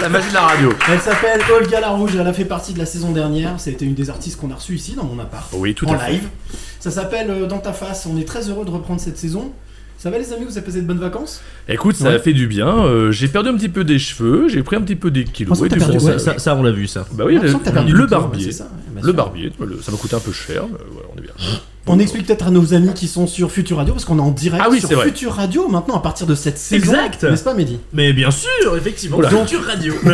La magie de la radio. Elle s'appelle Olga Larouge, elle a fait partie de la saison dernière. C'était une des artistes qu'on a reçues ici dans mon appart. Oui, tout en à fait. live. Ça s'appelle euh, Dans ta face. On est très heureux de reprendre cette saison. Ça va les amis, vous avez passé de bonnes vacances? Écoute, ça a fait du bien. euh, j'ai perdu un petit peu des cheveux, j'ai pris un petit peu des kilos. Ah, ça, et t'as du perdu, coup, ouais, ça- Ça, ça, on l'a vu, ça. Bah oui, le, l'impression que t'as perdu le du poids, barbier. ça, bien le barbier, ça m'a coûté un peu cher, mais voilà, on est bien. On explique peut-être à nos amis qui sont sur Future Radio, parce qu'on est en direct Ah oui, sur. Future Radio maintenant à partir de cette saison. Exact. N'est-ce pas, Mehdi? Mais bien sûr, effectivement. Oula. Future Radio.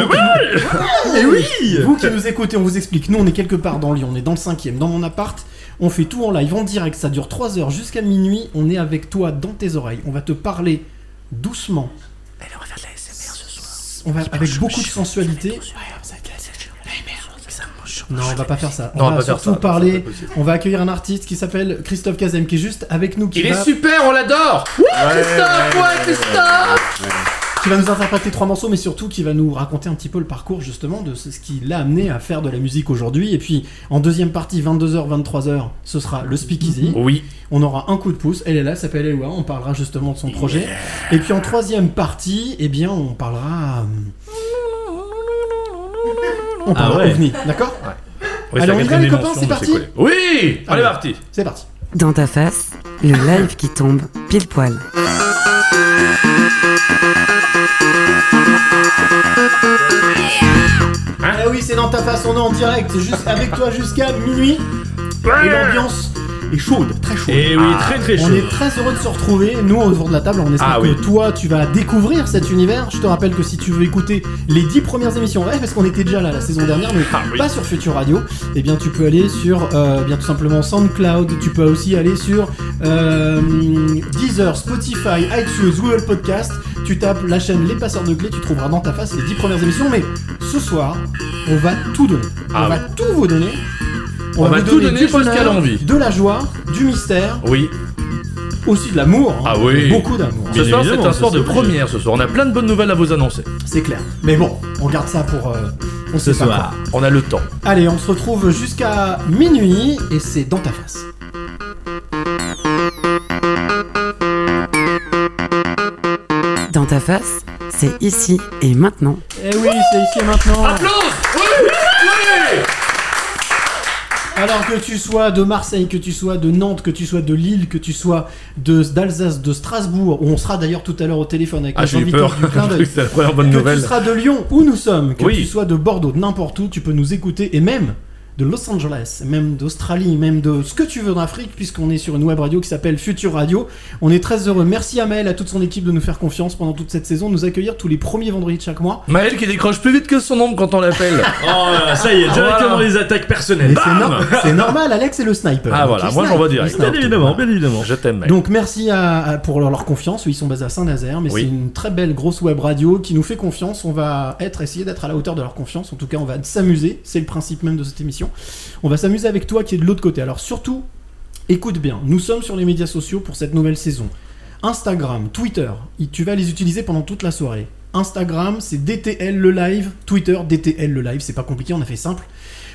Et oui Vous qui nous écoutez, on vous explique. Nous, on est quelque part dans Lyon, on est dans le cinquième, dans mon appart. On fait tout en live, en direct, ça dure 3 heures jusqu'à minuit. On est avec toi dans tes oreilles. On va te parler doucement. on va faire de la SMR ce soir. On va avec beaucoup de sensualité. Non, on va pas faire ça. Non, on va surtout ça, parler. On va accueillir un artiste qui s'appelle Christophe Kazem, qui est juste avec nous, qui Il va, est super, on l'adore Christophe, ouais, Christophe qui va nous interpréter trois morceaux, mais surtout qui va nous raconter un petit peu le parcours justement de ce qui l'a amené à faire de la musique aujourd'hui. Et puis en deuxième partie, 22h, 23h, ce sera le Speakeasy. Oui, On aura un coup de pouce. Elle est là, elle s'appelle Eloi. On parlera justement de son projet. Et puis en troisième partie, eh bien, on parlera. On ouais. OVNI, d'accord Oui, Allez, la on y va, les copains, c'est parti. Oui Allez, Allez. parti C'est parti. Dans ta face, le live qui tombe pile poil. Ah oui, c'est dans ta face, on est en direct, c'est juste avec toi jusqu'à minuit. Et l'ambiance est chaude, très chaude. Et oui, très très chaud. On est très heureux de se retrouver, nous autour de la table, on espère Ah que oui. toi tu vas découvrir cet univers. Je te rappelle que si tu veux écouter les 10 premières émissions, ouais, parce qu'on était déjà là la saison dernière, mais Ah oui. pas sur Future Radio, eh bien tu peux aller sur euh, bien tout simplement SoundCloud, tu peux aussi aller sur euh, Deezer, Spotify, iTunes, Google Podcast, tu tapes la chaîne Les Passeurs de Clés, tu trouveras dans ta face les 10 premières émissions, mais ce soir, on va tout donner. Ah on va tout vous donner. On va vous tout donner du jusqu'à bonheur, l'envie. De la joie, du mystère, Oui, aussi de l'amour. hein. Ah oui. Beaucoup d'amour. ce soir c'est un soir de première ce soir. On a plein de bonnes nouvelles à vous annoncer. C'est clair. Mais bon, on garde ça pour. euh, on Ce sait pas soir. On a le temps. Allez, on se retrouve jusqu'à minuit et c'est dans ta face. Dans ta face, c'est ici et maintenant. Eh oui, c'est ici et maintenant. Applause Oui Oui Alors que tu sois de Marseille, que tu sois de Nantes, que tu sois de Lille, que tu sois de d'Alsace, de Strasbourg, où on sera d'ailleurs tout à l'heure au téléphone avec Ah, j'ai peur. du clin d'œil. C'est la première bonne Que nouvelle. tu seras de Lyon où nous sommes, que Oui. tu sois de Bordeaux, de n'importe où, tu peux nous écouter et même de Los Angeles, même d'Australie, même de ce que tu veux d'Afrique, puisqu'on est sur une web radio qui s'appelle Future Radio. On est très heureux. Merci à Maël, à toute son équipe de nous faire confiance pendant toute cette saison, de nous accueillir tous les premiers vendredis de chaque mois. Maël qui décroche plus vite que son ombre quand on l'appelle. Oh là, ça y est, directement Voilà. les attaques personnelles. c'est nor- c'est normal, Alex est le sniper. Ah, voilà, il moi, j'envoie il direct. Bien évidemment, bien évidemment. Je t'aime, Maël. Donc merci à, à- pour leur, leur confiance. Ils sont basés à Saint-Nazaire, mais Oui. c'est une très belle grosse web radio qui nous fait confiance. On va être essayer d'être à la hauteur de leur confiance. En tout cas, on va s'amuser. C'est le principe même de cette émission. On va s'amuser avec toi qui est de l'autre côté. Alors surtout, écoute bien. Nous sommes sur les médias sociaux pour cette nouvelle saison. Instagram, Twitter, tu vas les utiliser pendant toute la soirée. Instagram, c'est DTL le live. Twitter, DTL le live. C'est pas compliqué, on a fait simple.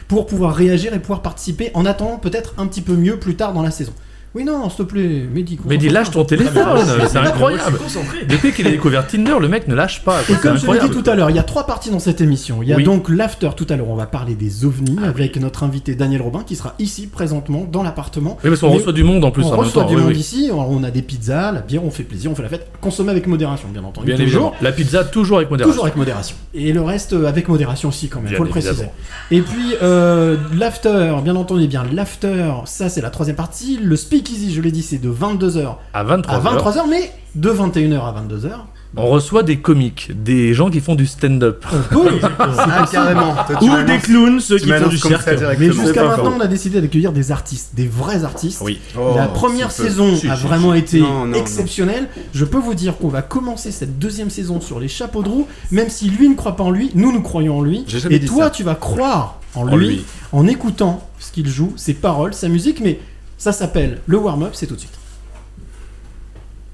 Pour pouvoir réagir et pouvoir participer en attendant peut-être un petit peu mieux plus tard dans la saison. Oui, non, s'il te plaît, Mehdi. Mais dis, concentre-toi. lâche ton téléphone, c'est incroyable. Depuis qu'il a découvert Tinder, le mec ne lâche pas. Et comme je l'ai dit tout à l'heure, il y a trois parties dans cette émission. Il y a Oui. donc l'after tout à l'heure, on va parler des ovnis Ah avec notre invité Daniel Robin qui sera ici présentement dans l'appartement. Oui, parce qu'on reçoit du monde en plus on en même reçoit temps. du oui, monde oui. ici, on a des pizzas, la bière, on fait plaisir, on fait la fête. Consommer avec modération, bien entendu. Bien toujours. La pizza, toujours avec modération. Toujours avec modération. Et le reste euh, avec modération aussi quand même, Bien faut le préciser. Et puis euh, l'after, bien entendu, eh bien l'after, ça c'est la troisième partie. Le speakeasy, je l'ai dit, c'est de 22h À 23 à 23h, mais de 21h à 22h. on reçoit des comiques, des gens qui font du stand-up. Oui, Ah, carrément. Toi, tu Ou des clowns, ceux qui font du cirque. Mais jusqu'à maintenant, on a décidé d'accueillir des artistes, des vrais artistes. Oui. Oh, La première si peu. saison a si, vraiment si. été Non, non, non. exceptionnelle. Je peux vous dire qu'on va commencer cette deuxième saison sur les chapeaux de roue, même si lui ne croit pas en lui, nous nous croyons en lui. Et toi, ça. tu vas croire en En lui, lui. en écoutant ce qu'il joue, ses paroles, sa musique, mais ça s'appelle le warm-up, c'est tout de suite.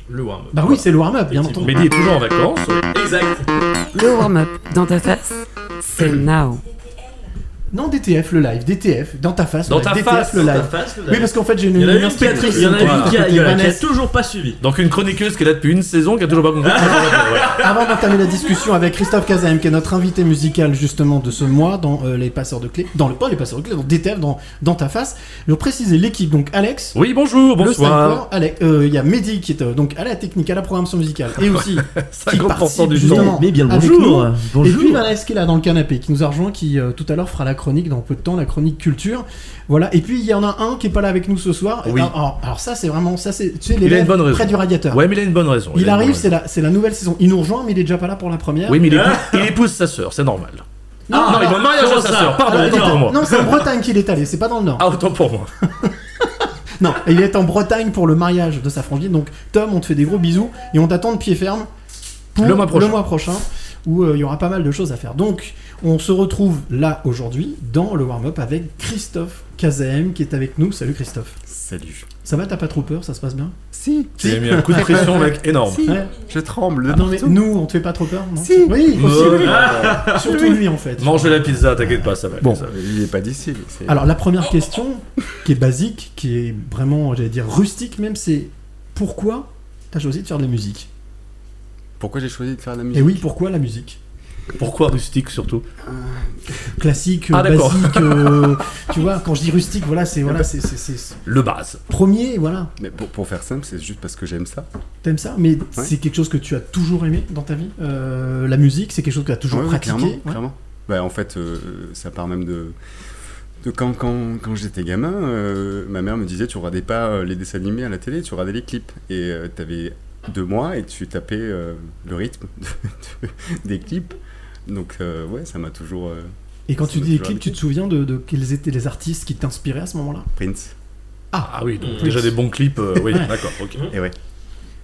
Le warm-up. Bah oui, c'est le warm-up, bien entendu. Mehdi est toujours en vacances. Exact. Le warm-up dans ta face, c'est now. Non, DTF le live, DTF, dans ta face. Dans ta DTF face, le dans ta live. face, le Oui, parce qu'en fait, j'ai une, une qui inspectrice. il y en a une qui a, qui toujours pas suivi. Donc une chroniqueuse qui est là depuis une saison, qui a toujours pas compris. Ouais. Avant d'entamer la discussion avec Christophe Kazaem, qui est notre invité musical justement de ce mois dans euh, les passeurs de clés, dans le pas les passeurs de clés, dans DTF, dans, dans ta face. Je vais préciser l'équipe, donc Alex. Oui, bonjour, bonsoir. euh, il y a Mehdi qui est euh, donc à la technique, à la programmation musicale et aussi qui 50% participe du temps. Mais bien le bonjour. Bonjour. Et puis Vanessa qui est là dans le canapé, qui nous a rejoint, qui euh, tout à l'heure fera la chronique dans peu de temps, la chronique culture. Voilà. Et puis il y en a un qui est pas là avec nous ce soir. Oui. Alors, alors, alors ça c'est vraiment ça c'est tu sais Il a une bonne raison. près du radiateur. Ouais, mais il a une bonne raison. Il arrive, c'est la, c'est la nouvelle saison. Il nous rejoint, mais il est déjà pas là pour la première. Oui, mais il épouse, il épouse sa sœur, c'est normal. Non, non, il va au mariage de sa sœur, pardon, alors, autant attends, pour moi. Non, c'est en Bretagne qu'il est allé, c'est pas dans le Nord. Ah, autant pour moi. Non, il est en Bretagne pour le mariage de sa frangine. Donc, Tom, on te fait des gros bisous et on t'attend de pied ferme pour Le mois prochain. prochain, où euh, il y aura pas mal de choses à faire. Donc, on se retrouve là aujourd'hui dans le warm-up avec Christophe Kazaem qui est avec nous. Salut Christophe. Salut. Ça va, t'as pas trop peur Ça se passe bien? Si, Tu as mis un coup de pression, mec, énorme. si, Ouais. je tremble. de Ah Non, mais nous, on te fait pas trop peur non? Si. Oui, aussi. Surtout lui en fait. Manger la pizza, t'inquiète pas, ça va. Bon. ça. Il est pas d'ici. Alors la première question, qui est basique, qui est vraiment, j'allais dire, rustique même, c'est pourquoi t'as choisi de faire de la musique? Pourquoi j'ai choisi de faire de la musique Et oui, pourquoi la musique? Pourquoi rustique surtout Classique, Ah, euh, basique, euh, tu vois, quand je dis rustique, voilà, c'est voilà, c'est Le base. premier, voilà. Mais pour, pour faire simple, c'est juste parce que j'aime ça. T'aimes ça, mais c'est quelque chose que tu as toujours aimé dans ta vie. Euh, la musique, c'est quelque chose que tu as toujours Ouais, ouais, pratiqué. clairement. ouais. clairement. Bah, en fait, euh, ça part même de. quand quand, quand j'étais gamin, euh, ma mère me disait Tu regardais pas euh, les dessins animés à la télé, tu regardais les clips. Et euh, t'avais deux mois et tu tapais euh, le rythme de- de- des clips. Donc, euh, ouais, ça m'a toujours. euh, Et quand tu dis clips, tu te souviens de, de quels étaient les artistes qui t'inspiraient à ce moment-là? Prince. Ah oui, donc déjà des bons clips, euh, oui, Ouais. d'accord, ok. Et ouais.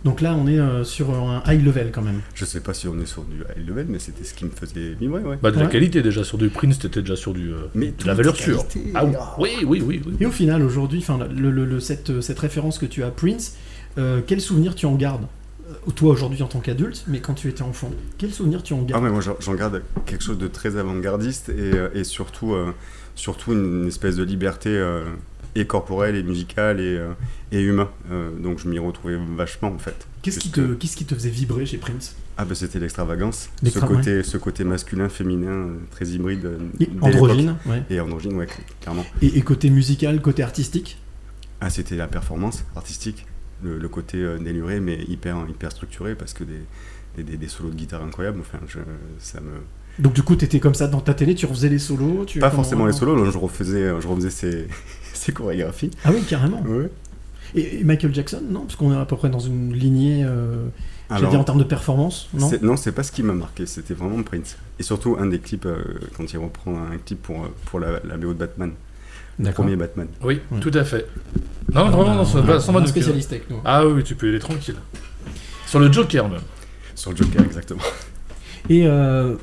Donc là, on est euh, sur un high level quand même. Je sais pas si on est sur du high level, mais c'était ce qui me faisait vibrer, ouais. Bah de la qualité déjà sur du Prince, t'étais déjà sur du euh, Mais de la valeur sûre. Ah oui, oui, oui, oui. Et au final, aujourd'hui, enfin, le, le- le- cette, cette référence que tu as à Prince, euh, quel souvenir tu en gardes? Toi aujourd'hui en tant qu'adulte, mais quand tu étais enfant, quel souvenir tu en Ah gardes mais moi j'en- garde quelque chose de très avant-gardiste et, euh, et surtout, euh, surtout une, espèce de liberté euh, et corporelle et musicale et, euh, et humain. Euh, donc je m'y retrouvais vachement en fait. Qu'est-ce qui, te, qu'est-ce qui te faisait vibrer chez Prince? Ah bah c'était l'extravagance, ce côté, ce côté masculin, féminin, euh, très hybride. euh, Et Androgyne, ouais. Et androgyne, ouais, clairement. Et, et côté musical, côté artistique? Ah c'était la performance artistique, le, le côté euh, déluré mais hyper, hyper structuré parce que des, des, des- des solos de guitare incroyables, enfin je, ça me... Donc du coup, t'étais comme ça dans ta télé, tu refaisais les solos tu, Pas comment- forcément les solos, je refaisais, je refaisais ces, ces chorégraphies. Ah oui, carrément. Ouais. Et, et Michael Jackson, non? Parce qu'on est à peu près dans une lignée, euh, Alors, dire en termes de performance, non? Non, c'est pas ce qui m'a marqué, c'était vraiment Prince. Et surtout un des clips, euh, quand il reprend un clip pour, euh, pour la, la BO de Batman, le D'accord. premier Batman. Oui, Ouais. tout à fait. Non, On vraiment, non, ça va sans spécialiste avec nous. Ah oui, tu peux y aller tranquille. Sur le Joker même. Sur le Joker, exactement. Et euh,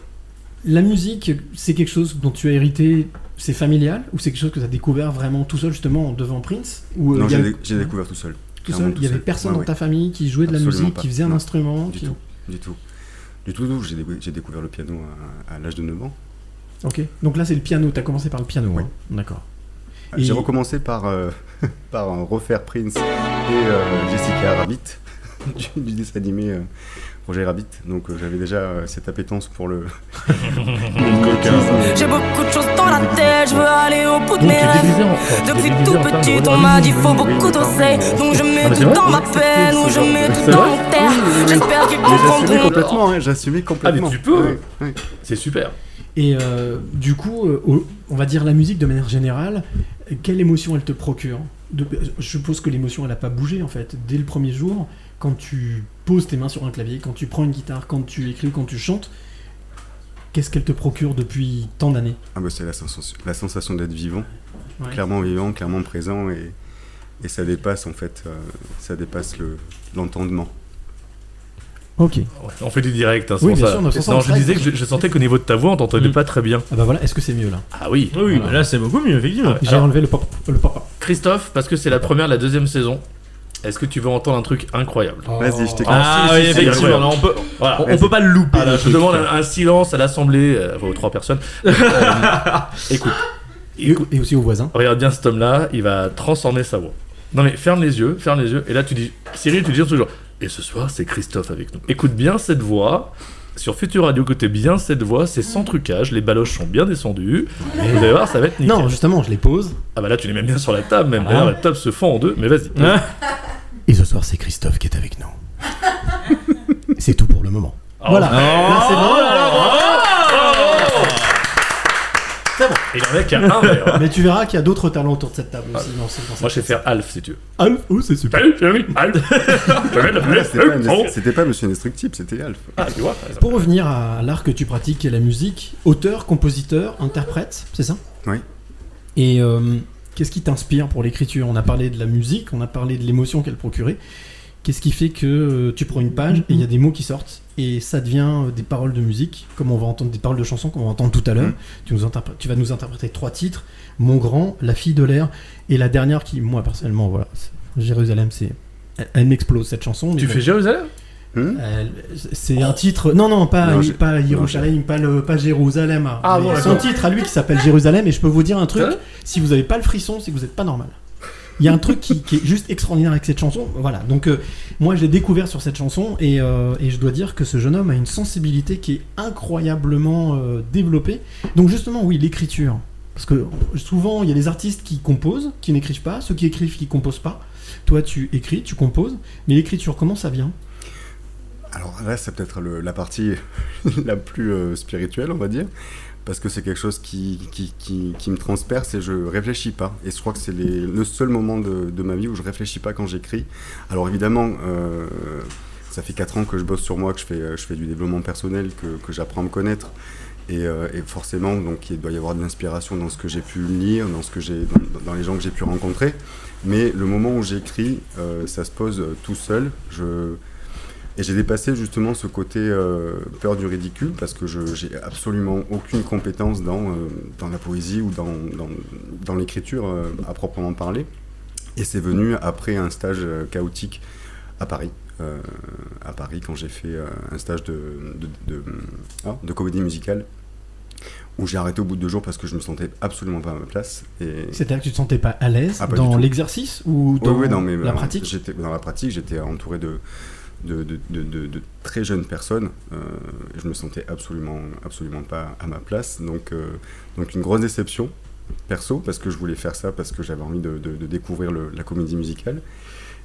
la musique, c'est quelque chose dont tu as hérité, c'est familial Ou c'est quelque chose que tu as découvert vraiment tout seul, justement, devant Prince Ou euh, non, j'ai a- dé- j'ai découvert tout seul. tout seul Il y avait personne Ouais, dans ouais. ta famille qui jouait de la musique, pas. qui faisait un Non, instrument Du qui- tout, du tout. Du tout, tout. J'ai dé- j'ai découvert le piano à, à l'âge de 9 ans. Ok. Donc là, c'est le piano. Tu as commencé par le piano. Oui. hein. D'accord. J'ai Et- recommencé par, euh, par refaire Prince et euh, Jessica Rabbit, du, du dessin animé euh, Roger Rabbit. Donc euh, j'avais déjà euh, cette appétence pour le. J'ai beaucoup de choses dans la tête, je veux aller au bout de mes tu es rêves. tu Depuis tout petit, on m'a dit faut beaucoup d'oseille. Donc je mets Ah, mais tout dans ma peine ou je mets tout dans mon terre. J'espère qu'ils Mais j'assumais comprendront. complètement, hein, j'assumais complètement. tu peux. Ouais, ouais. C'est super. Et euh, du coup, euh, on va dire la musique de manière générale, quelle émotion elle te procure De- Je suppose que l'émotion elle n'a pas bougé en fait. Dès le premier jour, quand tu poses tes mains sur un clavier, quand tu prends une guitare, quand tu écris, quand tu chantes, qu'est-ce qu'elle te procure depuis tant d'années? Ah bah c'est la sensation, la sensation d'être vivant, Ouais. clairement vivant, clairement présent et, et ça dépasse en fait, euh, ça dépasse le l'entendement. Ok. Ouais, on fait du direct. Hein, Oui, c'est pour bien ça. sûr, 960 non, je disais que je, je sentais qu'au niveau de ta voix, on t'entendait Mm. pas très bien. Ah bah voilà, est-ce que c'est mieux là? Ah oui. Oui, Voilà. bah là c'est beaucoup mieux, effectivement. J'ai Alors- enlevé le pop. Le pop Christophe, parce que c'est la première, la deuxième saison. Est-ce que tu veux entendre un truc incroyable? Vas-y, je t'écoute. Ah si, oui, si, effectivement, on peut, Voilà. on, on peut pas le louper. Ah là, je demande un, un silence à l'assemblée, euh, aux trois personnes. Euh, écoute, Et, et aussi aux voisins. Regarde bien cet homme-là, il va transformer sa voix. Non mais ferme les yeux, ferme les yeux, et là tu dis, Cyril, tu dis toujours, et ce soir c'est Christophe avec nous. Écoute bien cette voix, sur Future Radio, écoutez bien cette voix, c'est sans trucage, les baloches sont bien descendues, vous allez voir, ça va être nickel. Non, justement, je les pose. Ah bah là tu les mets bien sur la table même, Ah. d'ailleurs la table se fend en deux, mais vas-y. Ah. Et ce soir, c'est Christophe qui est avec nous. c'est tout pour le moment. Voilà. Là, c'est bon. C'est bon. Et le mec a un verre. Mais tu verras qu'il y a d'autres talents autour de cette table aussi. dans ce- dans cette- Moi je sais faire Alf si tu veux. Alf, oh, c'est super. Salut, Jérémy, Alf Je vais Ah, C'était pas, Oh. c'était pas Monsieur Indestructible, c'était Alf. Ah, tu vois. Pour revenir à l'art que tu pratiques, qui est la musique, auteur, compositeur, interprète, c'est ça? Oui. Et euh, qu'est-ce qui t'inspire pour l'écriture? On a parlé de la musique, on a parlé de l'émotion qu'elle procurait. Qu'est-ce qui fait que euh, tu prends une page et il y a des mots qui sortent? Et ça devient euh, des paroles de musique, comme on va entendre des paroles de chansons, comme on va entendre tout à l'heure. Mhm. Tu, nous tu vas nous interpréter trois titres Mon grand, La fille de l'air et la dernière qui, moi personnellement, voilà, Jérusalem, c'est. Elle, elle m'explose cette chanson. Tu bon. fais Jérusalem? Hmm? C'est un titre. Non, non, pas, Non, pas Yerushalayim, pas, le, pas Jérusalem. Ah, bon, son titre à lui qui s'appelle Jérusalem. Et je peux vous dire un truc Hein? si vous avez pas le frisson, c'est que vous êtes pas normal. Il y a un truc qui, est juste extraordinaire avec cette chanson. Voilà. Donc, euh, moi, je l'ai découvert sur cette chanson. Et, euh, et je dois dire que ce jeune homme a une sensibilité qui est incroyablement euh, développée. Donc, justement, oui, l'écriture. Parce que souvent, il y a des artistes qui composent, qui n'écrivent pas. Ceux qui écrivent, qui composent pas. Toi, tu écris, tu composes. Mais l'écriture, comment ça vient? Alors là, c'est peut-être la partie la plus spirituelle, on va dire, parce que c'est quelque chose qui, qui, qui- qui me transperce et je réfléchis pas. Et je crois que c'est le seul moment de, ma vie où je réfléchis pas quand j'écris. Alors évidemment, euh, ça fait 4 ans que je bosse sur moi, que je fais, du développement personnel, que, j'apprends à me connaître. Et, euh, forcément, il doit y avoir de l'inspiration dans ce que j'ai pu lire, dans, les gens que j'ai pu rencontrer. Mais le moment où j'écris, euh, ça se pose tout seul. Et j'ai dépassé justement ce côté euh, peur du ridicule parce que je j'ai absolument aucune compétence dans, euh, dans la poésie ou dans, dans, dans l'écriture euh, à proprement parler. Et c'est venu après un stage chaotique à Paris. À Paris quand j'ai fait un stage de, de, de, ah, de comédie musicale où j'ai arrêté au bout de deux jours parce que je me sentais absolument pas à ma place. Et C'est-à-dire que tu te sentais pas à l'aise Ah, dans l'exercice ou dans non, mais la pratique? j'étais Dans la pratique, j'étais entouré de, de, très jeunes personnes. euh, je me sentais absolument, absolument pas à ma place. Donc, euh, donc une grosse déception, perso, parce que je voulais faire ça, parce que j'avais envie de, découvrir la comédie musicale.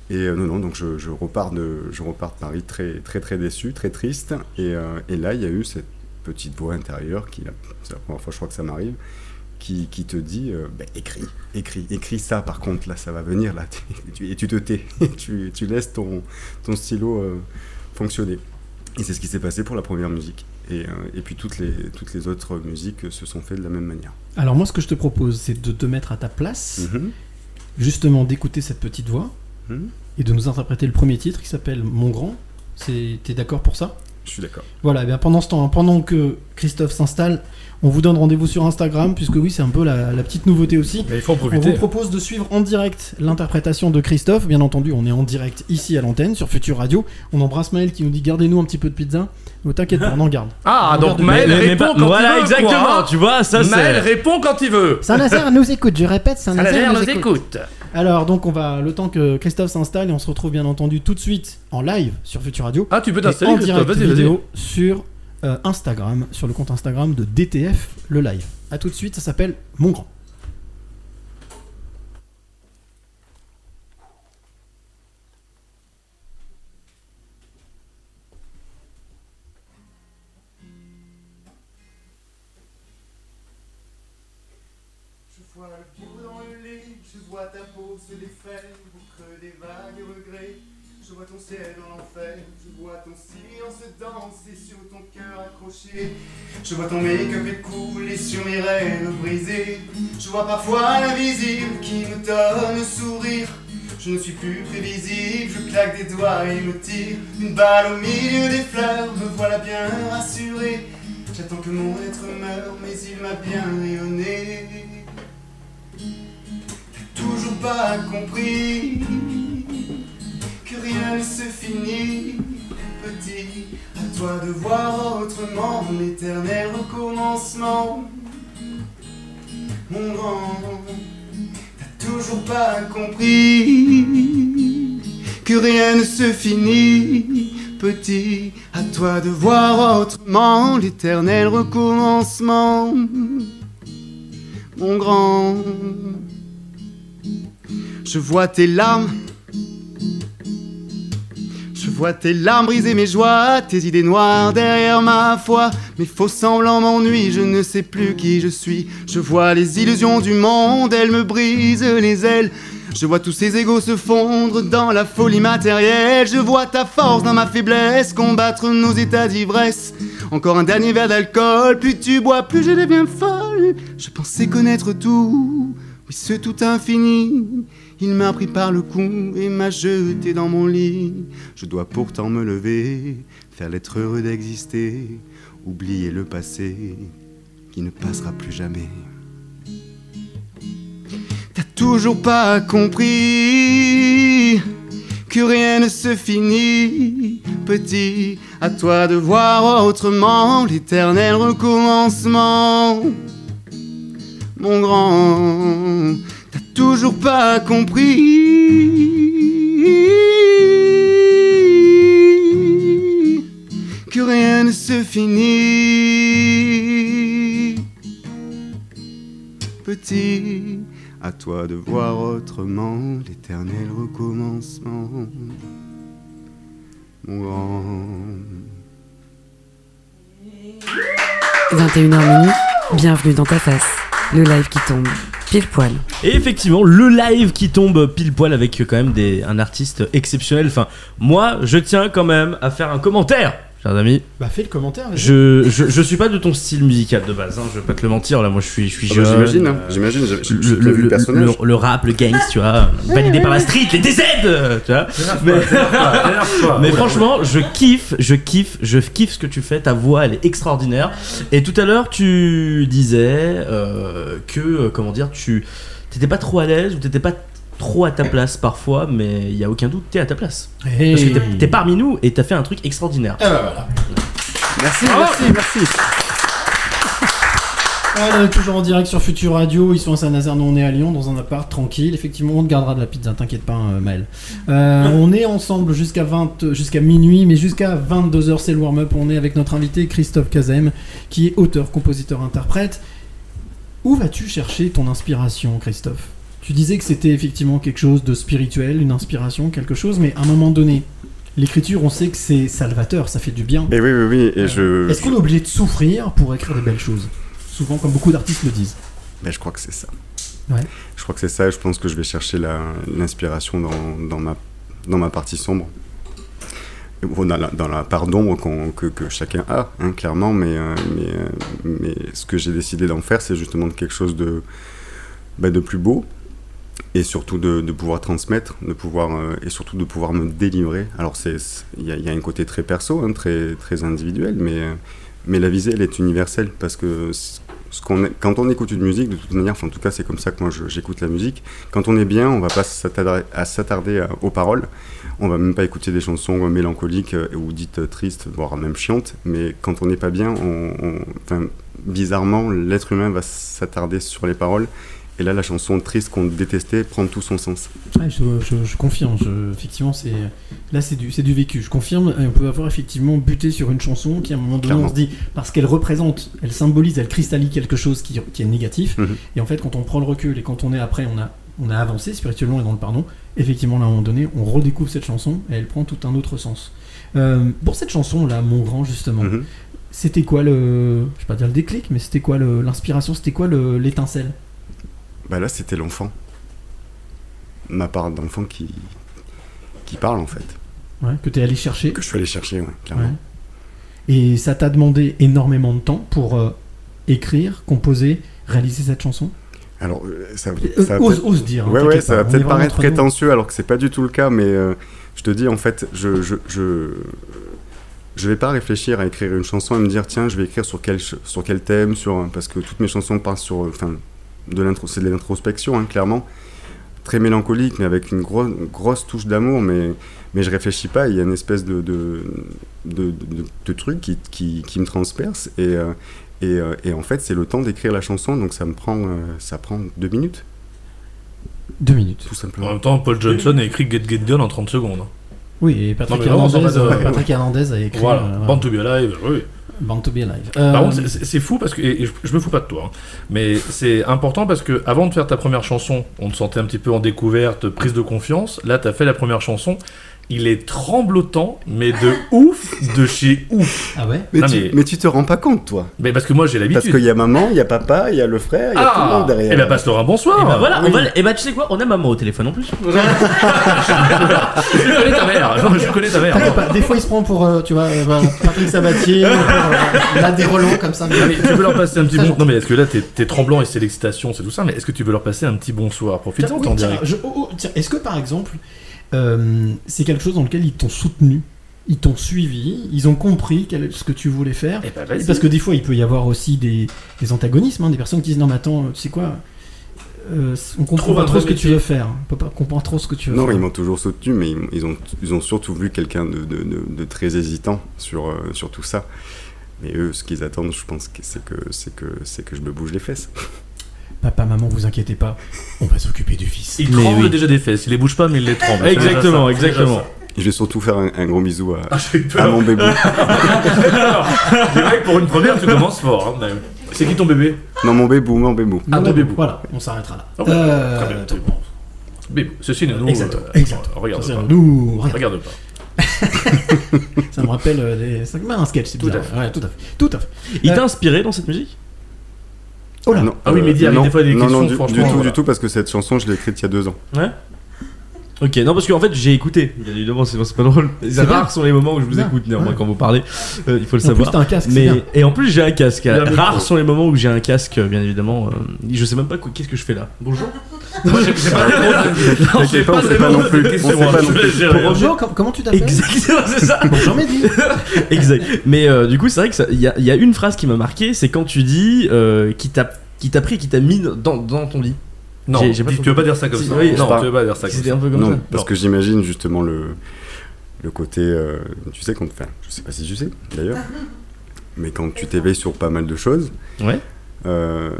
Et euh, non, non, donc je, repars de, je repars de Paris très, très, très déçu, très triste. Et, et là, il y a eu cette petite voix intérieure, qui, c'est la première fois, je crois que ça m'arrive, qui, qui te dit euh, bah, écris, écris, écris ça par contre, là ça va venir, là, et tu, et tu te tais, tu, tu laisses ton, ton stylo euh, fonctionner. Et c'est ce qui s'est passé pour la première musique. Et, euh, et puis toutes les, toutes les autres musiques se sont faites de la même manière. Alors moi ce que je te propose c'est de te mettre à ta place, Mhm. justement d'écouter cette petite voix Mhm. et de nous interpréter le premier titre qui s'appelle Mon Grand. T'es d'accord pour ça? Je suis d'accord. Voilà, et bien pendant ce temps, pendant que Christophe s'installe, on vous donne rendez-vous sur Instagram, puisque oui c'est un peu la, la petite nouveauté aussi. Mais il faut en On vous propose de suivre en direct l'interprétation de Christophe. Bien entendu, on est en direct ici à l'antenne sur Future Radio. On embrasse Maël qui nous dit gardez-nous un petit peu de pizza. Ne t'inquiète pas, on en garde. Ah, On donc garde Maël répond quand voilà, il veut. exactement, quoi, hein. tu vois, ça Maël répond quand il veut. Saint-Nazaire nous écoute, je répète, Saint-Nazaire nous écoute. Alors donc on va le temps que Christophe s'installe et on se retrouve bien entendu tout de suite en live sur Future Radio Ah, tu peux t'installer, en Christophe, direct vas-y, vas-y. vidéo sur Instagram, sur le compte Instagram de DTF le live. A tout de suite, ça s'appelle Mon Grand. Je vois ton make-up écoulé sur mes rêves brisés. Je vois parfois l'invisible qui me donne sourire. Je ne suis plus prévisible, je claque des doigts et me tire une balle au milieu des fleurs. Me voilà bien rassuré. J'attends que mon être meure, mais il m'a bien rayonné. T'as toujours pas compris que rien ne se finit, petit. À toi de voir autrement l'éternel recommencement. mon grand, t'as toujours pas compris que rien ne se finit. Petit, à toi de voir autrement l'éternel recommencement. Mon grand, je vois tes larmes. Vois tes larmes briser mes joies, tes idées noires derrière ma foi. Mes faux semblants m'ennuient, je ne sais plus qui je suis. Je vois les illusions du monde, elles me brisent les ailes. Je vois tous ces égaux se fondre dans la folie matérielle. Je vois ta force dans ma faiblesse, combattre nos états d'ivresse. Encore un dernier verre d'alcool, plus tu bois, plus je deviens folle. Je pensais connaître tout, oui, ce tout infini. Il m'a pris par le cou et m'a jeté dans mon lit. Je dois pourtant me lever, faire l'être heureux d'exister, oublier le passé qui ne passera plus jamais. T'as toujours pas compris que rien ne se finit, petit. À toi de voir autrement l'éternel recommencement. Mon grand, toujours pas compris que rien ne se finit. Petit, à toi de voir autrement l'éternel recommencement. Mon grand. 21h minuit, bienvenue dans ta face. Le live qui tombe, Et effectivement, le live qui tombe pile poil avec euh, quand même des, un artiste exceptionnel. Enfin, moi, je tiens quand même à faire un commentaire, chers amis. Bah fais le commentaire. Je, je, je suis pas de ton style musical de base, hein, je vais pas te le mentir. Là, moi, je suis, je suis Ah bah, jeune. J'imagine, hein, euh, j'imagine, le, le, le le- personnage. le- le rap, le gangst, tu vois, validé par la street, les DZ, tu vois. Mais, mais franchement, je kiffe, je kiffe, je kiffe ce que tu fais. Ta voix, elle est extraordinaire. Et tout à l'heure, tu disais euh, que, euh, comment dire, tu t'étais pas trop à l'aise ou t'étais pas trop à ta place parfois, mais il y a aucun doute, t'es à ta place. Hey. Parce que t'es- t'es parmi nous et t'as fait un truc extraordinaire. Ah bah voilà. Merci, Ah. merci, merci. Ouais, on est toujours en direct sur Future Radio, ils sont à Saint-Nazaire, nous on est à Lyon, dans un appart tranquille. Effectivement, on te gardera de la pizza, t'inquiète pas, euh, Maël. Euh, on est ensemble jusqu'à 20, jusqu'à minuit, mais jusqu'à 22h, c'est le warm-up. On est avec notre invité Christophe Kazem, qui est auteur, compositeur, interprète. Où vas-tu chercher ton inspiration, Christophe? Tu disais que c'était effectivement quelque chose de spirituel, une inspiration, quelque chose, mais à un moment donné, l'écriture, on sait que c'est salvateur, ça fait du bien. Et oui, oui, oui, et je. Est-ce qu'on est obligé de souffrir pour écrire des belles choses? Souvent, comme beaucoup d'artistes le disent. Ben, je crois que c'est ça. Ouais. Je crois que c'est ça, et je pense que je vais chercher l'inspiration dans, dans, ma, dans ma partie sombre. Dans, la, dans la part d'ombre que, que chacun a, hein, clairement, mais, euh, mais, euh, mais ce que j'ai décidé d'en faire, c'est justement quelque chose de, bah, de plus beau, et surtout de, pouvoir transmettre, de pouvoir, euh, et surtout de pouvoir me délivrer. Alors, c'est- il y, a- un côté très perso, hein, très, très individuel, mais, euh, mais la visée, elle est universelle, parce que quand on écoute une musique, de toute manière, enfin, en tout cas, c'est comme ça que moi j'écoute la musique. Quand on est bien, on va pas s'attarder à- aux paroles. On va même pas écouter des chansons euh, mélancoliques euh, ou dites euh, tristes, voire même chiantes. Mais quand on n'est pas bien, bizarrement, l'être humain va s'attarder sur les paroles. Et là, la chanson triste qu'on détestait prend tout son sens. Je, je- je confirme, je- effectivement, c'est là c'est du, vécu. Je confirme, et on peut avoir effectivement buté sur une chanson qui à un moment donné Clairement. on se dit parce qu'elle représente, elle symbolise, elle cristallise quelque chose qui, qui est négatif. Mhm. Et en fait, quand on prend le recul et quand on est après, on a on a avancé spirituellement et dans le pardon. Effectivement, là, à un moment donné, on redécouvre cette chanson et elle prend tout un autre sens. Euh, pour cette chanson là, mon grand justement, Mhm. c'était quoi le, je vais pas dire le déclic, mais c'était quoi l'inspiration, c'était quoi le- l'étincelle? Bah là, c'était l'enfant. Ma part d'enfant qui, qui parle, en fait. ouais, que tu es allé chercher Que je suis allé chercher, ouais, clairement. Ouais. Et ça t'a demandé énormément de temps pour euh, écrire, composer, réaliser cette chanson? Alors, euh, ça, Euh, ça ose, ose dire. hein, Ouais, ouais, ça pas, va peut-être paraître nous. prétentieux alors que c'est pas du tout le cas, mais euh, je te dis, en fait, je, je, je, je vais pas réfléchir à écrire une chanson et me dire, tiens, je vais écrire sur quel, sur quel thème, sur, parce que toutes mes chansons partent sur, enfin, de l'intro, c'est de l'introspection, hein, clairement. Très mélancolique, mais avec une gros- grosse touche d'amour, mais, mais je réfléchis pas. Il y a une espèce de, de, de, de- de truc qui, qui, qui me transperce. Et, euh, et, euh, et en fait, c'est le temps d'écrire la chanson, donc ça me prend, euh, ça prend deux minutes, Deux minutes. tout En simplement. même temps, Paul Johnson a écrit Get Get Done en 30 secondes. hein. Oui, et Patrick, Non, Hernandez, en euh, Patrick Hernandez a écrit Voilà, euh, Born to be Alive, oui. Born to be Alive. Par Euh, contre, c'est- fou parce que et je, je me fous pas de toi, hein, mais c'est important parce que avant de faire ta première chanson, on te sentait un petit peu en découverte, prise de confiance. Là, t'as fait la première chanson. Il est tremblotant, mais de ouf, de chez ouf. Ah ouais Mais, Non, tu, mais- mais tu te rends pas compte, toi. Mais parce que moi, j'ai Parce l'habitude. qu'il y a maman, il y a papa, il y a le frère, il y a tout le Ah, monde derrière. et ben passe-leur un bonsoir. Et bah voilà, on va. Et bah tu sais quoi, on a maman au téléphone en plus. Je connais ta mère. Non, je connais ta mère. Des fois il se prend pour, euh, tu vois, euh, Patrick Sabatier, pour, euh, là des relents comme ça. Mais tu veux leur passer un petit Très bon. gentil. Non, mais est-ce que là, t'es t'es tremblant et c'est l'excitation, c'est tout ça, mais est-ce que tu veux leur passer un petit bonsoir? Profite-en, Tiens, t'es en oui, tiens, direct. je- oh, oh, tiens, Est-ce que par exemple, euh, c'est quelque chose dans lequel ils t'ont soutenu, ils t'ont suivi, ils ont compris quel- ce que tu voulais faire Eh ben. Parce que des fois, il peut y avoir aussi des, des antagonismes, hein, des personnes qui disent non mais attends, tu sais quoi euh, on comprend pas trop ce que tu veux faire. On comprendre trop ce que tu veux Non, faire. ils m'ont toujours soutenu, mais ils, ils ont, ils ont surtout vu quelqu'un de, de, de- de très hésitant sur, euh, sur tout ça. Mais eux, ce qu'ils attendent, je pense que c'est que, c'est que, c'est que je me bouge les fesses. Papa, maman, vous inquiétez pas, on va s'occuper du fils. Il Mais tremble oui. déjà des fesses, il les bouge pas, mais il les tremble. Exactement, exactement. Et je vais surtout faire un, un gros bisou à. Ah, à mon bébé. C'est vrai que pour une première, tu commences fort. hein, C'est qui ton bébé? Non, mon bébou, mon bébou. Ah, ton bébou. Voilà, on s'arrêtera là. Ah ouais, Euh, très bien, très bien. Bébé. Ceci ne nous Exactement, euh, exactement. regarde Ça, pas. nous, regarde. Regarde pas. Ça me rappelle euh, des... rappelle un sketch, c'est Tout à bizarre. fait. Ouais, tout à fait. Tout à fait. Il Euh, t'a inspiré dans cette musique? Oh là. non, Ah oui, Mehdi avait non, des fois des non, questions, non, du, franchement, du tout, voilà. du tout, parce que cette chanson, je l'ai écrite il y a deux ans. Ouais. Ok, non parce qu'en fait j'ai écouté, bien évidemment c'est c'est pas drôle. C'est bien. sont les moments où je vous écoute néanmoins Ouais. quand vous parlez, euh, il faut le En plus, savoir. t'as un casque, Mais bien. et en plus j'ai un casque. Rares sont les moments où j'ai un casque, bien évidemment. euh, je sais même pas quoi- qu'est-ce que je fais là. Bonjour. Moi, j'ai j'ai pas de T'inquiète pas, sait pas non plus. On sait pas non plus. Bonjour, com- comment tu t'appelles Exactement, c'est ça. Bonjour Mehdi. exact. Mais euh, du coup, c'est vrai que il y a, il y a une phrase qui m'a marqué, c'est quand tu dis euh, qui t'a qui t'a pris, qui t'a mis dans, dans ton lit. Non, J'ai- j'ai pas dis- tu veux pas dire ça comme Si, ça. oui, non, pas- tu veux pas dire ça comme C'était ça. un peu comme Non, ça. parce Non. que j'imagine justement le, le côté. euh, tu sais, quand. Enfin, je sais pas si tu sais d'ailleurs, mais quand tu t'éveilles sur pas mal de choses, Ouais. Euh,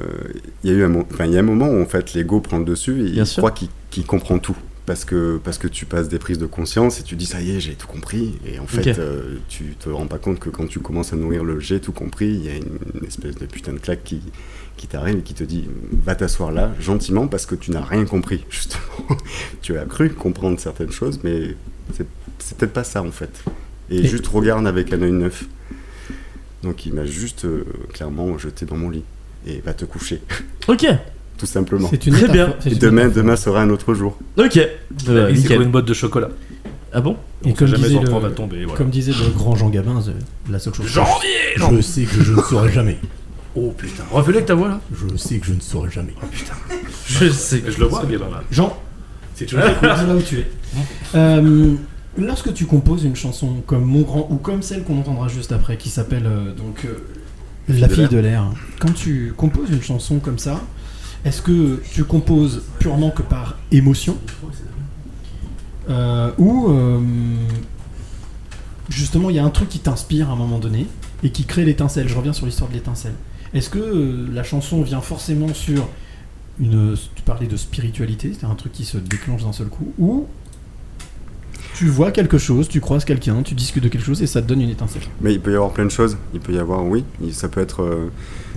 il y a eu un, mo- enfin, il y a un moment où en fait l'ego prend le dessus et Bien il sûr. croit qu'il qu'il comprend tout. Parce que, parce que tu passes des prises de conscience et tu dis ça y est, j'ai tout compris. Et en fait, Ok. euh, tu te rends pas compte que quand tu commences à nourrir le j'ai tout compris, il y a une, une espèce de putain de claque qui, qui t'arrive et qui te dit va t'asseoir là, gentiment, parce que tu n'as rien compris, justement. tu as cru comprendre certaines choses, mais c'est c'est peut-être pas ça en fait. Et, Et- juste regarde avec un œil neuf. Donc il m'a juste euh, clairement jeté dans mon lit et va te coucher, Ok. tout simplement. C'est une Très bien. c'est Et demain, demain sera un autre jour. Ok. Euh, c'est nickel. comme une botte de chocolat. Ah bon? Et On comme jamais disait, le, on va tomber. Voilà. comme disait le grand Jean Gabin, the- la seule chose. Janvier Je sais que je ne saurai jamais. Oh putain. Refais-le avec ta voix là. Je sais que je ne saurai jamais. Je sais. Je le vois, Gabin là. Jean, tu veux. là où tu es. Euh, lorsque tu composes une chanson comme Mon Grand ou comme celle qu'on entendra juste après, qui s'appelle euh, donc euh, La fille de l'air, quand tu composes une chanson comme ça, est-ce que tu composes purement que par émotion Euh, ou euh, justement il y a un truc qui t'inspire à un moment donné et qui crée l'étincelle Je reviens sur l'histoire de l'étincelle. Est-ce que euh, la chanson vient forcément sur une. Tu parlais de spiritualité, c'est un truc qui se déclenche d'un seul coup, ou tu vois quelque chose, tu croises quelqu'un, tu discutes de quelque chose et ça te donne une étincelle. Mais il peut y avoir plein de choses. Il peut y avoir, oui, ça peut être, euh,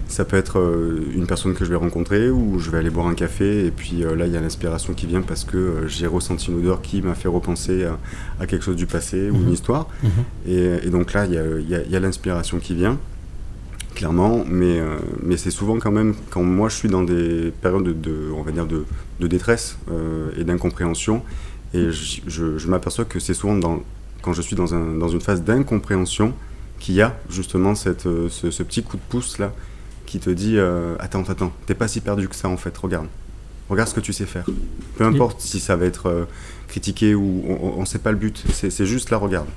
ça peut être euh, une personne que je vais rencontrer ou je vais aller boire un café et puis euh, là il y a l'inspiration qui vient parce que j'ai ressenti une odeur qui m'a fait repenser à, à quelque chose du passé ou Mhm. une histoire. Et, et donc là il y a, y a- y a l'inspiration qui vient, clairement, mais, euh, mais c'est souvent quand même quand moi je suis dans des périodes de, de- on va dire de, de détresse euh, et d'incompréhension et je, je- m'aperçois que c'est souvent quand je suis dans, un, dans une phase d'incompréhension qu'il y a justement cette, euh, ce, petit coup de pouce là qui te dit euh, attends attends t'es pas si perdu que ça en fait regarde. Regarde ce que tu sais faire. Peu importe si ça va être euh, critiqué ou on, on sait pas le but c'est juste là regarde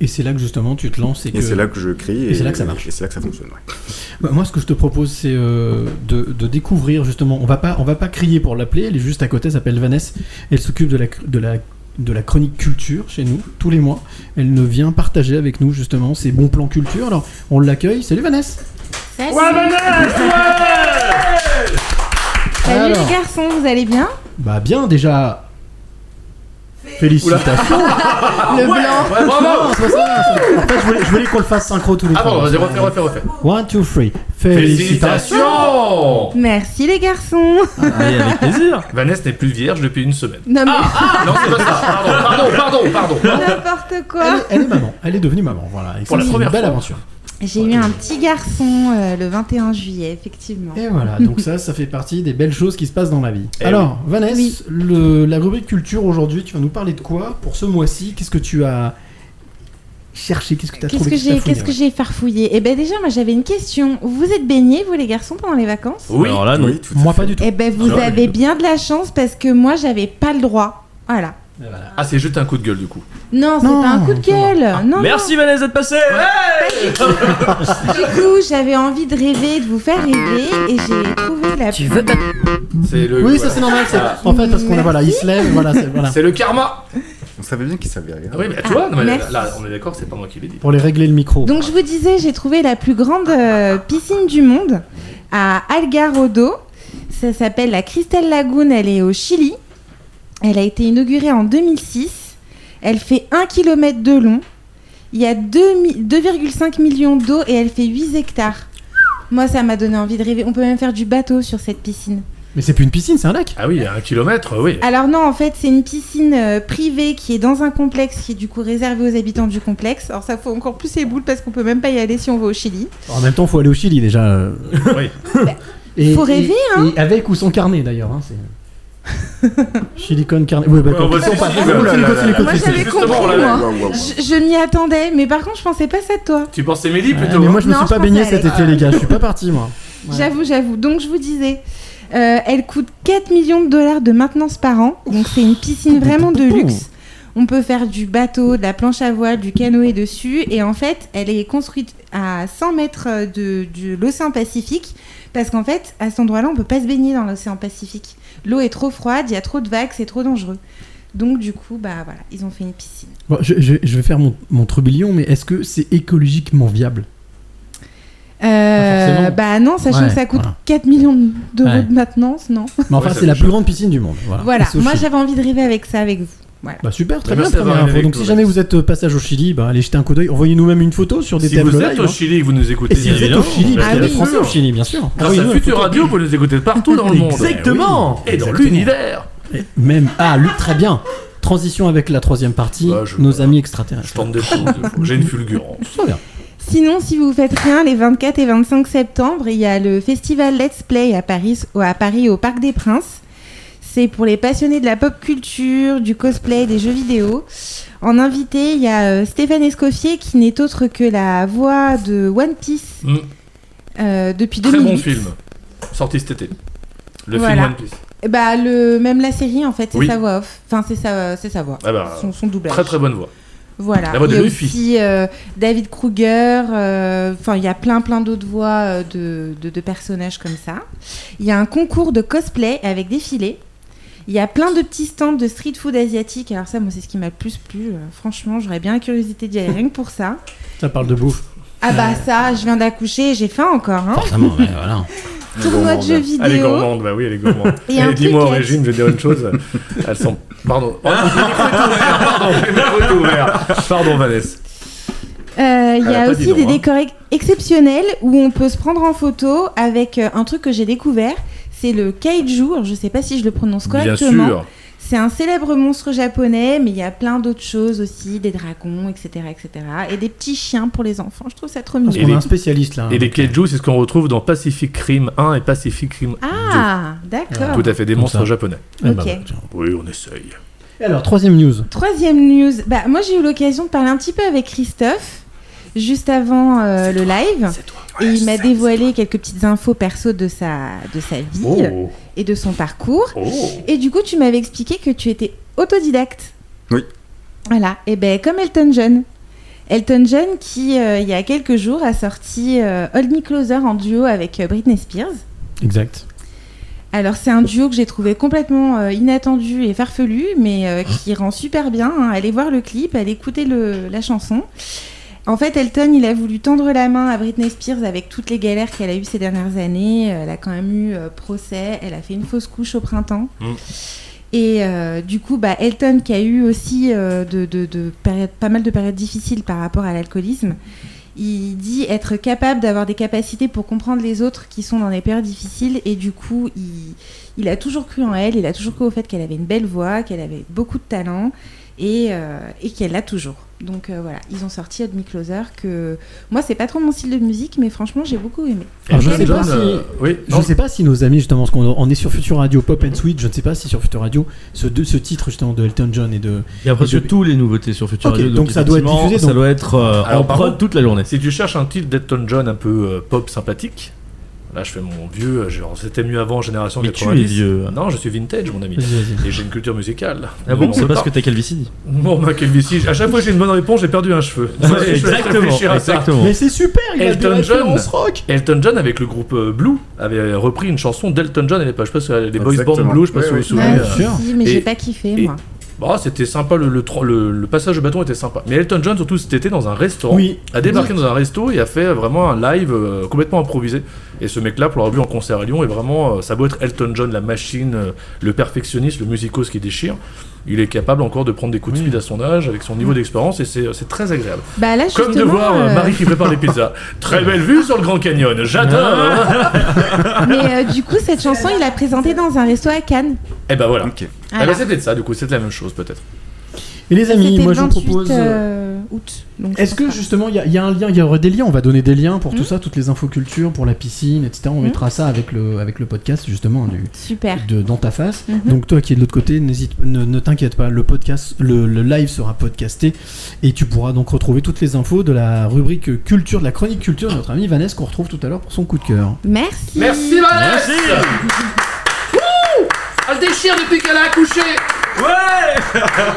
Et c'est là que justement tu te lances et, et que. c'est là que je crie et c'est là que ça marche. et c'est là que ça fonctionne ouais. Bah, moi, ce que je te propose, c'est euh, de, de découvrir justement. On va pas, on va pas crier pour l'appeler. Elle est juste à côté. Elle s'appelle Vanessa. Elle s'occupe de la, de la de la chronique culture chez nous, tous les mois. Elle ne vient partager avec nous justement ses bons plans culture. Alors, on l'accueille. Salut Vanessa Salut, Alors. Salut les garçons, vous allez bien? Bah bien déjà. Félicitations Le blanc. Ouais, bravo En fait, je voulais, je voulais qu'on le fasse synchro tous les Ah bon, vas-y, refais, refais, refais. One, two, three. Félicitations Merci les garçons. Allez, avec plaisir. Vanessa n'est plus vierge depuis une semaine. Non mais Non, c'est pas ça. Pardon, pardon, pardon, pardon. n'importe elle quoi. est, elle est maman, elle est devenue maman, voilà. Et Pour ça, la c'est première une belle fois. aventure. J'ai eu un petit garçon euh, le 21 juillet, effectivement. Et voilà, donc ça, ça fait partie des belles choses qui se passent dans la vie. Eh Alors, Vanessa, Oui. le- la rubrique culture aujourd'hui, tu vas nous parler de quoi pour ce mois-ci? Qu'est-ce que tu as cherché? Qu'est-ce que tu as Qu'est-ce trouvé que Qu'est-ce que j'ai t'as fouillé, qu'est-ce que j'ai farfouillé? Eh ben déjà moi j'avais une question. Vous êtes baignés vous les garçons pendant les vacances? Oui. Alors là, non. Oui, tout ouais à Moi, fait. pas du tout. Eh ben vous avez bien de la chance parce que moi j'avais pas le droit. Voilà. Voilà. Ah, c'est juste un coup de gueule du coup. Non, c'est Non, pas un coup de gueule. non, Merci Vanessa d'être passée. non. Du coup, j'avais envie de rêver, de vous faire rêver et j'ai trouvé la Tu veux C'est le. Oui, voilà. ça c'est normal. c'est- Ah. En fait, parce qu'on a, voilà, il se lève, voilà, c'est- voilà. C'est le karma. On savait bien qu'il savait rien. Ah oui, mais tu vois, non, mais merci. là, on est d'accord, c'est pas moi qui l'ai dit. Pour les régler le micro. Donc je vous disais, j'ai trouvé la plus grande euh, piscine du monde à Algarodo. Ça s'appelle la Crystal Lagoon, elle est au Chili. Elle a été inaugurée en 2006. Elle fait 1 km de long. Il y a 2 mi- 2,5 millions d'eau et elle fait 8 hectares. Moi, ça m'a donné envie de rêver. On peut même faire du bateau sur cette piscine. Mais c'est plus une piscine, c'est un lac. Ah oui, un kilomètre, oui. Alors non, en fait, c'est une piscine euh, privée qui est dans un complexe qui est du coup réservé aux habitants du complexe. Alors ça faut encore plus les boules parce qu'on peut même pas y aller si on va au Chili. En même temps, faut aller au Chili déjà. euh. Oui. Et, Faut rêver, et- hein. Et avec ou sans carnet d'ailleurs. Hein, c'est... Chilicone carnet. Oui, bah, Ouais, on là. Moi j'avais compris moi. Je, je m'y attendais, mais par contre je pensais pas ça de toi. Tu Émilie Ouais, plutôt mais moi hein je me Non, suis pas baigné pensais cet été les gars, je suis pas parti moi. Ouais. J'avoue, j'avoue. Donc je vous disais, euh, elle coûte 4 millions de dollars de maintenance par an. Donc c'est une piscine vraiment de luxe. On peut faire du bateau, de la planche à voile, du canoë dessus. Et en fait, elle est construite à 100 mètres de, de l'océan Pacifique. Parce qu'en fait, à cet endroit-là, on peut pas se baigner dans l'océan Pacifique. L'eau est trop froide, il y a trop de vagues, c'est trop dangereux. Donc du coup, bah voilà, ils ont fait une piscine. Bon, je, je- je vais faire mon, mon mais est-ce que c'est écologiquement viable? Euh, bah non, sachant Ouais, que ça coûte voilà. 4 millions d'euros Ouais. de maintenance, non? Mais enfin, Ouais, c'est la plus grande piscine du monde. Voilà, Voilà, moi j'avais envie de rêver avec ça avec vous. Voilà. Bah super, très Bah, bien, info. été Donc si jamais vous êtes euh, passage au Chili, bah, allez jeter un coup d'œil. Envoyez-nous même une photo sur des Si tableaux vous êtes live. au hein. Chili et que vous nous écoutez, Et si vous êtes au Chili, bah, parce qu'il y a Ah des oui. Français au Chili, bien sûr. Grâce à une Future. Radio, vous pouvez nous écouter partout dans le monde. Exactement. Et dans Exactement. l'univers. Et Même, ah, lui, très bien. Transition avec la troisième partie, Bah, je- nos amis Je extraterrestres. tente des choses. des. J'ai une fulgurance. Très bien. Sinon, si vous faites rien, les 24 et 25 septembre, il y a le festival Let's Play à Paris, au- à Paris au Parc des Princes. C'est pour les passionnés de la pop culture, du cosplay, des jeux vidéo. En invité, il y a euh, Stéphane Escoffier qui n'est autre que la voix de One Piece Mm. euh, depuis Très 2008. bon film. Sorti cet été. Le Voilà. film One Piece. Et Bah, le, même la série, en fait, c'est Oui. sa voix off. Enfin, c'est sa, sa voix. Ah bah, son, son doublage. Très très bonne voix. Voilà. La voix il y de a Luffy. aussi euh, David Kruger. euh, Enfin, il y a plein plein d'autres voix de, de, de personnages comme ça. Il y a un concours de cosplay avec défilé. Il y a plein de petits stands de street food asiatique. Alors ça, moi, c'est ce qui m'a le plus plu. Euh, franchement, j'aurais bien la curiosité d'y aller rien que pour ça. Ça parle de bouffe. Ah bah ça, je viens d'accoucher, j'ai faim encore. Hein. Forcément, ouais, voilà. Tournoi de jeux Elle est vidéo. gourmande, bah oui, elle est gourmande. Et dis-moi au régime, je vais dire une chose. Elles sont. Pardon. Oh, pardon. Pardon, Vanessa. Euh, Il y a aussi non, des hein. décors ex- exceptionnels où on peut se prendre en photo avec euh, un truc que j'ai découvert. C'est le kaiju. Alors, je sais pas si je le prononce Bien correctement. sûr. C'est un célèbre monstre japonais, mais il y a plein d'autres choses aussi, des dragons, etc., etc. Et des petits chiens pour les enfants. Je trouve ça trop Parce mignon. qu'on Et a un les- spécialiste là. Et les kaiju, c'est ce qu'on retrouve dans Pacific Rim 1 et Pacific Rim 2. Ah, d'accord. Tout à fait, des Comme monstres ça. japonais. Eh bah, ok. bah. Oui, on essaye. Et alors, troisième news. Troisième news. Bah, moi, j'ai eu l'occasion de parler un petit peu avec Christophe juste avant euh, le live. Et il m'a dévoilé quelques petites infos perso de sa, de sa vie Oh, et de son parcours. oh. Et du coup, tu m'avais expliqué que tu étais autodidacte. Oui. Voilà. Et ben comme Elton John. Elton John qui, euh, il y a quelques jours, a sorti euh, Hold Me Closer en duo avec euh, Britney Spears. Exact. Alors c'est un duo que j'ai trouvé complètement euh, inattendu et farfelu, mais euh, qui rend super bien. hein. Allez voir le clip, allez écouter le- la chanson. En fait, Elton, il a voulu tendre la main à Britney Spears avec toutes les galères qu'elle a eues ces dernières années. Elle a quand même eu euh, procès, elle a fait une fausse couche au printemps. Mm. Et euh, du coup, bah, Elton, qui a eu aussi euh, de, de- pas mal de périodes difficiles par rapport à l'alcoolisme, il dit être capable d'avoir des capacités pour comprendre les autres qui sont dans des périodes difficiles. Et du coup, il, il a toujours cru en elle, il a toujours cru au fait qu'elle avait une belle voix, qu'elle avait beaucoup de talent et, euh, et qu'elle l'a toujours. Donc euh, voilà, ils ont sorti Me Closer que moi c'est pas trop mon style de musique mais franchement j'ai beaucoup aimé. Alors, je Elton sais pas si- euh, oui, Je ne sais pas si nos amis, justement, parce qu'on on est sur Future Radio Pop and Sweet, je ne sais pas si sur Future Radio, ce, deux- ce titre justement de Elton John et de. Il y a presque de- tous les nouveautés sur Future Radio. donc ça doit être diffusé, Ça donc- doit être euh, Alors, en prod toute la journée. Si tu cherches un titre d'Elton John un peu euh, pop sympathique, là je fais mon vieux, euh, genre c'était mieux avant, génération Mais tu 90. es vieux. Non, je suis vintage, mon ami. Et j'ai une culture musicale. Ah bon, On c'est parce que t'as calvitie. Bon, bah, quel vici. À chaque fois que j'ai une bonne réponse, j'ai perdu un cheveu. Exactement, exactement. Mais c'est super, il a Elton des John. rock Elton John avec le groupe euh, Blue avait repris une chanson d'Elton John à l'époque. Je sais pas si euh, les Boys Born. Blue, je sais pas si vous vous souvenez. Euh, sûr. Mais j'ai pas kiffé moi. Bah, c'était sympa, le, le, tro- le- le passage de bâton était sympa. Mais Elton John, surtout cet été, dans un restaurant, Oui. a débarqué dans un resto et a fait vraiment un live euh, complètement improvisé. Et ce mec-là, pour l'avoir vu en concert à Lyon, est vraiment, euh, ça doit être Elton John, la machine, euh, le perfectionniste, le musicos qui déchire. Il est capable encore de prendre des coups de speed à son âge, avec son niveau d'expérience, et c'est très agréable. Bah là Comme de voir Marie qui prépare des pizzas. Très belle vue sur le Grand Canyon, j'adore mais euh, du coup cette chanson il a présenté dans un resto à Cannes. Et ben voilà. Ok. Eh Voilà. ben, c'est peut-être ça, du coup, c'est la même chose peut-être. Et les amis, C'était moi je vous 28 propose. euh, août. donc Est-ce que justement il y, a- il y a un lien, il y aurait des liens, on va donner des liens pour tout Mhm. ça, toutes les infos culture, pour la piscine, etc. On Mhm. mettra ça avec le, avec le podcast justement du, super. de, dans ta face. Mhm. Donc toi qui es de l'autre côté, n'hésite, ne, ne t'inquiète pas, le podcast, le, le live sera podcasté et tu pourras donc retrouver toutes les infos de la rubrique culture, de la chronique culture de notre ami Vanessa qu'on retrouve tout à l'heure pour son coup de cœur. Merci. Merci Vanessa Wouh Elle déchire depuis qu'elle a accouché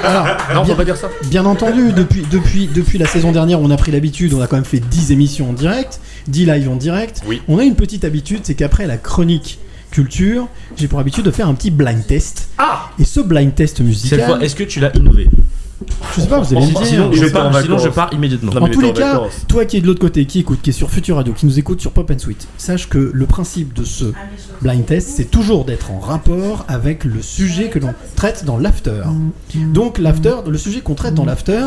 Alors, Non, on bien, va pas dire ça. bien entendu, depuis, depuis, depuis la saison dernière, on a pris l'habitude, on a quand même fait 10 émissions en direct, 10 lives en direct. Oui. On a une petite habitude, c'est qu'après la chronique culture, j'ai pour habitude de faire un petit blind test. Ah Et ce blind test musical, Cette fois, est-ce que tu l'as innové? Je sais pas, vous allez me dire. Sinon, je pars, sinon je pars immédiatement. Non, En tous les cas, vacances. toi qui es de l'autre côté, qui écoute, qui est sur Future Radio, qui nous écoute sur Pop and Sweet, sache que le principe de ce blind test, c'est toujours d'être en rapport avec le sujet que l'on traite dans l'after. Donc l'after, le sujet qu'on traite dans l'after,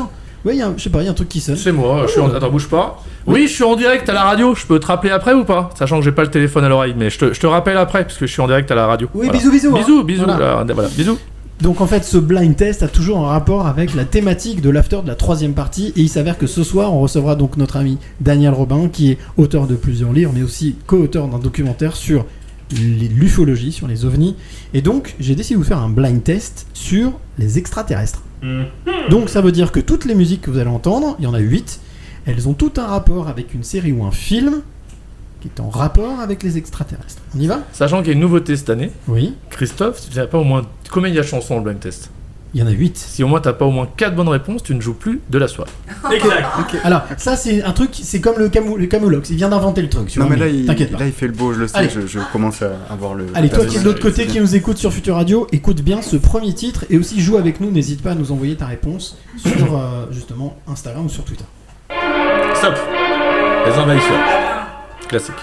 ouais, il y a un- je sais pas, il y a un truc qui sonne. C'est moi, je suis en... Attends, bouge pas. Oui, je suis en direct à la radio, je peux te rappeler après ou pas? Sachant que j'ai pas le téléphone à l'oreille, mais je te, je te rappelle après, parce que je suis en direct à la radio. Oui, Voilà. bisous, bisous. hein. Bisous, bisous, Voilà. là, voilà, bisous. Donc en fait, ce blind test a toujours un rapport avec la thématique de l'after de la troisième partie. Et il s'avère que ce soir, on recevra donc notre ami Daniel Robin, qui est auteur de plusieurs livres, mais aussi co-auteur d'un documentaire sur l'ufologie, sur les ovnis. Et donc, j'ai décidé de vous faire un blind test sur les extraterrestres. Donc ça veut dire que toutes les musiques que vous allez entendre, il y en a 8, elles ont tout un rapport avec une série ou un film qui est en rapport avec les extraterrestres. On y va? Sachant qu'il y a une nouveauté cette année, Oui. Christophe, si tu n'as pas au moins. Combien il y a de chansons dans le blind test? Il y en a 8. Si au moins t'as pas au moins 4 bonnes réponses, tu ne joues plus de la soirée. Alors, ça, c'est un truc, c'est comme le, camou, le Camoulox, il vient d'inventer le truc. tu Non, vois, mais là, il, T'inquiète pas. là, il fait le beau, je le sais, je, je commence à avoir le. Allez, toi qui es de l'autre côté, qui nous écoute sur Future Radio, écoute bien ce premier titre et aussi joue avec nous. N'hésite pas à nous envoyer ta réponse sur euh, justement Instagram ou sur Twitter. Stop Les envahisseurs. Classique.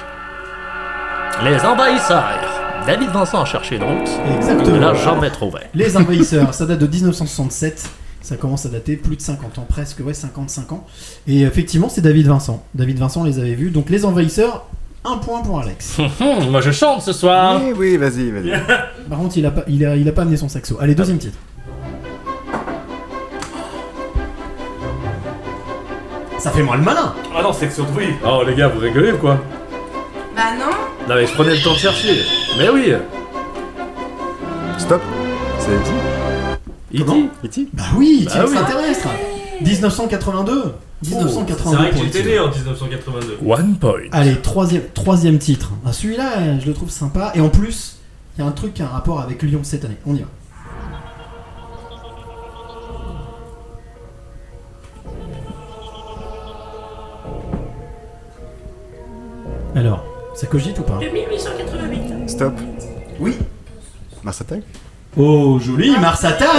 Les envahisseurs. David Vincent a cherché une route. Il Exactement. l'a jamais trouvé. Les envahisseurs, ça date de 1967. Ça commence à dater plus de 50 ans, presque, ouais, 55 ans. Et effectivement, c'est David Vincent. David Vincent les avait vus. Donc, les envahisseurs, un point pour Alex. Moi je chante ce soir. Oui, oui, vas-y, vas-y. Par contre, il a pas, il a, il a pas amené son saxo. Allez, deuxième titre. Ça fait moins le malin. Ah non, c'est que surtout oui. Oh les gars, vous rigolez ou quoi? Bah non. Non mais je prenais le temps de chercher. Mais oui. Stop. C'est dit. E.T. E.T. Bah oui, Bah oui. extraterrestre. 1982. 1982 pour le titre. 1982. One point. Allez, troisième, troisième titre. Ah, Celui-là, euh, je le trouve sympa. Et en plus, il y a un truc qui a un rapport avec Lyon cette année. On y va. Alors, ça cogite ou pas Stop. Oui. Mars Attack Oh, joli, Mars Attack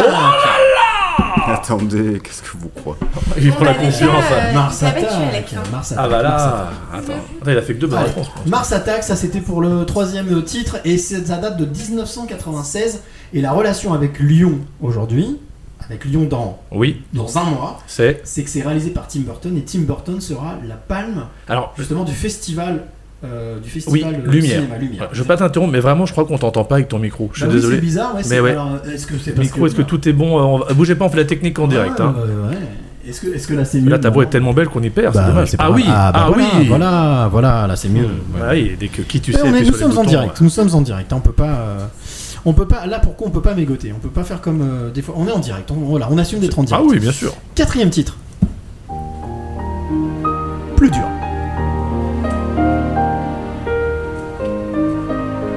Attendez, qu'est-ce que vous croyez Il prend la confiance. euh, Mars Attack Alex, hein. Mars Attack, Ah bah Mars là, attends. Attends, il a fait que deux bonnes réponses. Mars Attack, ça c'était pour le troisième titre et ça date de 1996 et la relation avec Lyon aujourd'hui, avec Lyon dans, Oui, dans un mois, c'est. c'est que c'est réalisé par Tim Burton et Tim Burton sera la palme Alors, justement du festival euh, du oui, festival euh, lumière. cinéma Lumière. Je veux pas t'interrompre, mais vraiment, je crois qu'on t'entend pas avec ton micro. Je suis Bah oui, désolé. c'est bizarre, ouais, Mais c'est- ouais. alors, est-ce que c'est parce Micro, est-ce que tout est bon Euh, Bougez pas, on fait la technique en direct. Ouais, hein. Est-ce que, est-ce que là c'est mieux Là, ta voix est tellement belle qu'on y perd, Bah, c'est dommage. c'est pas Ah grave. oui, ah, bah ah voilà, oui. voilà, voilà, là c'est mieux. Oui, dès que qui tu sais. on est- nous sommes en direct, ouais. nous sommes en direct, hein, on peut pas, euh, on peut pas, là pourquoi on peut pas mégoter, on peut pas faire comme euh, des fois, on est en direct, on, voilà, on assume d'être en Ah direct. oui, bien sûr. Quatrième titre. Plus dur.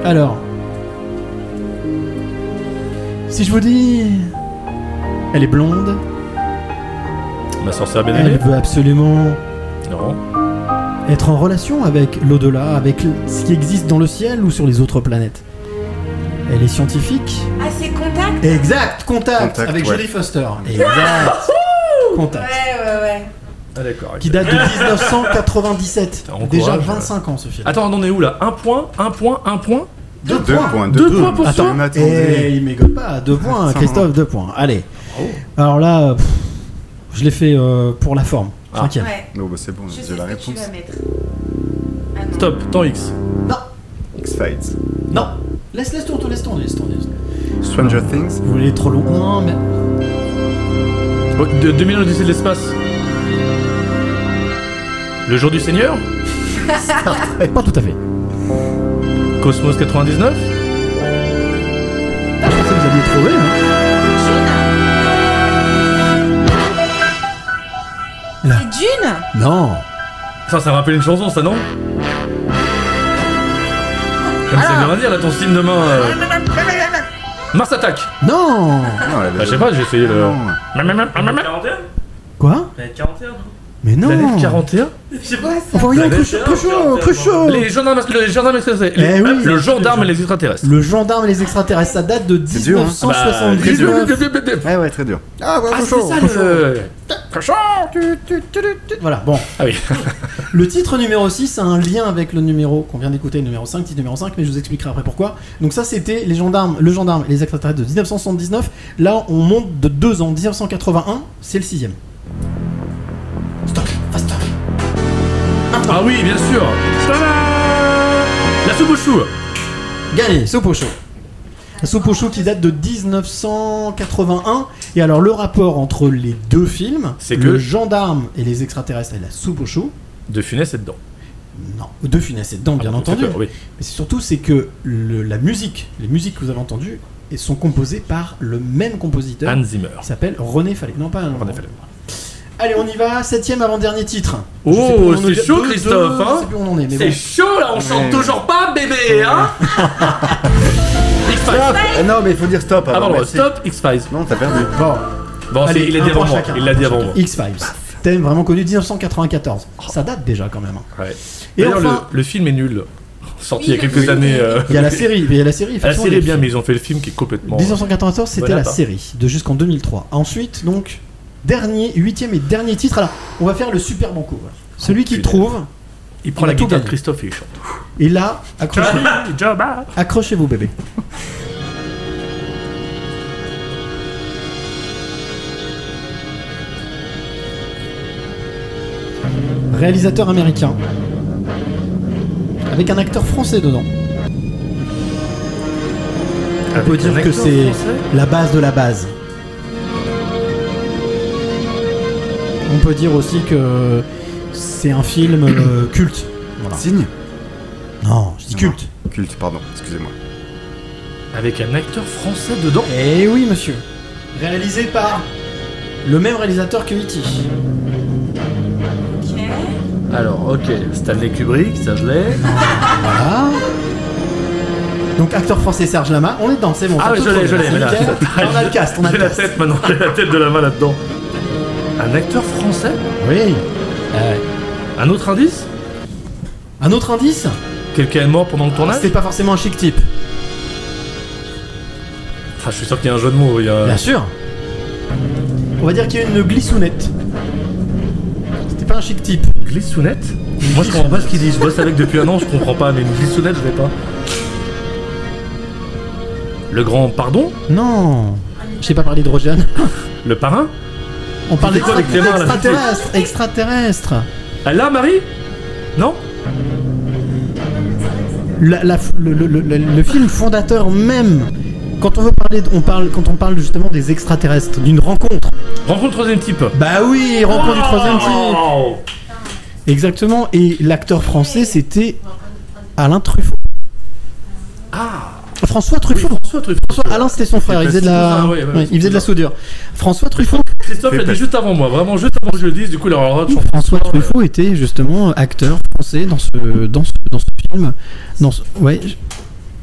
Alors, si je vous dis, elle est blonde, Ma sorcière bien elle veut absolument Non. être en relation avec l'au-delà, avec ce qui existe dans le ciel ou sur les autres planètes. Elle est scientifique. Ah, c'est contact Exact, contact, Contact, avec ouais. Jodie Foster. Exact. contact. Ouais, ouais, ouais. Ah d'accord. Qui date de 1997. Encourage, Déjà euh. 25 ans ce film. Attends, on en est où là? Un point, un point, un point? Deux, Deux points, Deux deux points pour Attends, toi et attendez. il m'égale pas, deux points. Christophe, deux points. Allez. Bravo. Alors là, pff, je l'ai fait euh, pour la forme. Ah. Ouais. Non, bah c'est bon, j'ai ce la que tu réponse. vas mettre. Ah non. Stop, temps X. Non, X-Files. non. Laisse, laisse tourner, laisse tourner, laisse tourner. Stranger Things. Vous voulez trop long Non, mais. Oh, de 2000 l'Odyssée de l'espace. Le jour du Seigneur Pas tout à fait. Cosmos 99 Ah, je pensais que vous aviez trouvé. Hein. Là. C'est Dune? Non. Ça, ça me rappelle une chanson, ça, non? Comme ça veut rien dire, là, ton signe de main. euh. Mars attaque Non. Bah, je sais pas, j'ai essayé le. Non. 41 Quoi? Planète 41 non? Mais non. Planète 41 Je sais pas. Enfin, regarde, Planète Cruchot, 41, Cruchot, 41, Cruchot. Les gendarmes, les gendarmes extraterrestres. Eh oui. Le gendarme et les extraterrestres. Le gendarme et les extraterrestres, ça date de C'est dur, hein. Ah bah, très dur. 1979. Ouais, ouais, très dur. Ah, c'est ça le. Voilà, bon. Ah oui. Le titre numéro 6 a un lien avec le numéro qu'on vient d'écouter, le numéro 5, titre numéro 5, mais je vous expliquerai après pourquoi. Donc ça c'était les gendarmes, le gendarme et les extraterrestres de 1979. Là on monte de 2 ans, 1981, c'est le sixième. Ah oui, bien sûr. La soupe au chou. Gagné, soupe au chaud. La soupe au chaud qui date de 1981. Et alors le rapport entre les deux films, C'est le que- gendarme et les extraterrestres et la soupe au chaud, De Funès est dedans. non, deux Funès est dedans bien Ah bon, entendu. Oui. Mais c'est surtout c'est que le- la musique, les musiques que vous avez entendues, sont composées par le même compositeur Hans Zimmer. qui s'appelle René Fallet. Non pas René Fallet. Allez, on y va. Septième avant-dernier titre. Oh, c'est est. chaud, Deux, Christophe, hein on en est, C'est bon. chaud là, on chante toujours pas, bébé, hein X-Files. Stop Non, mais il faut dire stop Ah pardon, stop, X-Files. Non, t'as perdu. Bon, Bon, Allez, il a un dit avant moi. Il l'a dit avant moi. X-Files. Thème vraiment connu 1994. Ça date déjà quand même. hein. Ouais. Et D'ailleurs, enfin, le, le film est nul. Sorti il y a quelques oui. années. euh, il y a la série. Il y a la série. La série est bien, mais ils ont fait le film qui est complètement. 1994, c'était Voilà, la série de jusqu'en 2003. Ensuite, donc, dernier, huitième et dernier titre. Alors, on va faire le super banco. voilà. Celui qui le punaise. trouve, Il prend il la guitare de. Christophe et il chante. et là, accrochez- Joba. accrochez-vous, bébé. Réalisateur américain. Avec un acteur français dedans. On peut dire que c'est la base de la base. On peut dire aussi que c'est un film euh, culte. Voilà. Signe Non, je dis culte. Culte, pardon, excusez-moi. Avec un acteur français dedans. Eh oui, monsieur. Réalisé par le même réalisateur que E.T. Ok. Alors, ok, Stanley Kubrick, ça je l'ai. Voilà. Donc acteur français Serge Lama, on est dedans, c'est bon. Ah ouais, je l'ai, je l'ai, c'est mais là. nickel. On a le cast, on a J'ai le la cast. tête maintenant, j'ai la tête de la main là-dedans. Un acteur français Oui. Euh, Un autre indice un autre indice Quelqu'un est mort pendant le tournage C'était pas forcément un chic type. Ah, je suis sûr qu'il y a un jeu de mots. Il y a... Bien sûr. On va dire qu'il y a une glissounette. C'était pas un chic type. Glissounette Moi, je comprends pas ce qu'il dit. Je bosse avec depuis un an, je comprends pas. Mais une glissounette, je vais pas. Le grand pardon Non. Je sais pas parler d'hydrogène. Le parrain On parle quoi d'extraterrestre. Extraterrestre. Ah là, Marie? Non? La- la- le, le- le- le- le film fondateur même. Quand on veut parler, de- on parle, quand on parle justement des extraterrestres, d'une rencontre. Rencontre troisième type. Bah oui, rencontre du troisième type. Oh Exactement. Et l'acteur français, c'était Alain Truffaut. Ah François Truffaut. François Truffaut. François- Alain, c'était son frère. Il faisait de la, Ah, ouais, ouais, ouais, il faisait de la soudure. François Truffaut. Christophe l'a dit juste avant moi, vraiment juste avant que je le dise, du coup de chanter. François Truffaut était justement acteur français dans ce, dans ce, dans ce film. Dans ce, ouais.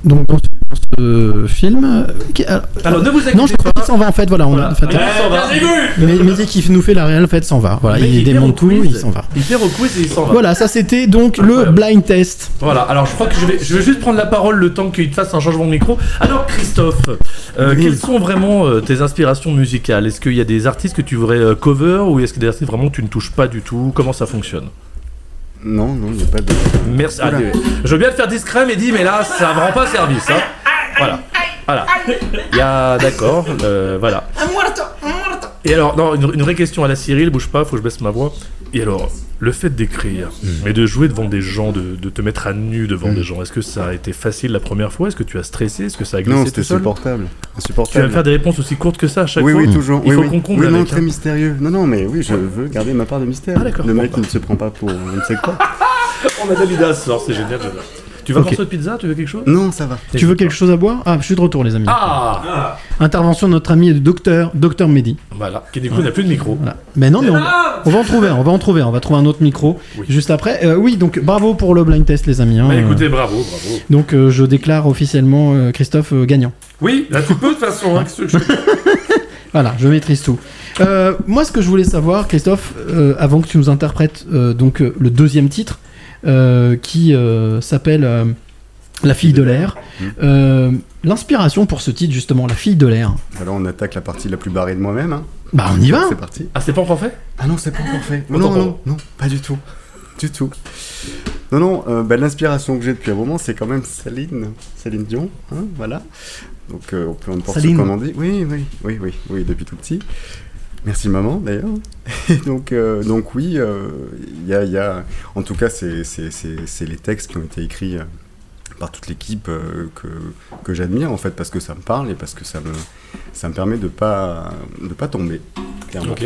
Donc dans ce, ce film. euh, alors- Alors ne vous inquiétez non, je crois pas. qu'il s'en va en fait. Voilà, on a, en fait, Ouais, mais, mais qui nous fait la réelle, en fait, s'en va. Voilà, il démonte tout, quiz. il s'en va. Il perd au quiz et il s'en va. Voilà, ça c'était donc le blind test. Voilà, alors je crois que je vais, je vais juste prendre la parole le temps qu'il te fasse un changement de micro. Alors Christophe, euh, Oui. quelles sont vraiment euh, tes inspirations musicales? Est-ce qu'il y a des artistes que tu voudrais euh, cover ou est-ce que des artistes vraiment que tu ne touches pas du tout? Comment ça fonctionne? Non, non, il n'y a pas de. Merci. Je veux bien te faire discret, mais dis, mais là, ça ne rend pas service. Hein. Voilà. Voilà. Il y a. D'accord. euh, voilà. Et alors, non, une, une vraie question à la Cyril, bouge pas, faut que je baisse ma voix. Et alors, le fait d'écrire, mais de jouer devant des gens, de, de te mettre à nu devant Mm. des gens, est-ce que ça a été facile la première fois? Est-ce que tu as stressé? Est-ce que ça a glissé Non, c'était seul? insupportable. Tu vas me faire des réponses aussi courtes que ça à chaque oui, fois? oui, toujours. Il oui, faut oui. qu'on comble Oui, non, avec, très hein. mystérieux. Non, non, mais oui, je veux garder ma part de mystère. Ah, d'accord. Le mec bah. qui ne se prend pas pour on ne sait quoi. On a Dalida ce soir, c'est génial. Tu veux un morceau de pizza Tu veux quelque chose? Non, ça va. Tu veux quelque chose à boire? Ah, je suis de retour, les amis. Ah Intervention de notre ami et de docteur, docteur Mehdi. Voilà, qui du coup n'a plus de micro. Voilà. Mais non, mais on, on va en trouver, un, on va en trouver, un, on va trouver un autre micro Oui. juste après. Euh, oui, donc bravo pour le blind test, les amis. hein. Bah écoutez, bravo, bravo. Donc euh, je déclare officiellement euh, Christophe euh, gagnant. Oui, là tu peux de toute façon. hein, que je- Voilà, je maîtrise tout. Euh, moi, ce que je voulais savoir, Christophe, euh, avant que tu nous interprètes euh, donc euh, le deuxième titre, qui euh, s'appelle euh, La fille de l'air. Mm. Euh, L'inspiration pour ce titre, justement, La fille de l'air. Alors on attaque la partie la plus barrée de moi-même. hein. Bah, on y va. C'est parti. Ah, c'est pas encore fait? Ah non, c'est pas encore fait. Non, non, non, pas du tout. Du tout. Non, non, euh, bah, l'inspiration que j'ai depuis un moment, c'est quand même Céline. Céline Dion, hein, voilà. Donc euh, on peut en porter Céline. comme on dit. Oui, oui, oui, oui, oui, depuis tout petit. Merci maman d'ailleurs. Donc, euh, donc oui, euh, il y, a, il y a, en tout cas, c'est c'est- c'est- c'est les textes qui ont été écrits euh, par toute l'équipe que, que j'admire en fait parce que ça me parle et parce que ça me, ça me permet de pas de pas tomber. Clairement. Ok.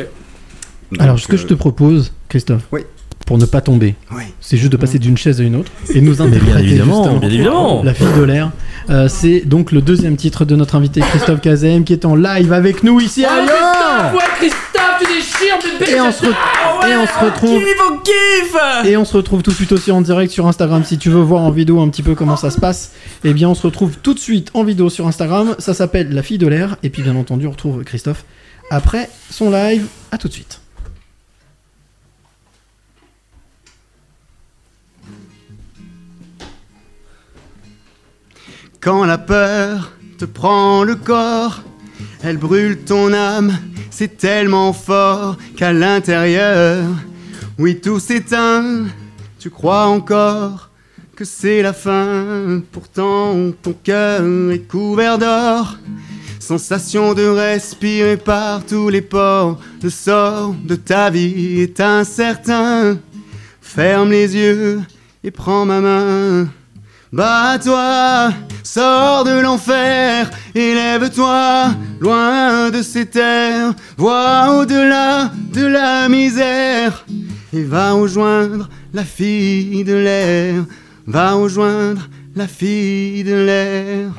Alors, ce que je te propose, Christophe, Oui. Pour ne pas tomber, Oui. c'est juste de passer d'une chaise à une autre et nous interpréter bien évidemment, justement bien évidemment. La fille de l'air. Euh, c'est donc le deuxième titre de notre invité Christophe Kazem qui est en live avec nous ici à Lyon. Ouais, Christophe, tu déchires, bébé Et on se, re- et on se retrouve kiff et on se retrouve tout de suite aussi en direct sur Instagram si tu veux voir en vidéo un petit peu comment ça se passe. Eh bien on se retrouve tout de suite en vidéo sur Instagram. Ça s'appelle La fille de l'air et puis bien entendu on retrouve Christophe après son live. À tout de suite. Quand la peur te prend le corps, elle brûle ton âme, c'est tellement fort qu'à l'intérieur, oui tout s'éteint, tu crois encore que c'est la fin, pourtant ton cœur est couvert d'or. Sensation de respirer par tous les pores, le sort de ta vie est incertain. Ferme les yeux et prends ma main. Bats-toi, sors de l'enfer, élève-toi, loin de ces terres, vois au-delà de la misère, et va rejoindre la fille de l'air, va rejoindre la fille de l'air.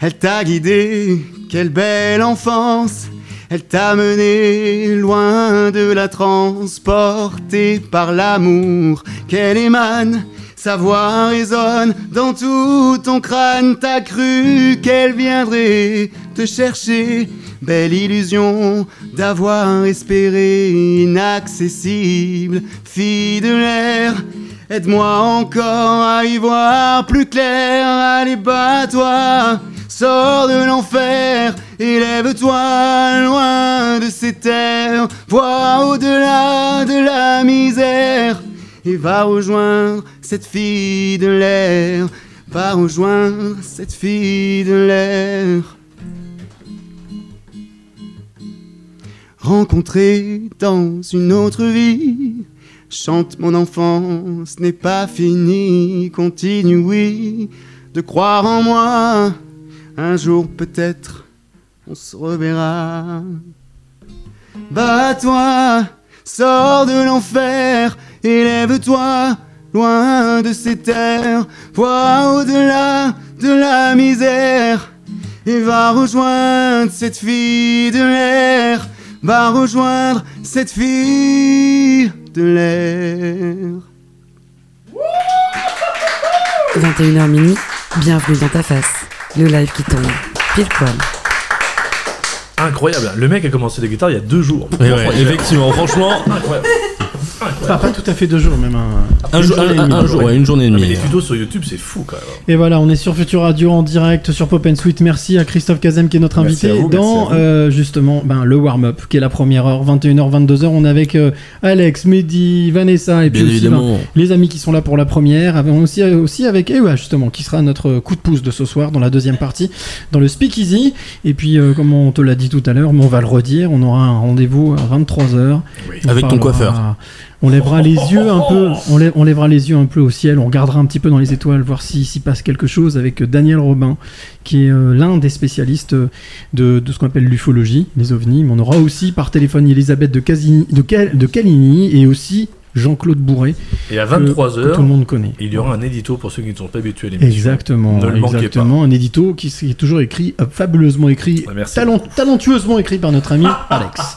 Elle t'a guidé, quelle belle enfance. Elle t'a mené loin de la transe, portée par l'amour qu'elle émane. Sa voix résonne dans tout ton crâne. T'as cru qu'elle viendrait te chercher, Belle illusion d'avoir espéré inaccessible. Fille de l'air, aide-moi encore à y voir plus clair. Allez, bats-toi, sors de l'enfer, élève-toi loin de ces terres. Vois au-delà de la misère et va rejoindre cette fille de l'air. Va rejoindre cette fille de l'air. Rencontré dans une autre vie, chante mon enfant, ce n'est pas fini. Continue, oui, de croire en moi. Un jour peut-être, on se reverra. Bats-toi, sors de l'enfer, élève-toi loin de ces terres, vois au-delà de la misère et va rejoindre cette fille de l'air, va rejoindre cette fille de l'air. 21h minuit, bienvenue dans ta face. Le live qui tombe, pile poil. Incroyable. Le mec a commencé la guitare il y a deux jours. Ouais, ouais, effectivement, franchement, Incroyable. Enfin, pas tout à fait deux jours, même un, un, une jour, journée et un- demie. un jour, ouais, une journée et Non, mais les tutos sur YouTube, c'est fou quand même. Et voilà, on est sur Future Radio en direct sur Pop and Sweet. Merci à Christophe Kazem qui est notre Merci invité à vous, dans euh, justement ben, le warm-up qui est la première heure, 21h, 22h. On est avec euh, Alex, Mehdi, Vanessa et puis Bien aussi évidemment. ben, les amis qui sont là pour la première. Avec- aussi, aussi avec Ewa justement qui sera notre coup de pouce de ce soir dans la deuxième partie, dans le Speakeasy. Et puis, euh, comme on te l'a dit tout à l'heure, mais on va le redire, on aura un rendez-vous à 23h. Oui. On Avec ton coiffeur. On lèvera les yeux un peu, on, lève- on lèvera les yeux un peu au ciel, on regardera un petit peu dans les étoiles, voir s'il s'y passe quelque chose avec euh, Daniel Robin, qui est euh, l'un des spécialistes euh, de, de ce qu'on appelle l'ufologie, les ovnis. Mais on aura aussi par téléphone Elisabeth de, Casini, de, Cal- de Caligny et aussi Jean-Claude Bourré, Et à que- que tout le 23h, monde connaît. il y aura un édito pour ceux qui ne sont pas habitués à l'émission. Exactement, Ne le manquez exactement. Un édito qui, est toujours écrit, fabuleusement écrit, Ouais, merci. talent- talentueusement écrit par notre ami Alex.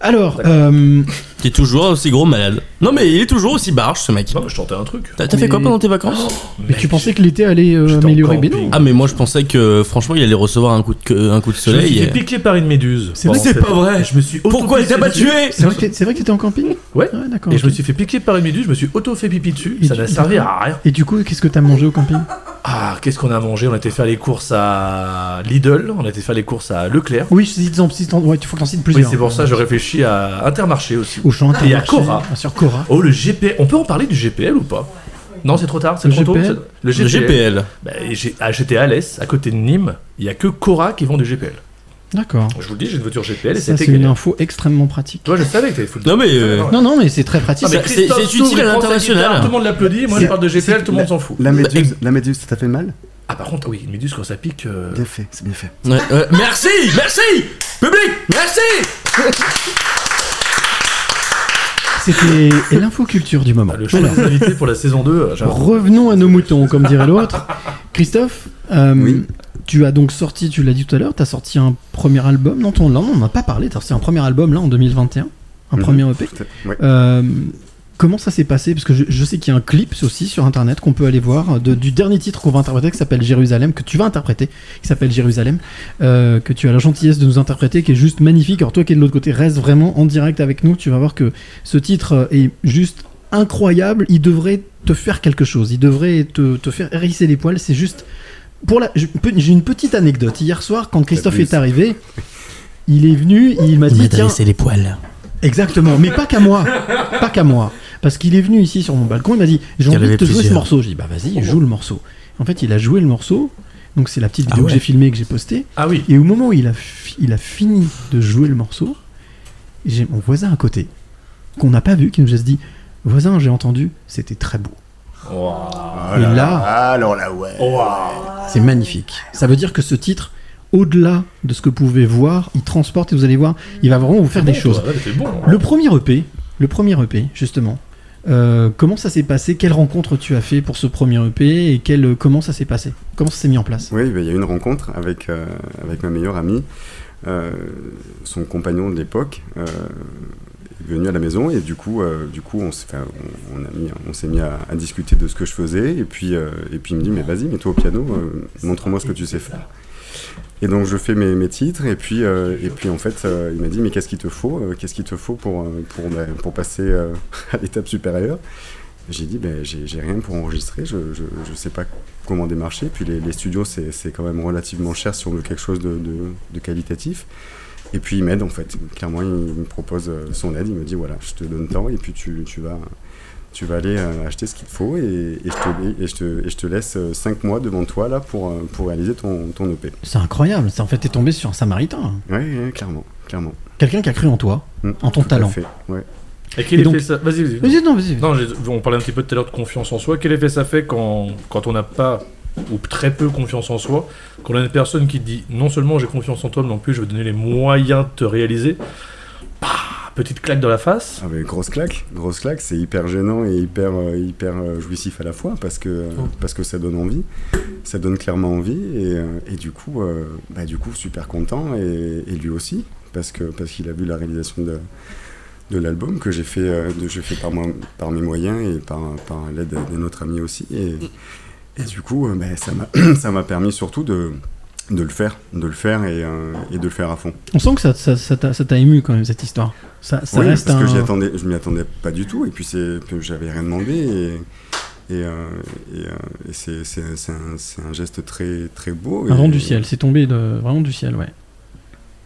Alors, euh, Est toujours aussi gros malade. Non, mais il est toujours aussi barge, ce mec. Non, mais je tentais un truc. T'as t'as fait quoi pendant tes vacances mais tu pensais que l'été allait euh, J'étais en améliorer mais non. Ah, mais moi je pensais que franchement il allait recevoir un coup de, que- un coup de Je me suis soleil. fait piquer par une méduse. C'est vrai pendant c'est cette- pas vrai. Je me suis Pourquoi il t'a pas auto-piqué tué C'est vrai que t'es- c'est vrai que t'étais en camping Ouais. d'accord. Et je ok. me suis fait piquer par une méduse, je me suis auto-fait pipi dessus. Et ça tu- n'a servi à rien. Et du coup, qu'est-ce que t'as mangé au camping Ah, qu'est-ce qu'on a mangé? On a été faire les courses à Lidl, on a été faire les courses à Leclerc. Oui, je dis en si ouais, il faut que t'en cites Oui, plusieurs. c'est pour ça que je réfléchis à Intermarché aussi. Il y a Cora. ah, Sur Cora. Oh, le GPL. On peut en parler du GPL ou pas? Non, c'est trop tard, c'est Le trop tôt. GPL? c'est- Le Le GPL. GPL. Bah, ah, J'étais à Alès, à côté de Nîmes. Il y a que Cora qui vend du GPL. D'accord. Je vous le dis, j'ai une voiture GPL et c'était c'est une info extrêmement pratique. Toi, je savais que t'avais. Non, mais, euh, Non, non, mais c'est très pratique. Ah, c'est- utile à l'international. Tout le monde l'applaudit, moi je parle de GPL, tout le monde s'en fout. La méduse, la méduse, ça t'a fait mal? Ah, par contre, oui, une méduse quand ça pique. euh, Bien fait, c'est bien fait. Ouais. Merci, merci, public, merci. C'était l'infoculture du moment. bah, le choix Alors, des invités pour la saison 2, euh, revenons à nos moutons, comme dirait l'autre. Christophe, euh, Oui. tu as donc sorti, tu l'as dit tout à l'heure, tu as sorti un premier album. Non, ton, non, on n'en a pas parlé. Tu as sorti un premier album là en 2021, un Mhm. premier EP. Ouais. Euh, comment ça s'est passé? Parce que je, je sais qu'il y a un clip aussi sur internet qu'on peut aller voir de- du dernier titre qu'on va interpréter qui s'appelle Jérusalem, que tu vas interpréter, qui s'appelle Jérusalem, euh, que tu as la gentillesse de nous interpréter, qui est juste magnifique. Alors toi qui es de l'autre côté, reste vraiment en direct avec nous. Tu vas voir que ce titre est juste incroyable. Il devrait te faire quelque chose. Il devrait te, te faire hérisser les poils. C'est juste. Pour la, j'ai une petite anecdote. Hier soir, quand Christophe est arrivé, il est venu, il m'a dit tiens, les poils. Exactement, mais pas qu'à moi. Pas qu'à moi. Parce qu'il est venu ici sur mon balcon, il m'a dit J'ai envie de te jouer ce morceau. J'ai dit Bah vas-y, joue le morceau. En fait, il a joué le morceau. Donc c'est la petite Ah vidéo que j'ai filmée, que j'ai postée. Ah oui. Et au moment où il a, fi- il a fini de jouer le morceau, j'ai mon voisin à côté, qu'on n'a pas vu, qui nous a dit Voisin, j'ai entendu, c'était très beau. Et là, Alors là, ouais. c'est magnifique. Ça veut dire que ce titre, au-delà de ce que vous pouvez voir, il transporte et vous allez voir, il va vraiment vous faire des Bon, choses. toi. Le premier EP, le premier EP, justement. Euh, comment ça s'est passé? Quelle rencontre tu as fait pour ce premier EP et quel, comment ça s'est passé? Comment ça s'est mis en place? Oui, bah, il y a eu une rencontre avec, euh, avec ma meilleure amie. Euh, son compagnon de l'époque euh, est venu à la maison et du coup, euh, du coup on s'est on, mis- on à, discuter de ce que je faisais. Et puis, euh, et puis il me dit Mais vas-y, mets-toi au piano, euh, montre-moi ce que tu sais faire. Et donc je fais mes, titres et puis euh, et puis en fait euh, il m'a dit mais qu'est-ce qu'il te faut euh, qu'est-ce qu'il te faut pour pour bah, pour passer à l'étape supérieure? J'ai dit ben j'ai j'ai rien pour enregistrer je, je je sais pas comment démarcher. Puis les, studios c'est quand même relativement cher si on veut quelque chose de, de, qualitatif. Et puis il m'aide en fait. Clairement il me propose son aide. Il me dit voilà je te donne temps et puis tu tu vas tu vas aller euh, acheter ce qu'il te faut et, et je te, et, je te, et je te laisse 5 mois devant toi là pour, euh, pour réaliser ton, ton EP. C'est incroyable. C'est en fait, t'es tombé sur un samaritain. Oui, ouais, clairement, clairement. Quelqu'un qui a cru en toi, Mm, en ton tout à talent. fait, ouais. Et quel Et effet donc- ça Vas-y, vas-y. Vas-y, non, vas-y. Non, j'ai- on parlait un petit peu tout à l'heure de confiance en soi. Quel effet ça fait quand, quand on n'a pas ou très peu confiance en soi, qu'on a une personne qui te dit non seulement j'ai confiance en toi, mais en plus je vais te donner les moyens de te réaliser. Bah, petite claque dans la face. Ah grosse claque, grosse claque, c'est hyper gênant et hyper, euh, hyper euh, jouissif à la fois parce que, euh, parce que ça donne envie, ça donne clairement envie et, euh, et du coup, bah, du coup super content et, et lui aussi parce que parce qu'il a vu la réalisation de, de l'album que j'ai fait, de- j'ai fait par, moi, par mes moyens et par, par l'aide de notre ami aussi et, et du coup, bah, ça m'a permis surtout de, de le faire, de le faire et, euh, et de le faire à fond. On sent que ça, ça, ça t'a ému quand même cette histoire. Ça, ça Oui, reste parce un. que attendais, je m'y attendais pas du tout, et puis c'est j'avais rien demandé, et, et, euh, et, euh, et c'est, un, geste très, très beau. Un vent du ciel. C'est tombé de... vraiment du ciel, ouais.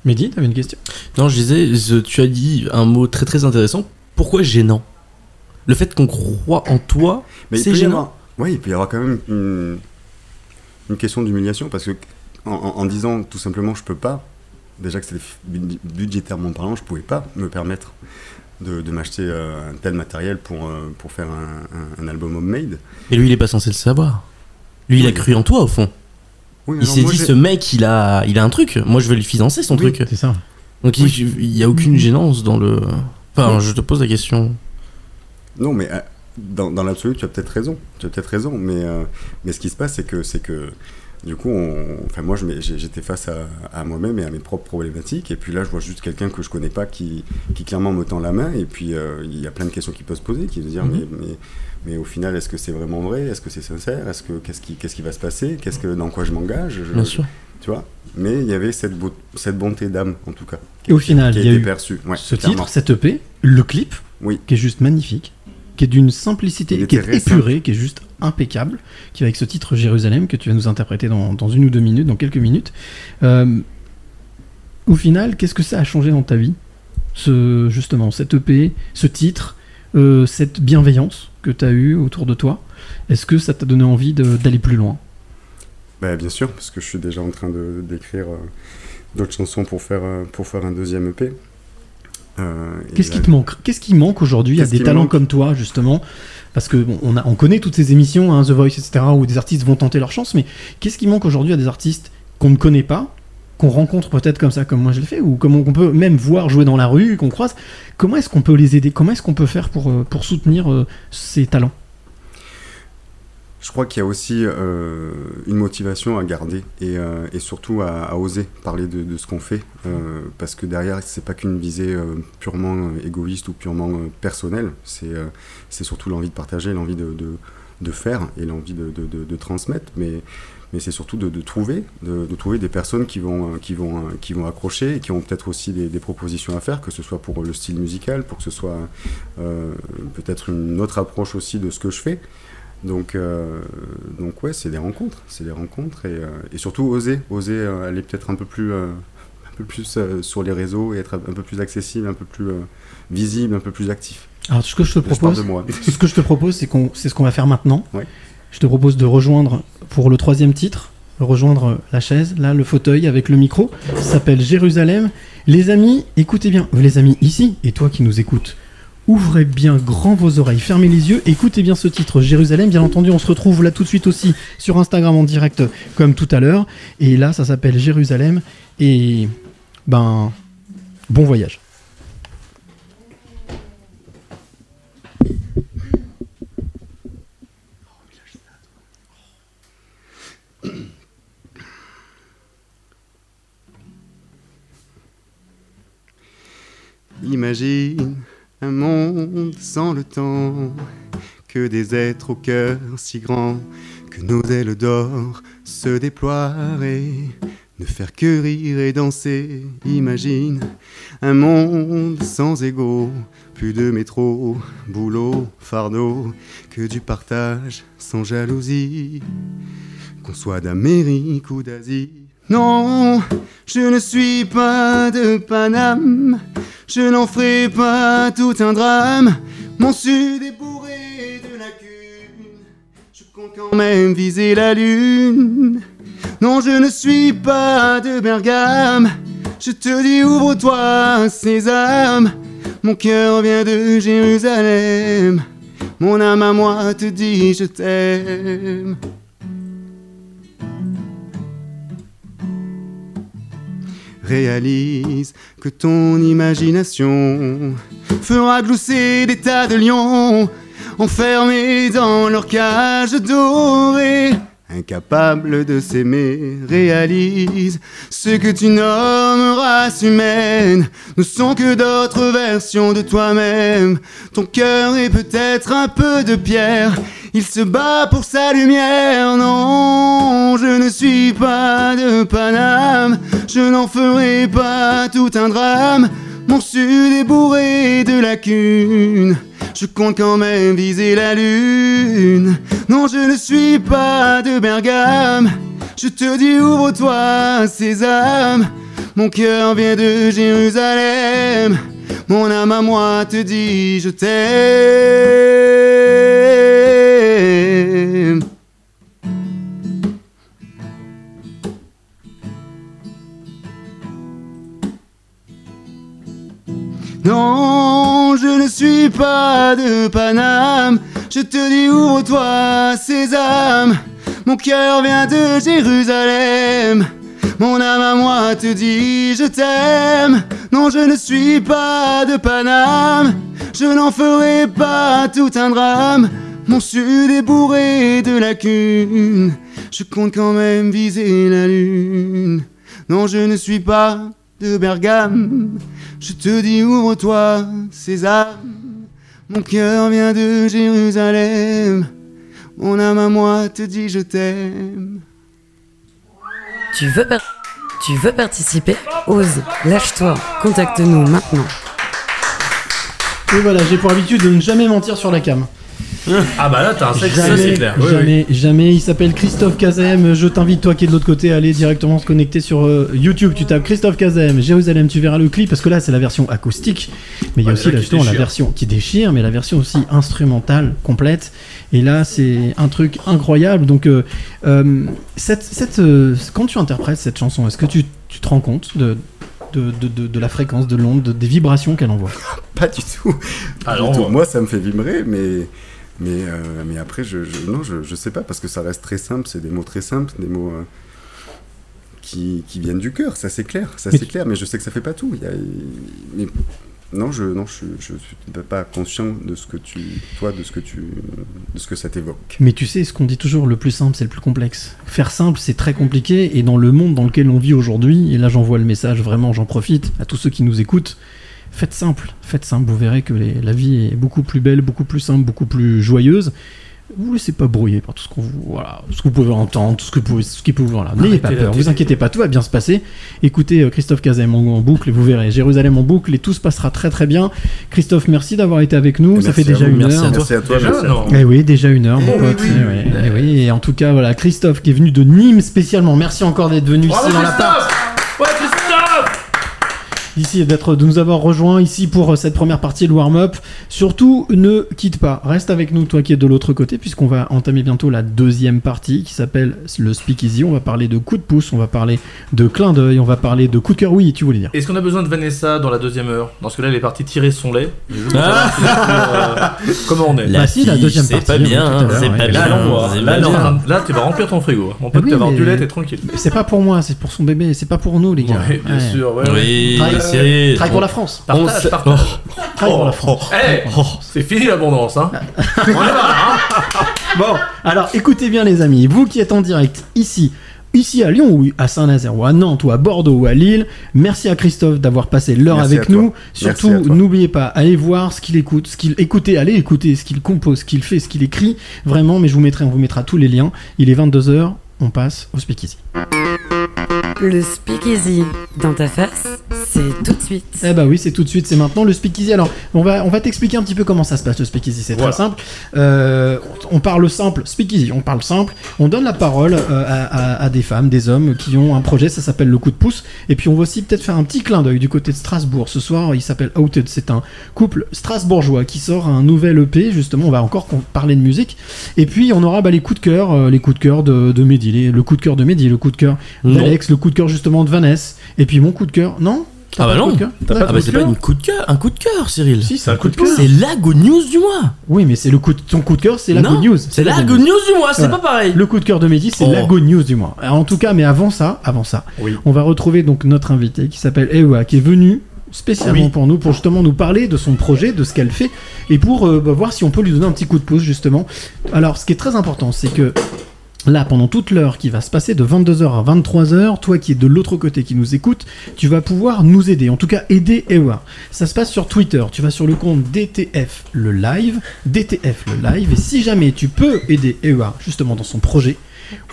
Mehdi, t'avais une question? Non, je disais, tu as dit un mot très très intéressant. Pourquoi gênant? Le fait qu'on croit en toi, c'est gênant. avoir, ouais, il peut y avoir quand même une, une question d'humiliation, parce que en, en- en disant tout simplement je peux pas, déjà que c'est bud- budgétairement parlant, je pouvais pas me permettre de, de m'acheter euh, un tel matériel pour, euh, pour faire un, un- un album homemade. Et lui, il est pas censé le savoir. Lui, il a cru en toi au fond. Oui, Il s'est dit, ce mec, il a, il a un truc. Moi, je vais lui financer son Oui. truc. C'est ça. Donc, il, il y a aucune gênance dans le. Enfin, je te pose la question. Non, mais euh, dans, dans l'absolu, tu as peut-être raison. Tu as peut-être raison. Mais, euh, mais ce qui se passe, c'est que, c'est que du coup, on- enfin, moi, j'étais face à, à moi-même et à mes propres problématiques. Et puis là, je vois juste quelqu'un que je connais pas qui, qui clairement me tend la main. Et puis, euh, il y a plein de questions qui peuvent se poser, qui veut dire, Mhm. mais, mais, mais au final, est-ce que c'est vraiment vrai? Est-ce que c'est sincère? Est-ce que qu'est-ce qui, qu'est-ce qui va se passer? Qu'est-ce que dans quoi je m'engage? Bien sûr. Tu vois? Mais il y avait cette, beau- cette bonté d'âme, en tout cas, Et au final, il y a eu. Ouais, ce clairement. titre, cette EP, le clip, Oui. qui est juste magnifique, qui est d'une simplicité, qui est était très épuré, qui est juste impeccable, qui est avec ce titre Jérusalem que tu vas nous interpréter dans, une ou deux minutes, dans quelques minutes. Euh, au final, qu'est-ce que ça a changé dans ta vie ce, Justement, cette EP, ce titre, euh, cette bienveillance que tu as eue autour de toi, est-ce que ça t'a donné envie d'aller plus loin? Bah, bien sûr, parce que je suis déjà en train d'écrire euh, d'autres chansons pour faire, pour faire un deuxième EP. Euh, Qu'est-ce qui te manque? Qu'est-ce qui manque aujourd'hui à des talents comme toi, justement? Parce que bon, on, a, on connaît toutes ces émissions, hein, The Voice, etc., où des artistes vont tenter leur chance, mais qu'est-ce qui manque aujourd'hui à des artistes qu'on ne connaît pas, qu'on rencontre peut-être comme ça, comme moi je l'ai fait, ou comme qu'on peut même voir jouer dans la rue, qu'on croise? Comment est-ce qu'on peut les aider? Comment est-ce qu'on peut faire pour, euh, pour soutenir euh, ces talents? Je crois qu'il y a aussi euh, une motivation à garder et, euh, surtout à, oser parler de, ce qu'on fait, euh, parce que derrière, c'est pas qu'une visée purement égoïste ou purement personnelle, c'est c'est surtout l'envie de partager, l'envie de, de, faire et l'envie de, transmettre, mais, mais c'est surtout de, trouver, de, trouver des personnes qui vont, qui vont, qui vont accrocher et qui ont peut-être aussi des, propositions à faire, que ce soit pour le style musical, pour que ce soit peut-être une autre approche aussi de ce que je fais. Donc, euh, donc ouais, c'est des rencontres, c'est des rencontres et, euh, et surtout oser, oser euh, aller peut-être un peu plus, euh, un peu plus sur les réseaux et être un peu plus accessible, un peu plus visible, un peu plus actif. Alors, ce que je te propose, moi. ce que je te propose, c'est qu'on, c'est ce qu'on va faire maintenant. Ouais. Je te propose de rejoindre pour le troisième titre, rejoindre la chaise, là, le fauteuil avec le micro. Ça s'appelle Jérusalem. Les amis, écoutez bien, les amis ici et toi qui nous écoutes. Ouvrez bien grand vos oreilles, fermez les yeux, écoutez bien ce titre Jérusalem. Bien entendu, on se retrouve là tout de suite aussi sur Instagram en direct comme tout à l'heure. Et là, ça s'appelle Jérusalem. Et ben, bon voyage. Imagine un monde sans le temps, que des êtres au cœur si grand, que nos ailes d'or se déploieraient, ne faire que rire et danser. Imagine un monde sans égaux, plus de métro, boulot, fardeau, que du partage sans jalousie. Qu'on soit d'Amérique ou d'Asie. Non, je ne suis pas de Paname, je n'en ferai pas tout un drame. Mon sud est bourré de lacunes, je compte quand même viser la lune. Non, je ne suis pas de Bergame, je te dis ouvre-toi, sésame. Mon cœur vient de Jérusalem, mon âme à moi te dit je t'aime. Réalise que ton imagination fera glousser des tas de lions enfermés dans leur cage dorée. Incapable de s'aimer, réalise ce que tu nommes race humaine ne sont que d'autres versions de toi-même. Ton cœur est peut-être un peu de pierre, il se bat pour sa lumière. Non, je ne suis pas de Paname, je n'en ferai pas tout un drame. Mon sud est bourré de lacunes. Je compte quand même viser la lune. Non, je ne suis pas de Bergame. Je te dis ouvre-toi, sésame. Mon cœur vient de Jérusalem. Mon âme à moi te dit je t'aime. Non, je ne suis pas de Paname. Je te dis ouvre-toi, sésame. Mon cœur vient de Jérusalem. Mon âme à moi te dit je t'aime. Non, je ne suis pas de Paname. Je n'en ferai pas tout un drame. Mon sud est bourré de lacunes. Je compte quand même viser la lune. Non, je ne suis pas de Bergame. Je te dis ouvre-toi, César. Mon cœur vient de Jérusalem. Mon âme à moi te dit je t'aime. Tu veux, par- tu veux participer? Ose, lâche-toi, contacte-nous maintenant. Et voilà, j'ai pour habitude de ne jamais mentir sur la cam. Ah bah là, t'as un sexe, ça c'est Jamais, clair. Oui, oui. jamais, jamais. Il s'appelle Christophe Kazem. Je t'invite, toi qui es de l'autre côté, à aller directement se connecter sur euh, YouTube. Tu tapes Christophe Kazem, Jérusalem, tu verras le clip parce que là, c'est la version acoustique. Mais il y a aussi là, justement, la version qui déchire, mais la version aussi instrumentale, complète. Et là, c'est un truc incroyable. Donc, euh, euh, cette, cette, euh, quand tu interprètes cette chanson, est-ce que tu, tu te rends compte de, de, de, de- de la fréquence, de l'onde, de- des vibrations qu'elle envoie? Pas du tout. Pas Alors, du tout. Moi, ça me fait vibrer, mais. Mais, euh, mais après, je, je- non, je, je sais pas, parce que ça reste très simple, c'est des mots très simples, des mots euh, qui, qui viennent du cœur, ça c'est clair, ça Mais c'est clair, mais je sais que ça fait pas tout. Y a- mais non, je non, je, je suis pas conscient de ce que tu, toi, de ce que tu, de ce que ça t'évoque. Mais tu sais, ce qu'on dit toujours, le plus simple, c'est le plus complexe. Faire simple, c'est très compliqué, et dans le monde dans lequel on vit aujourd'hui, et là j'envoie le message, vraiment j'en profite à tous ceux qui nous écoutent, faites simple, faites simple, vous verrez que les- la vie est beaucoup plus belle, beaucoup plus simple, beaucoup plus joyeuse. Vous laissez pas brouiller par tout ce qu'on vous, voilà, ce que vous pouvez entendre, tout ce que vous pouvez, ce qui peut vous, voilà. N'ayez pas peur, vous inquiétez pas, tout va bien se passer. Écoutez euh, Christophe Kazem en, en boucle, et vous verrez Jérusalem en boucle, et tout se passera très très bien. Christophe, merci d'avoir été avec nous, Et ça fait déjà vous, une merci heure. à toi. Merci à toi. Déjà, merci. Eh oui, déjà une heure, mon Eh pote. oui, Eh eh oui, et en tout cas, voilà, Christophe qui est venu de Nîmes spécialement. Merci encore d'être venu Bravo, ici dans la part. Christophe Ouais, Christophe Ici, d'être, de nous avoir rejoints ici pour euh, cette première partie de warm-up. Surtout, ne quitte pas. Reste avec nous, toi qui es de l'autre côté, puisqu'on va entamer bientôt la deuxième partie qui s'appelle le Speakeasy. On va parler de coup de pouce, on va parler de clin d'œil, on va parler de coup de cœur. Oui, tu voulais dire. Est-ce qu'on a besoin de Vanessa dans la deuxième heure? Parce que là, elle est partie tirer son lait. Ah. euh, comment on est Bah si, la deuxième c'est partie, hein, c'est pas bien. c'est là, pas bien. là, tu vas remplir ton frigo. Mon pote, oui, tu vas avoir du lait, t'es tranquille. C'est pas pour moi, c'est pour son bébé, c'est pas pour nous, les gars. Ouais, bien Ouais. sûr. ouais, ouais. Oui, Travaille pour la France. On Partage, sait- partage. Travaille pour la Oh, France. Eh, c'est fini l'abondance, hein. On est là, hein. Bon, alors écoutez bien les amis, vous qui êtes en direct ici, ici à Lyon ou à Saint-Nazaire ou à Nantes ou à Bordeaux ou à Lille, merci à Christophe d'avoir passé l'heure avec nous. Surtout, n'oubliez pas, allez voir ce qu'il écoute, ce qu'il écoutez, allez écouter ce qu'il compose, ce qu'il fait, ce qu'il écrit, vraiment, mais je vous mettrai, on vous mettra tous les liens. Il est 22h, on passe au speakeasy. Le speakeasy dans ta face, c'est tout de suite. Eh bah oui, c'est tout de suite, c'est maintenant le speakeasy. Alors, on va, on va t'expliquer un petit peu comment ça se passe le speakeasy. C'est Voilà. très simple. Euh, on parle simple, speakeasy, on parle simple. On donne la parole euh, à, à- à des femmes, des hommes qui ont un projet, ça s'appelle le coup de pouce. Et puis on va aussi peut-être faire un petit clin d'œil du côté de Strasbourg. Ce soir, il s'appelle Outed. C'est un couple strasbourgeois qui sort un nouvel EP. Justement, on va encore parler de musique. Et puis on aura bah, les coups de cœur, euh, les coups de cœur de, de Mehdi, les- le coup de cœur de Mehdi, le coup de cœur d'Alex, le coup de cœur justement de Vanessa. Et puis mon coup de cœur, non? Ah bah non. T'as pas. Ah bah c'est pas une coup de cœur, un coup de cœur, Cyril. Si, C'est un coup de cœur. C'est la good news du mois. Oui, mais c'est le coup de... ton coup de cœur, c'est la Non, good news. C'est la good news du mois, c'est Voilà. pas pareil. Le coup de cœur de Mehdi, c'est Oh. la good news du mois. Alors, en tout cas, mais avant ça, avant ça, Oui. on va retrouver donc notre invité qui s'appelle Ewa, qui est venu spécialement Oui. pour nous, pour justement nous parler de son projet, de ce qu'elle fait, et pour euh, bah, voir si on peut lui donner un petit coup de pouce justement. Alors, ce qui est très important, c'est que Là, pendant toute l'heure qui va se passer de 22h à 23h, toi qui es de l'autre côté qui nous écoute, tu vas pouvoir nous aider, en tout cas aider Ewa. Ça se passe sur Twitter, tu vas sur le compte DTF le live, DTF le live, et si jamais tu peux aider Ewa justement dans son projet,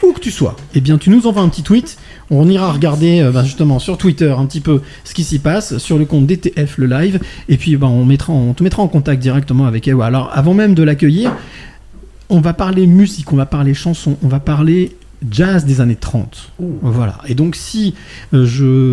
où que tu sois, eh bien tu nous envoies un petit tweet, on ira regarder euh, bah, justement sur Twitter un petit peu ce qui s'y passe, sur le compte DTF le live, et puis bah, on, mettra, on te mettra en contact directement avec Ewa. Alors avant même de l'accueillir, on va parler musique, on va parler chansons, on va parler jazz des années 30. Voilà. Et donc si euh,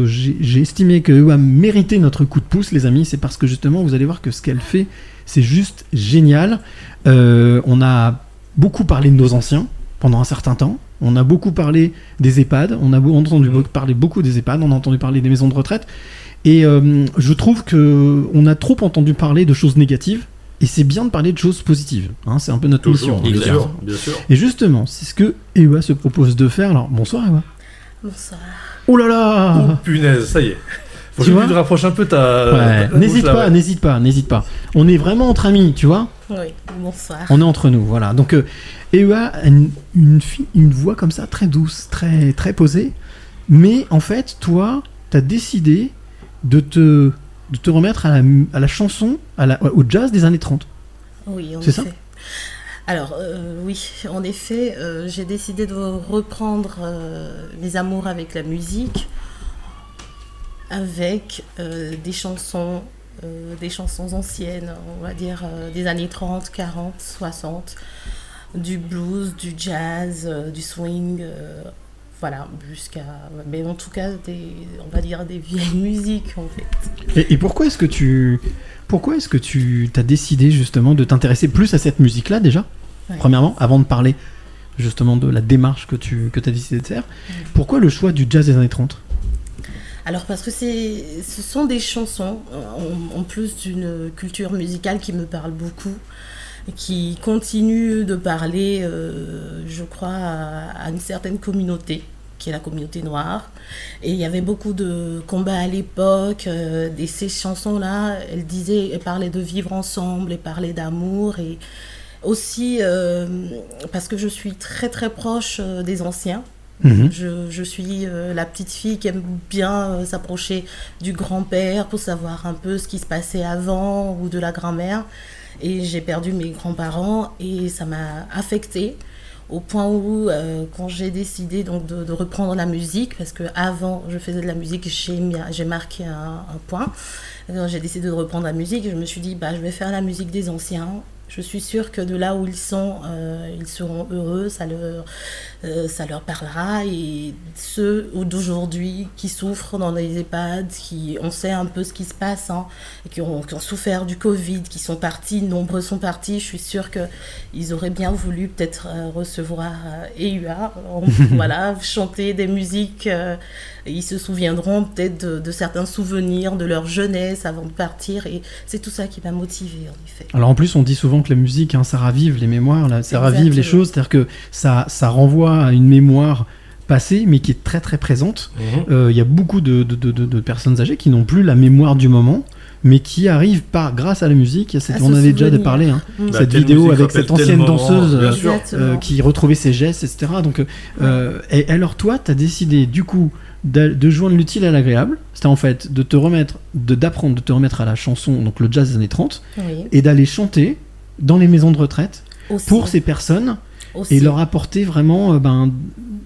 j'ai estimé que Ewa méritait notre coup de pouce, les amis, c'est parce que justement vous allez voir que ce qu'elle fait, c'est juste génial. Euh, on a beaucoup parlé de nos anciens pendant un certain temps. On a beaucoup parlé des EHPAD, on a entendu be- parler beaucoup des EHPAD, on a entendu parler des maisons de retraite. Et euh, je trouve que on a trop entendu parler de choses négatives. Et c'est bien de parler de choses positives. hein, c'est un peu notre Toujours, mission. bien sûr, bien sûr. Et justement, c'est ce que Ewa se propose de faire. Alors, bonsoir Ewa. Bonsoir. Oh là là Oh punaise, ça y est. Faut Tu que vois tu te rapproches un peu ta. Ouais, ta N'hésite pas, ouais. n'hésite pas, n'hésite pas. On est vraiment entre amis, tu vois Oui, bonsoir. On est entre nous, voilà. Donc, euh, Ewa a une, une, une voix comme ça, très douce, très, très posée. Mais en fait, toi, t'as décidé de te, de te remettre à la, à la chanson, à la, au jazz des années 30. Oui, en C'est ça effet. Alors, euh, oui, en effet, euh, j'ai décidé de reprendre euh, mes amours avec la musique, avec des chansons, des chansons anciennes, on va dire des années 30, 40, 60, du blues, du jazz, du swing, voilà, jusqu'à. Mais en tout cas, des, on va dire des vieilles musiques, en fait. Et, et pourquoi est-ce que tu, pourquoi est-ce que tu t'as décidé justement de t'intéresser plus à cette musique-là déjà? Ouais. Premièrement, avant de parler justement de la démarche que tu que as décidé de faire, pourquoi le choix du jazz des années 30 Alors parce que c'est, ce sont des chansons, en, en plus d'une culture musicale qui me parle beaucoup, qui continue de parler, euh, je crois, à, à une certaine communauté, qui est la communauté noire. Et il y avait beaucoup de combats à l'époque, euh, et ces chansons-là, elles disaient, elles parlaient de vivre ensemble, elles parlaient d'amour, et aussi euh, parce que je suis très très proche euh, des anciens. Mhm. Je, je suis euh, la petite fille qui aime bien euh, s'approcher du grand-père pour savoir un peu ce qui se passait avant ou de la grand-mère. Et j'ai perdu mes grands-parents et ça m'a affectée au point où, euh, quand j'ai décidé donc de, reprendre la musique, parce que avant je faisais de la musique, j'ai marqué un, un point. Alors, J'ai décidé de reprendre la musique et je me suis dit, bah, je vais faire la musique des anciens. Je suis sûre que de là où ils sont, euh, ils seront heureux, ça leur, euh, ça leur parlera. Et ceux d'aujourd'hui qui souffrent dans les EHPAD, qui, on sait un peu ce qui se passe, hein, et qui ont, qui ont souffert du Covid, qui sont partis, nombreux sont partis, je suis sûre qu'ils auraient bien voulu peut-être euh, recevoir EUA, en- voilà, chanter des musiques. Et ils se souviendront peut-être de, de certains souvenirs de leur jeunesse avant de partir. Et c'est tout ça qui m'a motivée, en effet. Alors en plus, on dit souvent que la musique, hein, ça ravive les mémoires, là, ça ravive les choses, c'est-à-dire que ça, ça renvoie à une mémoire passée, mais qui est très très présente. Mhm. Euh, Il y a beaucoup de, de- de- de- de personnes âgées qui n'ont plus la mémoire du moment, mais qui arrivent par grâce à la musique. Cette- À on avait déjà parlé, hein, Mm. Bah, cette telle vidéo avec cette ancienne moment, danseuse euh, euh, qui retrouvait ses gestes, etc. Donc, euh, et alors toi, tu as décidé du coup de joindre l'utile à l'agréable. C'était en fait de te remettre, de d'apprendre, de te remettre à la chanson, donc le jazz des années 30, Oui, et d'aller chanter dans les maisons de retraite aussi. pour ces personnes Aussi. et leur apporter vraiment euh, ben,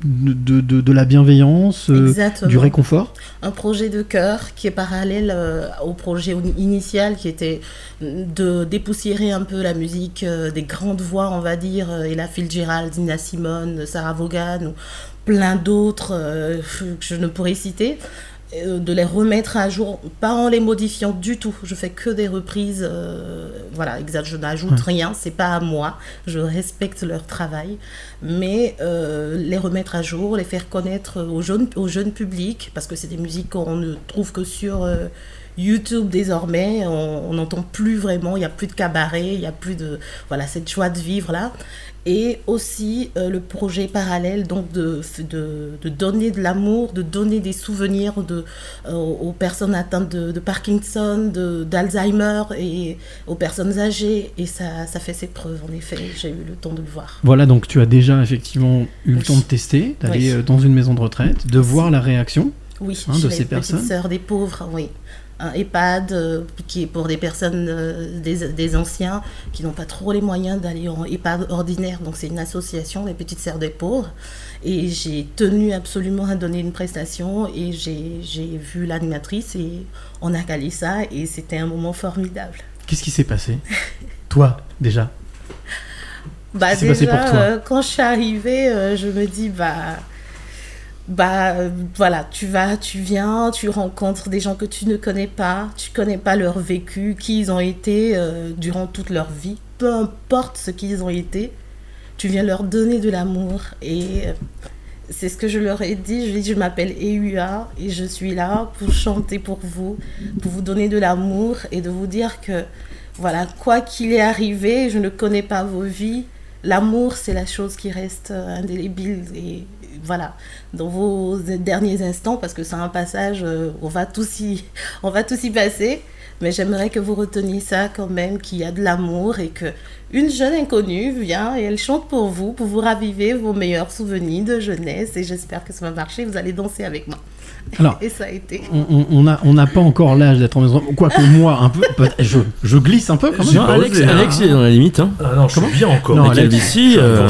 de, de- de la bienveillance, euh, du réconfort. un projet de cœur qui est parallèle euh, au projet initial qui était de dépoussiérer un peu la musique euh, des grandes voix, on va dire, euh, Ella Fitzgerald, Nina Simone, Sarah Vaughan plein d'autres euh, que je ne pourrais citer. euh, de les remettre à jour, pas en les modifiant du tout. Je fais que des reprises, euh, voilà, exact. Je n'ajoute Ouais. rien, c'est pas à moi. Je respecte leur travail, mais euh, les remettre à jour, les faire connaître au jeune, au jeune public, parce que c'est des musiques qu'on ne trouve que sur euh, YouTube désormais. On on n'entend plus vraiment, il n'y a plus de cabaret, il n'y a plus de voilà cette joie de vivre là. Et aussi euh, le projet parallèle donc de, de, de donner de l'amour, de donner des souvenirs de, euh, aux personnes atteintes de, de Parkinson, d'Alzheimer et aux personnes âgées. Et ça, ça fait ses preuves en effet, j'ai eu le temps de le voir. Voilà, donc tu as déjà effectivement eu le temps de tester, d'aller Oui. euh, dans une maison de retraite, de voir la réaction. Oui, Hein, de les ces petites personnes. sœurs des pauvres, oui. Un EHPAD euh, qui est pour des personnes, euh, des, des anciens qui n'ont pas trop les moyens d'aller en EHPAD ordinaire. Donc c'est une association, les petites sœurs des pauvres. Et j'ai tenu absolument à donner une prestation et j'ai vu l'animatrice et on a calé ça et c'était un moment formidable. Qu'est-ce qui s'est passé? Toi, déjà? Bah déjà, passé pour toi? euh, quand je suis arrivée, je me dis, bah, bah euh, voilà, tu vas, tu viens, tu rencontres des gens que tu ne connais pas, tu connais pas leur vécu, qui ils ont été euh, durant toute leur vie, peu importe ce qu'ils ont été, tu viens leur donner de l'amour et euh, c'est ce que je leur ai dit. Je je m'appelle EUA et je suis là pour chanter pour vous, pour vous donner de l'amour et de vous dire que, voilà, quoi qu'il est arrivé, je ne connais pas vos vies. L'amour, c'est la chose qui reste indélébile. Voilà, dans vos derniers instants, parce que c'est un passage, euh, on va tous y, on va passer. Mais j'aimerais que vous reteniez ça quand même, qu'il y a de l'amour et que une jeune inconnue vient et elle chante pour vous, pour vous raviver vos meilleurs souvenirs de jeunesse. Et j'espère que ça va marcher. Vous allez danser avec moi. Alors, et ça a été. on- on on a- on n'a pas encore l'âge d'être en maison. Quoique moi, un peu. Je, je glisse un peu quand même. Non, Alex, osé, hein. Alex, il est dans la limite. Hein. Ah non, je suis bien encore. Non, Alex, suis euh,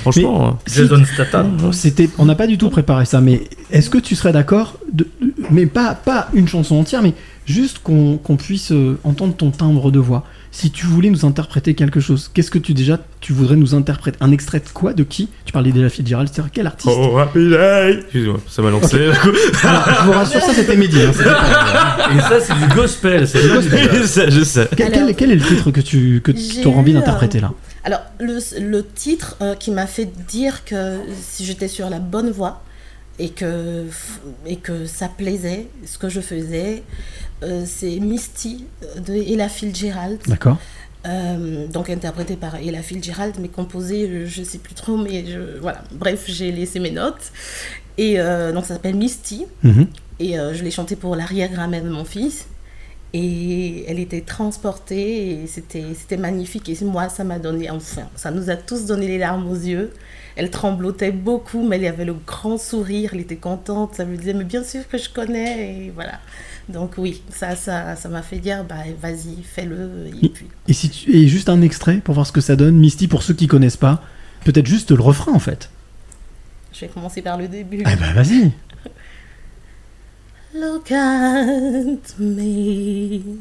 franchement. hein. Si- Jason Statham. C'était, on n'a pas du tout préparé ça, mais est-ce que tu serais d'accord, de, de- mais pas, pas une chanson entière, mais juste qu'on, qu'on puisse euh, entendre ton timbre de voix. Si tu voulais nous interpréter quelque chose, qu'est-ce que tu déjà tu voudrais nous interpréter? Un extrait de quoi? De qui? Tu parlais déjà Fitzgerald, c'est quel artiste? Oh, happy day. Excuse-moi, ça m'a lancé. Alors, je vous rassure, ça c'était Mehdi. hein, c'était pas- Et ça, c'est du gospel. C'est du je sais, je sais. quel, quel- Alors, quel est le titre que tu que auras envie eu, d'interpréter là? Alors, le, le titre euh, qui m'a fait dire que si j'étais sur la bonne voie et que, et que ça plaisait, ce que je faisais, euh, c'est Misty de Ella Fitzgerald. D'accord. Euh, donc interprété par Ella Fitzgerald, mais composé, je, je sais plus trop, mais je, voilà. Bref, j'ai laissé mes notes. Et euh, donc ça s'appelle Misty. Mhm. Et euh, je l'ai chanté pour l'arrière-grand-mère de mon fils. Et elle était transportée et c'était c'était magnifique. Et moi, ça m'a donné, enfin, ça nous a tous donné les larmes aux yeux. Elle tremblotait beaucoup, mais elle avait le grand sourire, elle était contente. Ça me disait, mais bien sûr que je connais. Et voilà. Donc oui, ça ça ça m'a fait dire, bah vas-y, fais-le. Et puis, Et si tu, et juste un extrait pour voir ce que ça donne, Misty pour ceux qui connaissent pas, peut-être juste le refrain en fait. je vais commencer par le début. Eh ben vas-y. Look at me.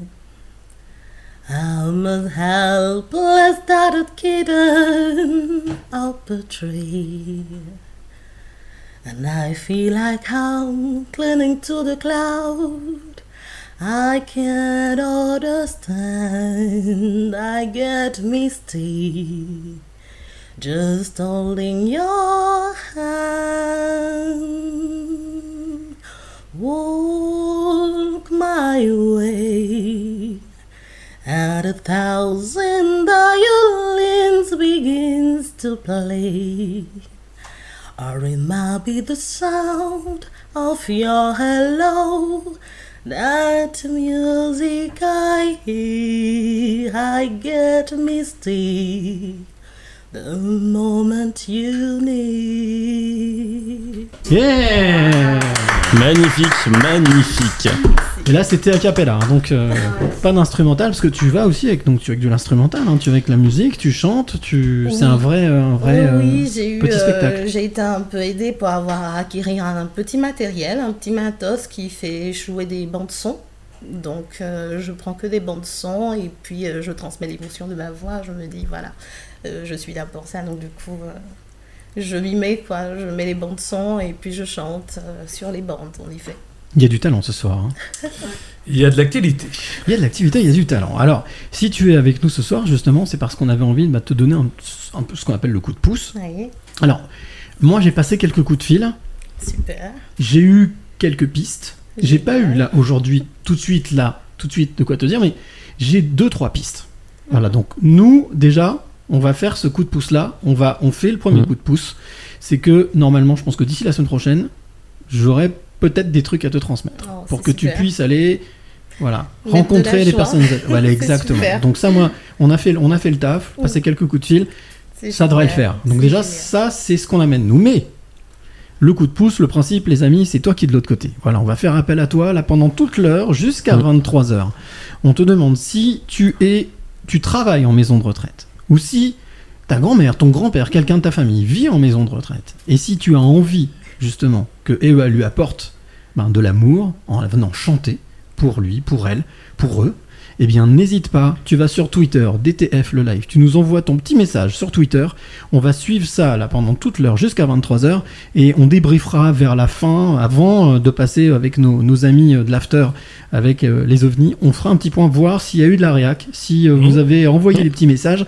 I'm a helpless tattered kitten up a tree. And I feel like I'm clinging to the cloud. I can't understand. I get misty. Just holding your hand. Walk my way. And a thousand violins begins to play. Or it might be the sound of your hello. That music I hear, I get misty. The moment you need. Yeah Magnifique, magnifique. Et là, c'était a cappella, hein, donc euh, pas d'instrumental, parce que tu vas aussi avec, donc, tu avec de l'instrumental, hein, tu vas avec la musique, tu chantes, tu... c'est Oui. un vrai, un vrai oui, euh, j'ai eu, petit euh, spectacle. j'ai été un peu aidée pour avoir à acquérir un petit matériel, un petit matos qui fait jouer des bandes son. Donc euh, je prends que des bandes son et puis euh, je transmets l'émotion de ma voix. Je me dis voilà, euh, je suis là pour ça. Donc du coup, euh, je m'y mets quoi. Je mets les bandes son et puis je chante euh, sur les bandes. On y fait. Il y a du talent ce soir. hein. Il y a de l'actualité. Il y a de l'activité, il y a du talent. Alors, si tu es avec nous ce soir, justement, c'est parce qu'on avait envie de te donner un, un peu ce qu'on appelle le coup de pouce. Oui, Alors, moi, j'ai passé quelques coups de fil. super. J'ai eu quelques pistes. J'ai pas eu là aujourd'hui, tout de suite là, tout de suite de quoi te dire, mais j'ai deux trois pistes. Voilà, donc nous déjà, on va faire ce coup de pouce là. On va, on fait le premier Mhm. coup de pouce. C'est que normalement, je pense que d'ici la semaine prochaine, j'aurai peut-être des trucs à te transmettre Oh, pour que tu puisses aller, voilà, Mettre rencontrer les joie. personnes. Voilà, exactement. super. Donc ça, moi, on a fait, on a fait le taf, passé quelques coups de fil ça devrait le faire. Donc déjà, génial. ça, c'est ce qu'on amène nous. Mais le coup de pouce, le principe, les amis, c'est toi qui es de l'autre côté. Voilà, on va faire appel à toi là pendant toute l'heure jusqu'à Mm. 23h. On te demande si tu es, tu travailles en maison de retraite ou si ta grand-mère, ton grand-père, quelqu'un de ta famille vit en maison de retraite et si tu as envie justement que EA lui apporte ben, de l'amour en venant chanter pour lui, pour elle, pour eux, eh bien n'hésite pas, tu vas sur Twitter, DTF le live, tu nous envoies ton petit message sur Twitter, on va suivre ça là pendant toute l'heure jusqu'à 23h et on débriefera vers la fin, avant euh, de passer avec nos, nos amis euh, de l'after avec euh, les ovnis, on fera un petit point voir s'il y a eu de la réac, si euh, vous avez envoyé les petits messages.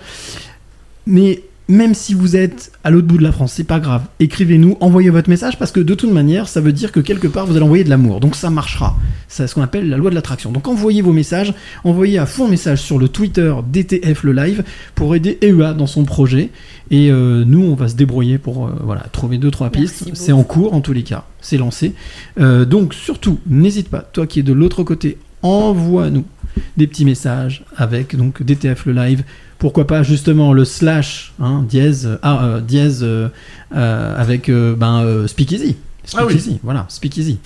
Mais même si vous êtes à l'autre bout de la France, c'est pas grave. Écrivez-nous, envoyez votre message parce que de toute manière, ça veut dire que quelque part vous allez envoyer de l'amour. Donc ça marchera. C'est ce qu'on appelle la loi de l'attraction. Donc envoyez vos messages, envoyez à fond message sur le Twitter DTF le live pour aider EUA dans son projet. Et euh, nous, on va se débrouiller pour euh, voilà trouver deux trois pistes. C'est en cours en tous les cas. C'est lancé. Euh, donc surtout, n'hésite pas. Toi qui es de l'autre côté, envoie-nous des petits messages avec donc DTF le live. Pourquoi pas justement le slash hein, dièse, ah, euh, dièse euh, euh, avec euh, ben, euh, Speakeasy. Ah oui. Speakeasy, voilà, Speakeasy.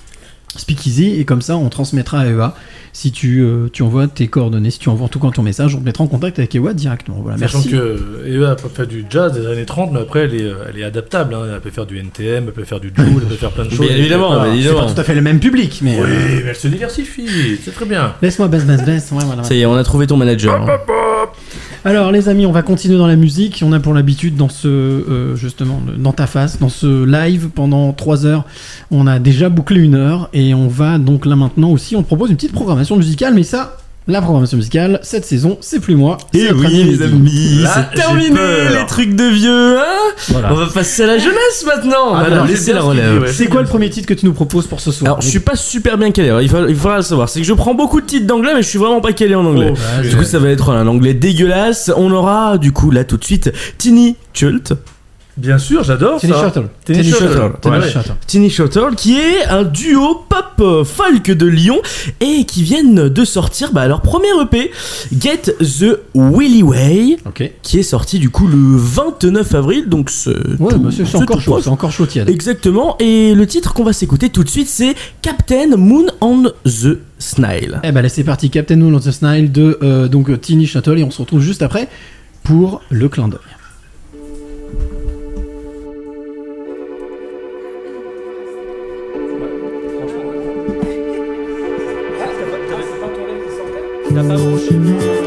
Speakeasy, et comme ça on transmettra à EA. Si tu, euh, tu envoies tes coordonnées, si tu envoies en tout cas ton message, on te mettra en contact avec EA directement. Voilà, Sachant merci. que Eva peut faire du jazz des années 30, mais après elle est, elle est adaptable. hein. Elle peut faire du NTM, elle peut faire du Joule, elle peut faire plein de choses. Bien évidemment, Voilà. bien C'est évidemment. pas tout à fait le même public, mais. Oui, euh, mais elle se diversifie, c'est très bien. Laisse-moi baisse, baisse, baisse. Ouais, voilà. Ça y est, on a trouvé ton manager. hein. Alors les amis, on va continuer dans la musique. On a pour l'habitude dans ce euh, justement dans ta face, dans ce live pendant 3 heures, on a déjà bouclé une heure et on va donc là maintenant aussi, on propose une petite programmation musicale, mais ça, la programmation musicale cette saison, c'est plus moi. c'est Et Eh oui, les amis, c'est terminé les trucs de vieux, hein Voilà. On va passer à la jeunesse maintenant. Ah, Alors, non, laissez la relève. C'est quoi le premier titre que tu nous proposes pour ce soir Alors, je suis pas super bien calé. alors, Il, faudra le savoir. C'est que je prends beaucoup de titres d'anglais, mais je suis vraiment pas calé en anglais. Oh, vas-y. du coup, ça va être un anglais dégueulasse. On aura, du coup, là tout de suite, Tiny Chult. Bien sûr, j'adore ça. Shuttle. Tennis Shuttle. Ouais. Shuttle. Tiny Shuttle, qui est un duo pop folk de Lyon et qui viennent de sortir bah, leur premier EP, Get the Willy Way, Ok. qui est sorti du coup le 29 avril. Donc, c'est Ouais, tout- bah, c'est c'est c'est encore chaud, c'est encore chaud tiède. Exactement, et le titre qu'on va s'écouter tout de suite, c'est Captain Moon on the Snile. Eh ben là c'est parti, Captain Moon on the Snile de euh, donc Tiny Shuttle et on se retrouve juste après pour le clin d'œil. You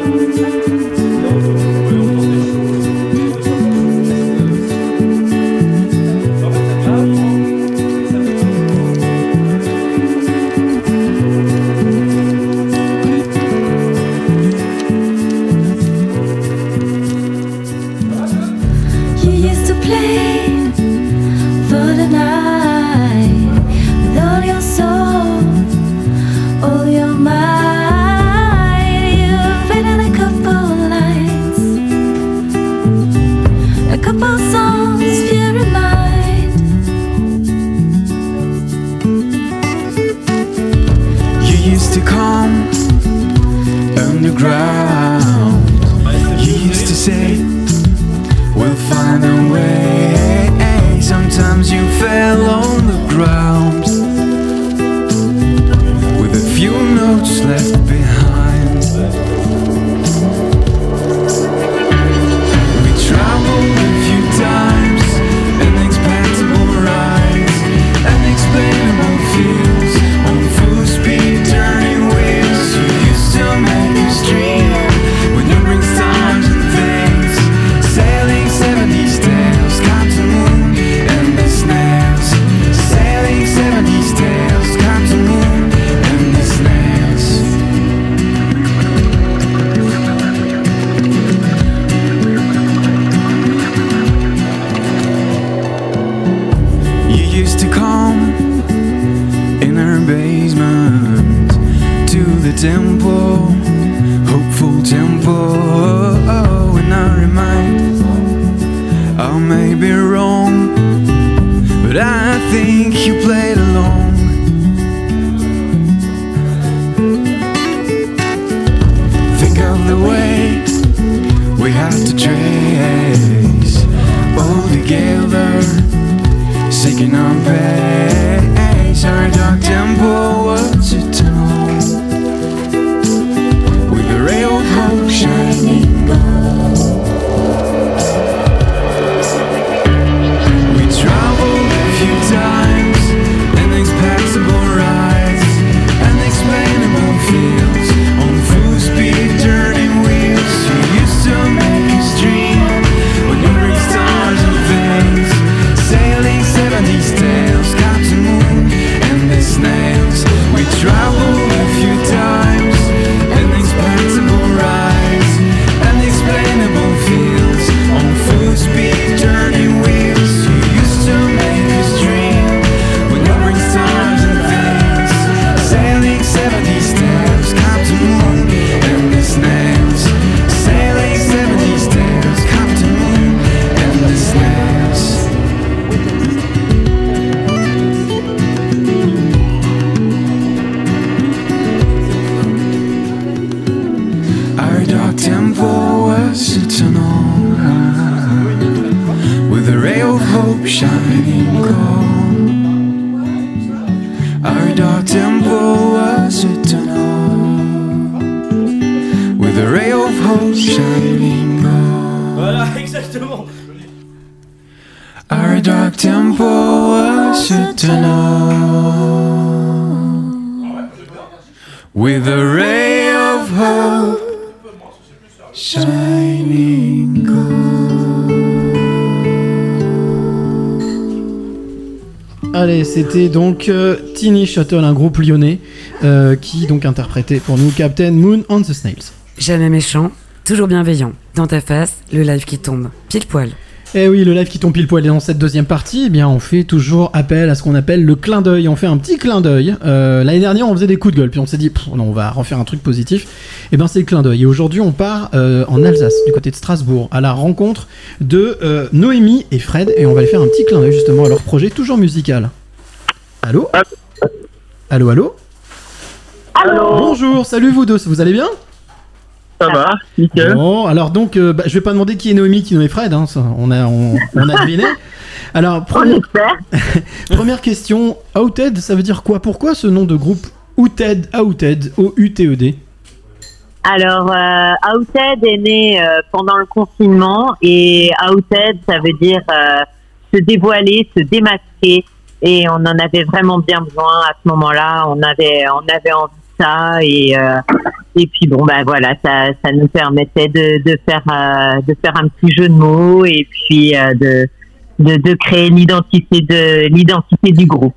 c'était donc euh, Tiny Shuttle, un groupe lyonnais euh, qui donc interprétait pour nous Captain Moon on the Snails. Jamais méchant, toujours bienveillant. Dans ta face, le live qui tombe, pile poil. Eh oui, le live qui tombe pile poil et dans cette deuxième partie, eh bien, on fait toujours appel à ce qu'on appelle le clin d'œil. On fait un petit clin d'œil. Euh, L'année dernière, on faisait des coups de gueule, puis on s'est dit, non, on va refaire un truc positif. Et bien, c'est le clin d'œil. Et aujourd'hui, on part euh, en Alsace, du côté de Strasbourg, à la rencontre de euh, Noémie et Fred, et on va les faire un petit clin d'œil justement à leur projet toujours musical. Allô Allô, allô Bonjour, salut vous deux, vous allez bien Ça va, nickel. Bon, alors donc, euh, bah, je vais pas demander qui est Noémie, qui est Fred, hein, ça, on a, on, on a deviné. Alors, première, première question, Outed, ça veut dire quoi? Pourquoi ce nom de groupe Outed, Outed, O-U-T-E-D Alors, euh, Outed est né euh, pendant le confinement et Outed, ça veut dire euh, se dévoiler, se démasquer. Et on en avait vraiment bien besoin à ce moment-là. On avait, on avait envie de ça et euh, et puis bon bah voilà, ça, ça nous permettait de, de faire euh, de faire un petit jeu de mots et puis euh, de, de de créer l'identité de l'identité du groupe.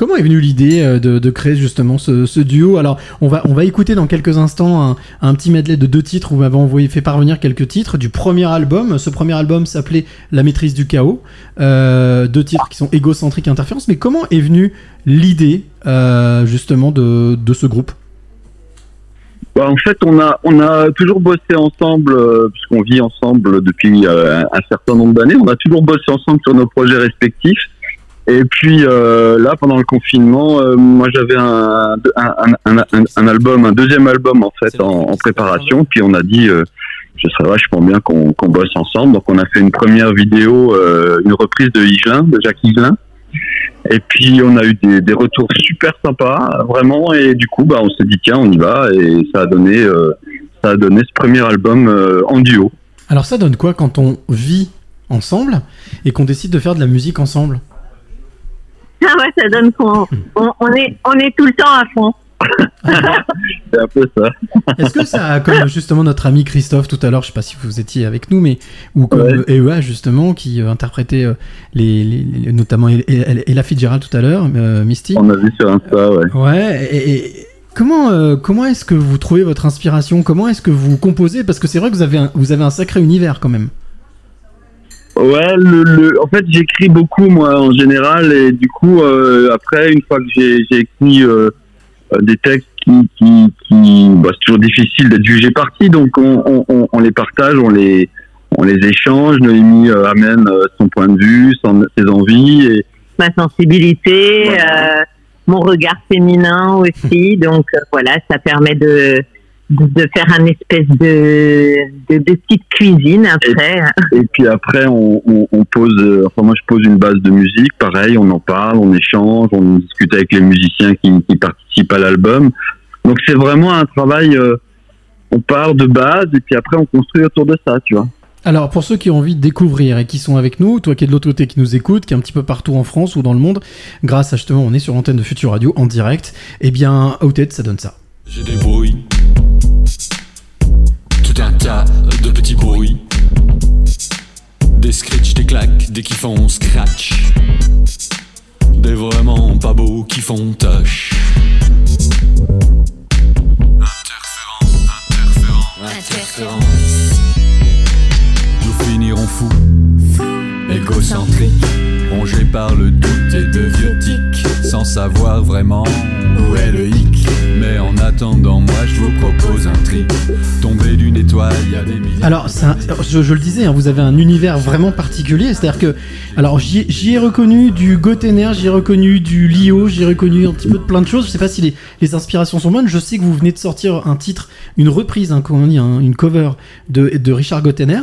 Comment est venue l'idée euh, de, créer justement ce, duo? Alors, on va, écouter dans quelques instants un, petit medley de deux titres. Vous m'avez envoyé, fait parvenir quelques titres du premier album. Ce premier album s'appelait La maîtrise du chaos. Euh, deux titres qui sont égocentriques interférences. Mais comment est venue l'idée euh, justement de, ce groupe? Bah, en fait, on a, toujours bossé ensemble, puisqu'on vit ensemble depuis un certain nombre d'années. On a toujours bossé ensemble sur nos projets respectifs. Et puis euh, là, pendant le confinement, euh, moi j'avais un, un, un, un, un album, un deuxième album en fait en, en préparation. Puis on a dit, euh, ce serait vachement bien qu'on bosse ensemble. Donc on a fait une première vidéo, euh, une reprise de Higelin, de Jacques Higelin. Et puis on a eu des, des retours super sympas, vraiment. Et du coup, bah on s'est dit tiens, on y va. Et ça a donné, euh, ça a donné ce premier album euh, en duo. Alors, ça donne quoi quand on vit ensemble et qu'on décide de faire de la musique ensemble? Ah ouais, ça donne qu'on on, on est on est tout le temps à fond. C'est un peu ça. Est-ce que ça, a, comme justement notre ami Christophe tout à l'heure, je sais pas si vous étiez avec nous, mais ou comme Ouais. EEA justement qui euh, interprétait euh, les, les- les- notamment Ella Fitzgerald tout à l'heure, euh, Misty? On a vu sur Insta, ouais. Ouais. Et, et comment euh, comment est-ce que vous trouvez votre inspiration? Comment est-ce que vous composez? Parce que c'est vrai que vous avez un, vous avez un sacré univers quand même. Ouais, le, le- en fait, j'écris beaucoup, moi, en général, et du coup, euh, après, une fois que j'ai j'ai écrit euh, euh, des textes qui, qui, qui bah, c'est toujours difficile d'être jugé parti, donc on, on, on, les partage, on les, on les échange. Noémie euh, amène euh, son point de vue, son, ses envies, et ma sensibilité, euh, mon regard féminin aussi. Donc voilà, ça permet de, de, de faire un espèce de, de, de petite cuisine après. Et puis après, on, on, on pose, euh, enfin moi je pose une base de musique, pareil, on en parle, on échange, on discute avec les musiciens qui, qui participent à l'album. Donc c'est vraiment un travail, euh, on part de base et puis après on construit autour de ça, tu vois. Alors, pour ceux qui ont envie de découvrir et qui sont avec nous, toi qui es de l'autre côté qui nous écoute, qui est un petit peu partout en France ou dans le monde, grâce à justement, on est sur l'antenne de Future Radio en direct, eh bien, Outed, ça donne ça. J'ai des bruits. Tout un tas de petits bruits. Des scritch, des claques, des qui font scratch. Des vraiment pas beaux qui font tâche. Interférence. Nous finirons fous, égocentriques, rongés par le doute et de vieux tics, sans savoir vraiment où est le hic. Mais en attendant, moi je vous propose un trip. Tomber d'une étoile, y a des milliers. Alors, un- je, je le disais, hein, vous avez un univers vraiment particulier. C'est-à-dire que, alors, j'y ai reconnu du Gotener, j'y ai reconnu du Lio, j'y ai reconnu un petit peu de plein de choses. Je sais pas si les, les inspirations sont bonnes. Je sais que vous venez de sortir un titre, une reprise, hein, comment on dit, hein, une cover de, de Richard Gotener.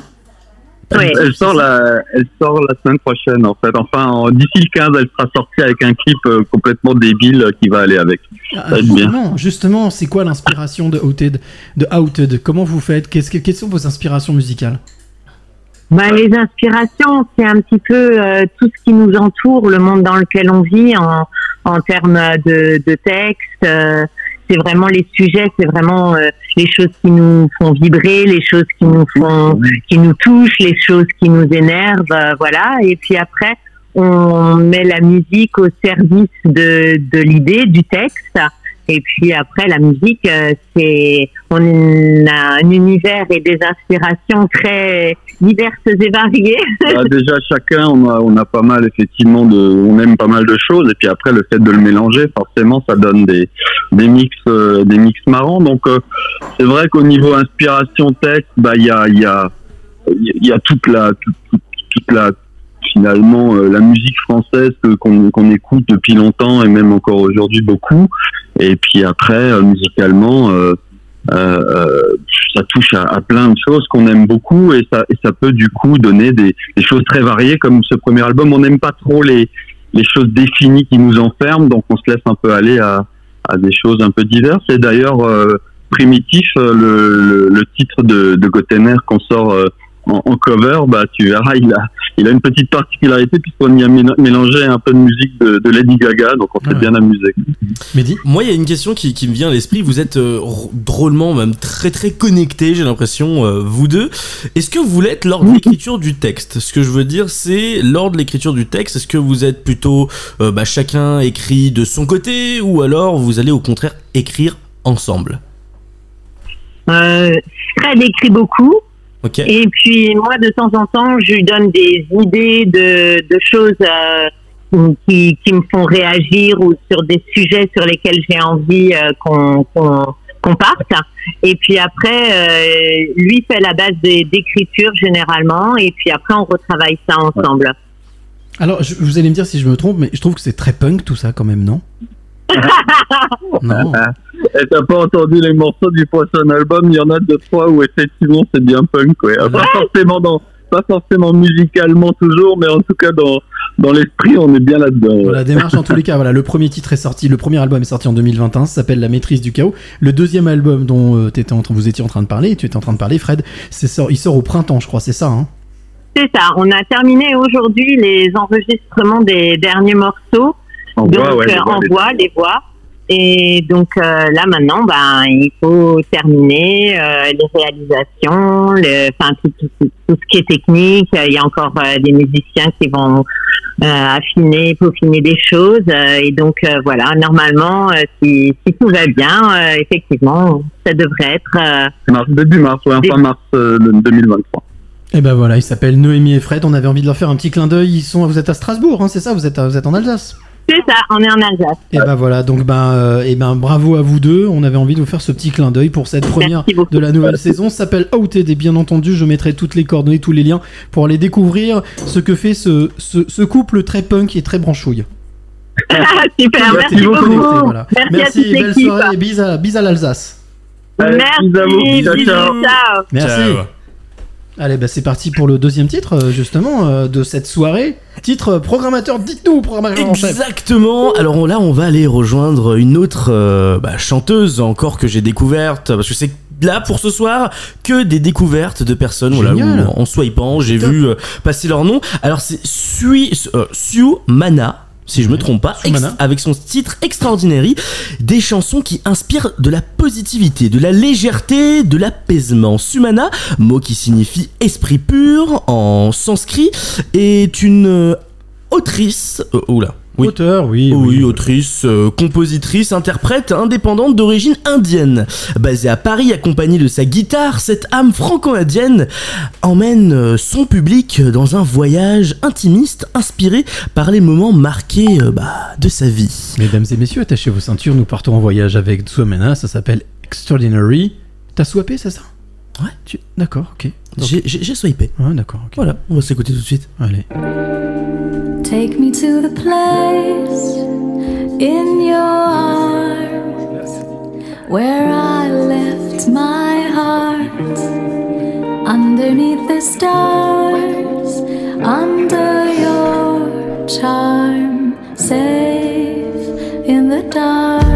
Elle sort la, elle sort la semaine prochaine en fait. Enfin, en- d'ici le 15, elle sera sortie avec un clip euh, complètement débile euh, qui va aller avec. Ah, justement, justement, c'est quoi l'inspiration de Outed, de Outed? Comment vous faites? Qu'est-ce que- Quelles sont vos inspirations musicales? Bah, les inspirations, c'est un petit peu euh, tout ce qui nous entoure, le monde dans lequel on vit en, en termes de, de texte. euh, c'est vraiment les sujets, c'est vraiment euh, les choses qui nous font vibrer, les choses qui nous font, qui nous touchent, les choses qui nous énervent, euh, voilà. Et puis après, on met la musique au service de, de l'idée, du texte. Et puis après, la musique, euh, c'est on a un univers et des inspirations très diverses et variées. Bah, déjà, chacun, on a, on a pas mal, effectivement, de, on aime pas mal de choses. Et puis après, le fait de le mélanger, forcément, ça donne des, des mix, euh, des mix marrants. Donc, euh, c'est vrai qu'au niveau inspiration texte, bah, il y a, il y a, il y a toute la, toute, toute- toute la, finalement, euh, la musique française qu'on écoute depuis longtemps et même encore aujourd'hui beaucoup. Et puis après, euh, musicalement, euh, ça touche à, plein de choses qu'on aime beaucoup et ça, peut du coup donner des, choses très variées comme ce premier album. On n'aime pas trop les, choses définies qui nous enferment, donc on se laisse un peu aller à, des choses un peu diverses. Et d'ailleurs, Primitif, le, titre de, de qu'on sort en, en cover, bah tu verras, il a, il a une petite particularité puisqu'on y a méla- mélangé un peu de musique de, de Lady Gaga, donc on s'est bien amusé. Moi, il y a une question qui, qui me vient à l'esprit. Vous êtes euh, drôlement, même très très connectés, j'ai l'impression, euh, vous deux. Est-ce que vous l'êtes lors de l'écriture du texte? Ce que je veux dire, c'est lors de l'écriture du texte, est-ce que vous êtes plutôt euh, bah, chacun écrit de son côté ou alors vous allez au contraire écrire ensemble? Euh, Fred écrit beaucoup. Et puis moi, de temps en temps, je lui donne des idées de, de choses euh, qui, qui me font réagir ou sur des sujets sur lesquels j'ai envie euh, qu'on parte. Et puis après, euh, lui fait la base d'écriture généralement. Et puis après, on retravaille ça ensemble. Alors, je- vous allez me dire si je me trompe, mais je trouve que c'est très punk tout ça quand même, non? Non. Et t'as pas entendu les morceaux du prochain album, il y en a deux trois où effectivement c'est bien punk, ouais. Pas forcément dans, pas forcément musicalement toujours, mais en tout cas dans, dans l'esprit on est bien là-dedans. ouais. La démarche en tous les cas, voilà, le premier titre est sorti, le premier album est sorti en 2021, ça s'appelle La maîtrise du chaos. Le deuxième album dont euh, en train- vous étiez en train de parler, tu étais en train de parler, Fred, sort, il sort au printemps, je crois, c'est ça, hein? C'est ça. On a terminé aujourd'hui les enregistrements des derniers morceaux. En donc, voix, ouais, les euh, voix, en les- voix, les voix. Et donc euh, là maintenant, ben il faut terminer euh, les réalisations, le, enfin tout, tout, tout- tout ce qui est technique. Il y a encore euh, des musiciens qui vont euh, affiner, peaufiner des choses. euh, et donc euh, voilà, normalement, euh, si, si tout va bien, euh, effectivement, ça devrait être. euh, Mars, début mars, ouais, Dé- fin mars euh, le 2023. Et ben voilà, ils s'appellent Noémie et Fred. On avait envie de leur faire un petit clin d'œil. Ils sont, vous êtes à Strasbourg, hein, c'est ça? Vous êtes, à- vous êtes en Alsace? C'est ça, on est en Alsace. Et ben voilà, donc ben, euh, et ben bravo à vous deux. On avait envie de vous faire ce petit clin d'œil pour cette première de la nouvelle saison. Ça s'appelle Outed et bien entendu, je mettrai toutes les coordonnées, tous les liens pour aller découvrir ce que fait ce, ce, ce couple très punk et très branchouille. Super, Restez merci beaucoup. voilà. Merci, à Merci, toute belle soirée et bis à, bis à l'Alsace. Merci, bisous, ciao. Merci. Allez, bah c'est parti pour le deuxième titre, euh, justement, euh, de cette soirée. Titre euh, programmateur, dites-nous, programmateur en chef. Exactement. Alors là, on va aller rejoindre une autre euh, bah, chanteuse encore que j'ai découverte parce que c'est là pour ce soir que des découvertes de personnes. Voilà, où, en swipant, j'ai vu euh, passer leur nom. Alors c'est Sui, euh, Mana. Si je me trompe pas, Mana. avec son titre Extraordinary, des chansons qui inspirent de la positivité, de la légèreté, de l'apaisement. Sumana, mot qui signifie esprit pur en sanskrit, est une euh, autrice. euh, oula. Oui. Auteur, oui. Oui, autrice, euh, compositrice, interprète indépendante d'origine indienne. Basée à Paris, accompagnée de sa guitare, cette âme franco-indienne emmène euh, son public dans un voyage intimiste inspiré par les moments marqués euh, bah, de sa vie. Mesdames et messieurs, attachez vos ceintures, nous partons en voyage avec Suomena, ça s'appelle Extraordinary. T'as swappé, c'est ça? Ouais. Tu... D'accord, ok. J'ai- swipé. Ouais, d'accord, ok. Voilà, on va s'écouter tout de suite. Allez. Take me to the place in your arms where I left my heart underneath the stars, under your charm, safe in the dark.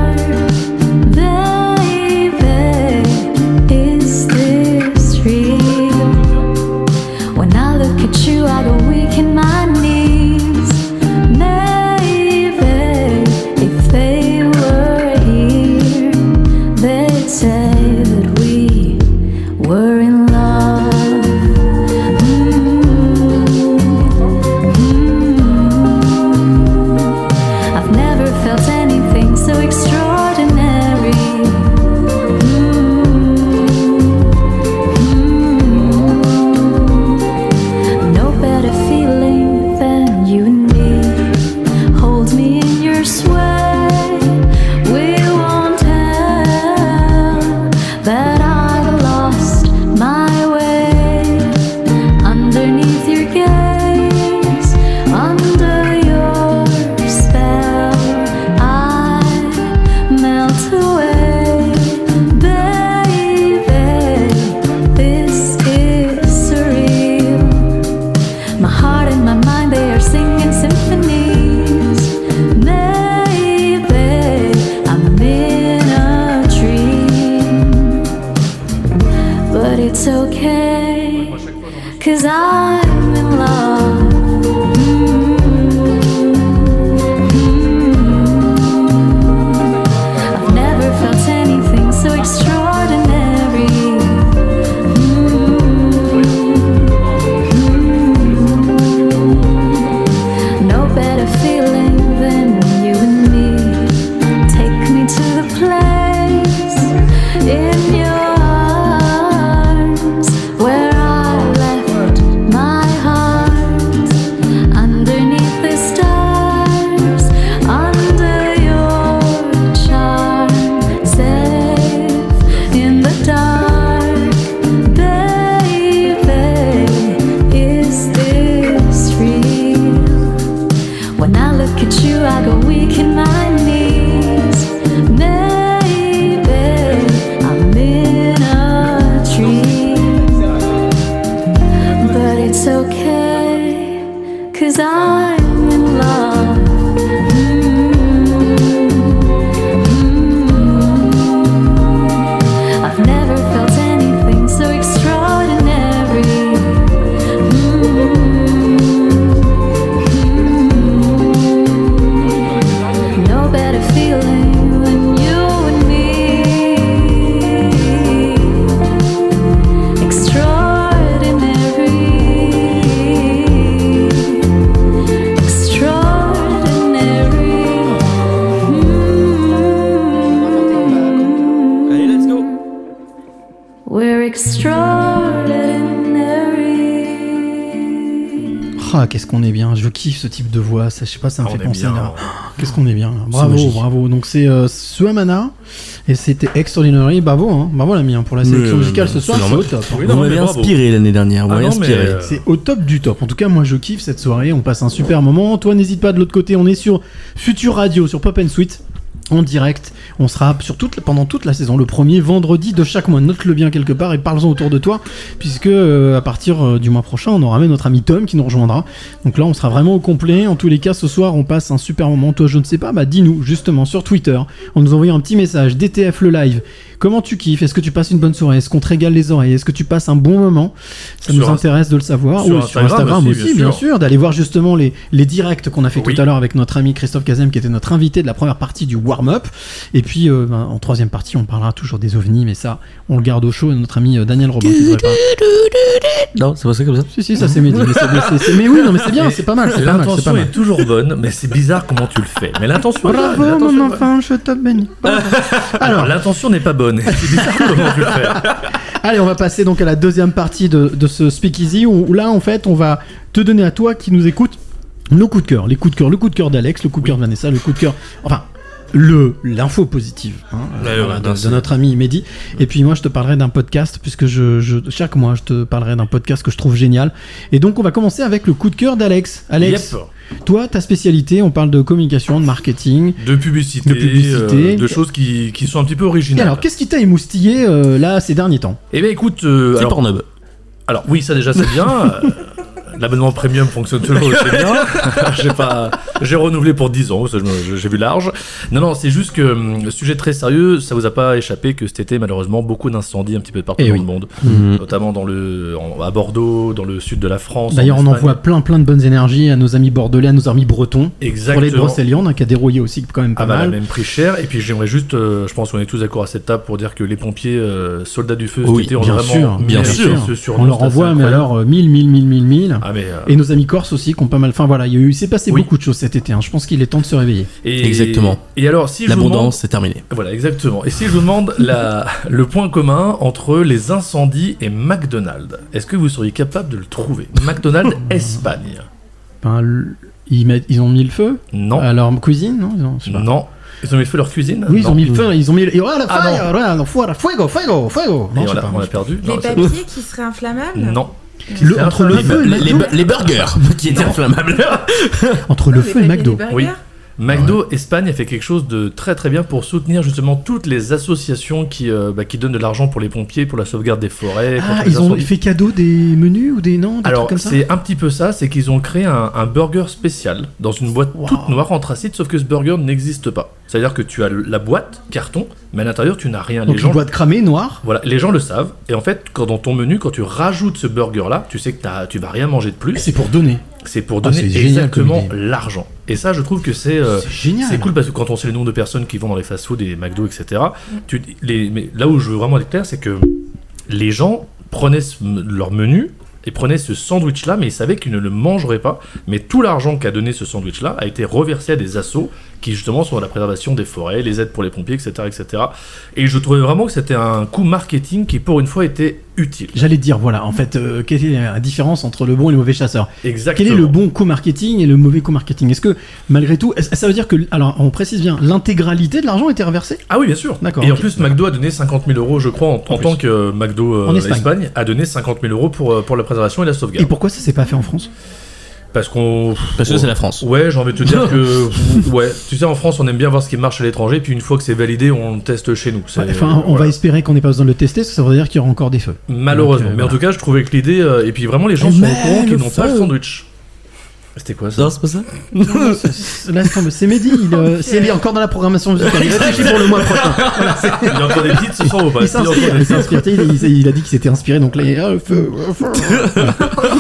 Kiffe ce type de voix. Ça, je sais pas, ça me Ah, fait on penser bien, à. ouais. Qu'est-ce qu'on est bien. Bravo, magique. bravo. Donc c'est euh, Suamana et c'était Extraordinary. Bravo, hein. bravo l'ami hein, pour la sélection Mais, musicale ce euh, soir. c'est au top. hein. Oui, non, mais bravo. inspiré l'année dernière, Ah euh, C'est au top du top. En tout cas, moi je kiffe cette soirée. On passe un super moment. Toi, n'hésite pas de l'autre côté. On est sur Future Radio, sur Pop and Sweet. Direct, on sera sur toute, pendant toute la saison, le premier vendredi de chaque mois. Note-le bien quelque part et parle-en autour de toi, puisque euh, à partir euh, du mois prochain, on aura même notre ami Tom qui nous rejoindra. Donc là, on sera vraiment au complet. En tous les cas, ce soir, on passe un super moment. Toi, je ne sais pas, bah dis-nous justement sur Twitter, en nous envoyant un petit message, DTF le live. Comment tu kiffes? Est-ce que tu passes une bonne soirée? Est-ce qu'on te régale les oreilles? Est-ce que tu passes un bon moment? Ça Sur nous intéresse de le savoir. sur Ou sur Instagram aussi, bien bien sûr. sûr, d'aller voir justement les, les directs qu'on a fait Oui. tout à l'heure avec notre ami Christophe Kazem qui était notre invité de la première partie du warm-up. Et puis euh, ben, en troisième partie, on parlera toujours des ovnis, mais ça, on le garde au chaud. Et notre ami euh, Daniel Robin qui devrait pas. Non, c'est pas ça comme ça Si, si, ça c'est Mehdi. Mais, oui, non, mais c'est bien, c'est pas mal. L'intention est toujours bonne, mais c'est bizarre comment tu le fais. Mais l'intention est bonne, Bravo, mon enfant, je te bénis. Alors, l'intention n'est pas bonne. C'est bizarre comment tu le fais. Allez, on va passer donc à la deuxième partie de, de ce Speakeasy où, où là, en fait, on va te donner à toi qui nous écoute nos coups de cœur. Les coups de cœur, le coup de cœur d'Alex, le coup de cœur de Vanessa, le coup de cœur. Enfin. Le l'info positive hein, voilà, ouais, de, notre ami Mehdi et puis moi je te parlerai d'un podcast puisque je, je chaque mois je te parlerai d'un podcast que je trouve génial et donc on va commencer avec le coup de cœur d'Alex Alex Yep. toi ta spécialité on parle de communication de marketing De publicité, De publicité. euh, de choses qui, qui sont un petit peu et originales. alors qu'est-ce qui t'a émoustillé euh, là ces derniers temps? Eh bien, écoute. euh, C'est alors, Pornhub. alors, oui, ça déjà, c'est bien. L'abonnement premium fonctionne toujours aussi bien. j'ai pas, j'ai renouvelé pour 10 ans, j'ai vu large. Non, non, c'est juste que hum, sujet très sérieux, ça vous a pas échappé que cet été, malheureusement, beaucoup d'incendies un petit peu partout Eh dans oui. le monde, notamment dans le, en- à Bordeaux, dans le sud de la France. D'ailleurs, on envoie plein plein de bonnes énergies à nos amis bordelais, à nos amis bretons. Exactement. Pour les de Brocéliande, hein, qui a dérouillé aussi quand même pas Ah bah, mal. même prix cher. Et puis j'aimerais juste, euh, je pense qu'on est tous d'accord à cette table pour dire que les pompiers, euh, soldats du feu, Oui, cet été, ont bien vraiment sûr, bien sûr. ce surnom, On leur c'est envoie, mais alors, euh, 1000, 1000, 1000, 1000, 1000. Ah, mais, euh, Et nos amis corses aussi, qui ont pas mal. Enfin voilà, il y a eu, il s'est passé Oui. beaucoup de choses cet été. hein. Je pense qu'il est temps de se réveiller. Et- Exactement. Et alors, si je vous demande, L'abondance, c'est terminé. voilà, exactement. Et si je vous demande la, le point commun entre les incendies et McDonald's, est-ce que vous seriez capable de le trouver? McDonald's Espagne. Ben, l- ils, ont mis le feu? Non. à leur cuisine, non? Ils ont- je sais pas. Non. Ils ont mis le feu à leur cuisine? Oui, ils ont mis le feu, ils ont mis le. Et voilà, Ah, fire, non. fuego, fuego, fuego. Et Non, l'a- pas, on l'a je- perdu. Les Non, papiers qui seraient inflammables? Non. Le- entre le feu et Les, McDo. les burgers qui étaient inflammables. Entre le feu et McDo. Oui. McDo Espagne a fait quelque chose de très très bien pour soutenir justement toutes les associations qui, euh, bah, qui donnent de l'argent pour les pompiers, pour la sauvegarde des forêts. Ah, ils ont fait cadeau des menus ou des non des Alors, c'est un petit peu ça, c'est qu'ils ont créé un, un burger spécial dans une boîte Wow. toute noire anthracite, sauf que ce burger n'existe pas. C'est-à-dire que tu as la boîte, carton, mais à l'intérieur tu n'as rien. Donc les une gens, boîte cramée, noire. voilà, les gens le savent. Et en fait, quand dans ton menu, quand tu rajoutes ce burger-là, tu sais que t'as- tu vas rien manger de plus. C'est pour donner. C'est pour Ah, donner exactement l'argent. Et ça, je trouve que c'est euh, C'est génial. c'est cool parce que quand on sait le nombre de personnes qui vont dans les fast-food et McDo, etc., tu, les, mais là où je veux vraiment être clair, c'est que les gens prenaient ce- leur menu et prenaient ce sandwich-là, mais ils savaient qu'ils ne le mangeraient pas. Mais tout l'argent qu'a donné ce sandwich-là a été reversé à des assos qui justement sont la préservation des forêts, les aides pour les pompiers, etc., etc. Et je trouvais vraiment que c'était un coup marketing qui, pour une fois, était utile. J'allais dire, voilà, en fait, euh, quelle est la différence entre le bon et le mauvais chasseur Exactement. Quel est le bon co-marketing et le mauvais co-marketing Est-ce que, malgré tout, ça veut dire que, alors, on précise bien, l'intégralité de l'argent était reversée Ah oui, bien sûr. D'accord, Et en plus, McDo a donné 50 000 euros, je crois, en, tant que euh, McDo euh, En Espagne. Espagne. a donné 50 000 euros pour, pour la préservation et la Et sauvegarde. pourquoi ça s'est pas fait en France Parce qu'on. Parce que c'est la France. Ouais, j'ai envie de te dire que. ouais, tu sais, en France, on aime bien voir ce qui marche à l'étranger, puis une fois que c'est validé, on le teste chez nous. Enfin, on voilà. va espérer qu'on n'ait pas besoin de le tester, parce que ça veut dire qu'il y aura encore des feux. Malheureusement. Donc, euh, Mais en tout cas, je trouvais que l'idée. euh, et puis vraiment, les gens Elle sont au courant qu'ils n'ont pas le sandwich. C'était quoi ça Non, c'est pas ça Non, c'est- c'est- Laisse tomber, c'est Mehdi, il, euh, c'est lui encore dans la programmation musicale. Il réfléchit pour le mois prochain. Voilà, c'est- Il a encore des titres ce soir ou pas? Il Est-ce qu'il y a s'inspire, encore il des- s'inspire. Tu sais, Il, il- il a dit qu'il s'était inspiré, donc là, il, ah, feu, le feu. Voilà.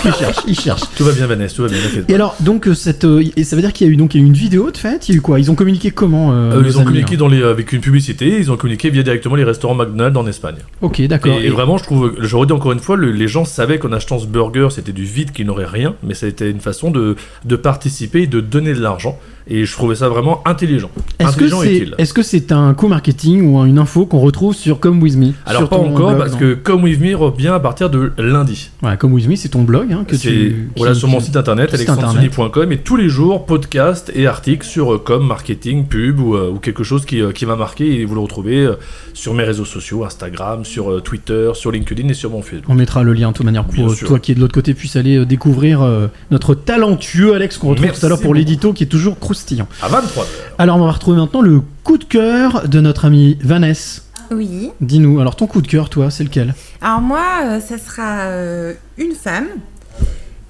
il cherche, il cherche. Tout va bien, Vanessa, tout va bien. Et alors, donc, euh, cette, euh, et ça veut dire qu'il y a eu donc il y a eu une vidéo de fait, il y a eu quoi? Ils ont communiqué comment euh, Euh, ils ont amis, communiqué hein? dans les, avec une publicité, ils ont communiqué via directement les restaurants McDonald's en Espagne. Ok, d'accord. Et, vraiment, je trouve, je redis encore une fois, le- les gens savaient qu'en achetant ce burger, c'était du vide, qu'ils n'auraient rien, mais ça a été une façon de, de participer et de donner de l'argent. Et je trouvais ça vraiment intelligent. Est-ce que c'est un coup marketing ou une info qu'on retrouve sur Come With Me Alors sur pas encore blog, parce non que Come With Me revient à partir de lundi. Ouais, Come With Me, c'est ton blog hein, que tu. voilà qui- sur mon qui- site internet alexandrensony.com et tous les jours podcast et articles sur euh, com, marketing, pub ou, euh, ou quelque chose qui, euh, qui m'a marqué et vous le retrouvez euh, sur mes réseaux sociaux, Instagram, sur Twitter, sur LinkedIn et sur mon Facebook. On mettra le lien de toute manière pour toi qui es de l'autre côté puisse aller découvrir notre talentueux Alex qu'on retrouve Merci tout à l'heure pour l'édito qui est toujours croustillant. À 23 Alors on va retrouver maintenant le coup de cœur de notre amie Vanessa. Oui. Dis-nous, alors ton coup de cœur, toi, c'est lequel? Alors moi, euh, ça sera euh, une femme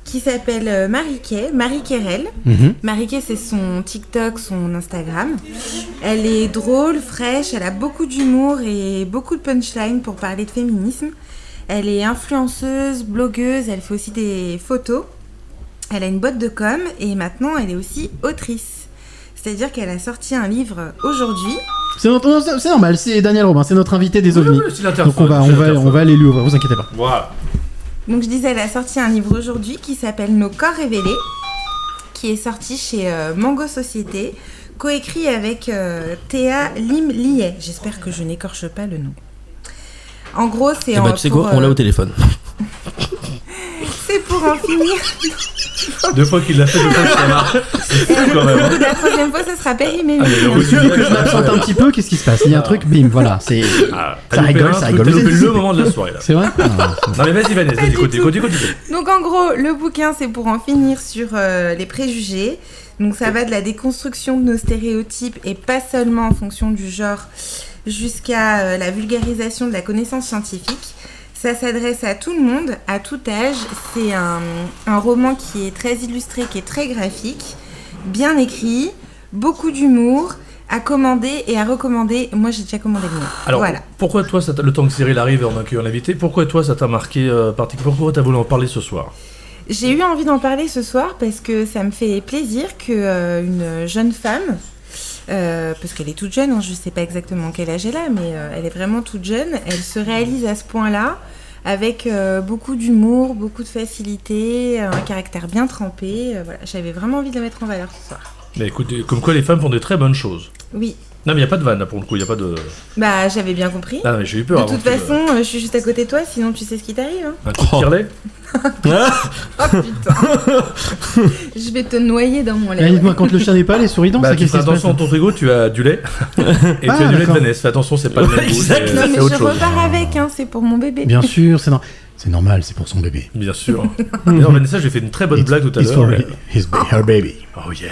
qui s'appelle euh, Marie Kay, Marie Kerel. Mhm. Marie Kay, c'est son TikTok, son Instagram. Elle est drôle, fraîche, elle a beaucoup d'humour et beaucoup de punchline pour parler de féminisme. Elle est influenceuse, blogueuse, elle fait aussi des photos. Elle a une boîte de com et maintenant elle est aussi autrice. C'est-à-dire qu'elle a sorti un livre aujourd'hui. C'est normal, c'est Daniel Robin, c'est notre invité des ovnis. oui, Donc on va, on va, on va aller lui ouvrir, vous inquiétez pas. Voilà. Donc je disais, elle a sorti un livre aujourd'hui qui s'appelle Nos corps révélés, qui est sorti chez euh, Mango Société, coécrit avec euh, Théa Lim Liet. J'espère que je n'écorche pas le nom. En gros, c'est Eh en- bah, tu sais quoi, on l'a euh, au téléphone. C'est pour en finir. Deux fois qu'il l'a fait, deux fois que ça marche. C'est fou quand même. hein. La troisième fois, ça sera Périmé. Il suffit que je m'absente un petit peu, qu'est-ce qui se passe? Il y a un truc, bim, voilà, c'est. Ah, ça loupé rigole, un ça truc, rigole. T'as loupé le moment de la soirée là. C'est vrai? Ah, Non mais vas-y Vanessa, vas-y, continue, continue, continue. Donc en gros, le bouquin, c'est pour en finir sur euh, les préjugés. Donc ça va de la déconstruction de nos stéréotypes et pas seulement en fonction du genre jusqu'à euh, la vulgarisation de la connaissance scientifique. Ça s'adresse à tout le monde, à tout âge. C'est un, un roman qui est très illustré, qui est très graphique, bien écrit, beaucoup d'humour, à commander et à recommander. Moi, j'ai déjà commandé le mien. Alors voilà. pourquoi toi, ça le temps que Cyril arrive et on accueille l'invité, pourquoi toi ça t'a marqué euh, particulièrement? Pourquoi t'as voulu en parler ce soir? J'ai eu envie d'en parler ce soir parce que ça me fait plaisir que euh, une jeune femme, euh, parce qu'elle est toute jeune, hein, je sais pas exactement quel âge elle a, mais euh, elle est vraiment toute jeune, elle se réalise à ce point-là avec euh, beaucoup d'humour, beaucoup de facilité, un caractère bien trempé. voilà, j'avais vraiment envie de la mettre en valeur ce soir. Mais écoute, comme quoi les femmes font de très bonnes choses. Oui, Non mais y a pas de vanne là pour le coup, y a pas de. bah j'avais bien compris. Ah, mais j'ai eu peur de toute façon, euh, je suis juste à côté de toi, sinon tu sais ce qui t'arrive. hein. Un coup de tirelet Oh putain Je vais te noyer dans mon lait. Eh, Dites-moi, quand le chien n'est pas, les souris dansent, Bah, ça, tu qu'est-ce fais qui se passe attention, dans ton frigo, tu as du lait. et Ah, tu as du lait de. Vanessa. Fais attention, c'est pas le même goût, c'est Non, mais autre je chose. repars avec, hein, c'est pour mon bébé. Bien sûr, c'est normal. C'est normal, c'est pour son bébé. Bien sûr. D'ailleurs, Vanessa, j'ai fait une très bonne blague tout à It's l'heure. for mais- his, her baby. Oh yeah.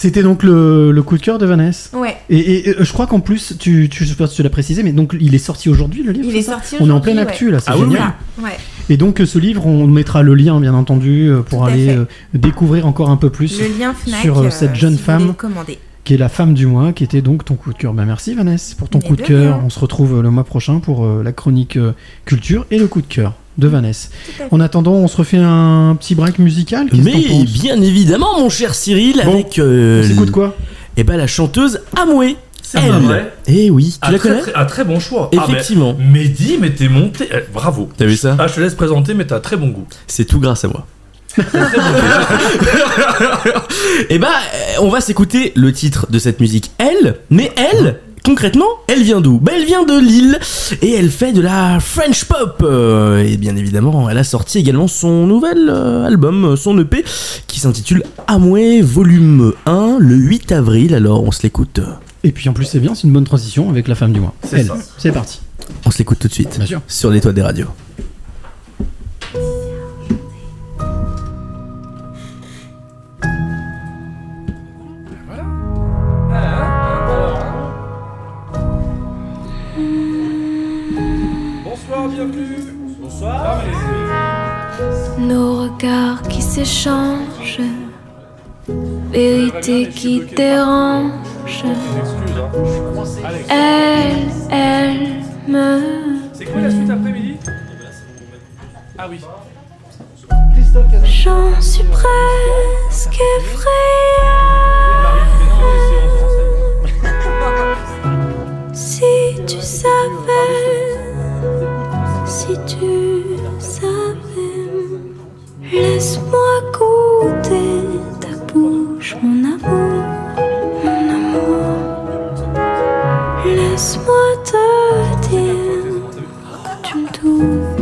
C'était donc le, le coup de cœur de Vanessa. Ouais. Et, et, euh, je crois qu'en plus, tu, tu, je sais pas si tu l'as précisé, mais donc il est sorti aujourd'hui le livre. Il est ça sorti On est en pleine ouais. actu là, c'est Ah oui, génial. Ouais. Et donc euh, ce livre, on mettra le lien bien entendu euh, pour Tout aller découvrir encore un peu plus Le lien Fnac sur cette jeune si femme qui est la femme du mois, qui était donc ton coup de cœur. Ben, merci Vanessa pour ton Mais coup de cœur. On se retrouve le mois prochain pour euh, la chronique euh, culture et le coup de cœur de Vanessa. En attendant, on se refait un petit break musical. Mais bien évidemment, mon cher Cyril, Bon, avec. euh, on s'écoute quoi? Eh ben la chanteuse Amoué. C'est vrai Eh oui, tu la très, connais? très- Un très bon choix. Ah, mais- Effectivement. Mehdi, mais t'es monté. eh, bravo. T'as vu ça? Ah, je te laisse présenter, mais t'as très bon goût. C'est tout grâce à moi. Et bah, euh, on va s'écouter le titre de cette musique. Elle, mais elle, concrètement, elle vient d'où? Bah, elle vient de Lille et elle fait de la French pop. Euh, et bien évidemment, elle a sorti également son nouvel euh, album, son EP, qui s'intitule Amoué Volume 1 le 8 avril. Alors, on se l'écoute. Et puis en plus, c'est bien, c'est une bonne transition avec la femme du mois. C'est Elle. ça. C'est parti. On se l'écoute tout de suite. Bien sûr. Sur les toits des radios. Bienvenue. Bonsoir. Nos regards qui s'échangent, vérité qui dérange. Elle, elle me. C'est quoi la suite après-midi Ah oui. J'en suis presque effrayée. Si tu savais, si tu savais, laisse-moi goûter bouche, mon amour, mon amour. Laisse-moi te dire que tu me touches.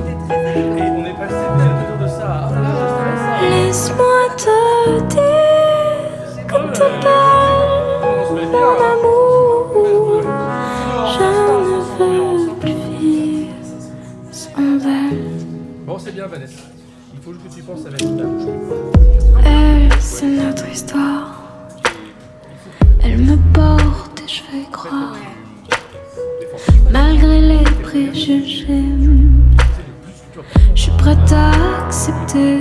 Laisse-moi c'est bien, Vanessa. Il faut que tu penses à la Elle, c'est notre histoire. Elle me porte et je vais croire. Malgré les préjugés, je suis prête à accepter.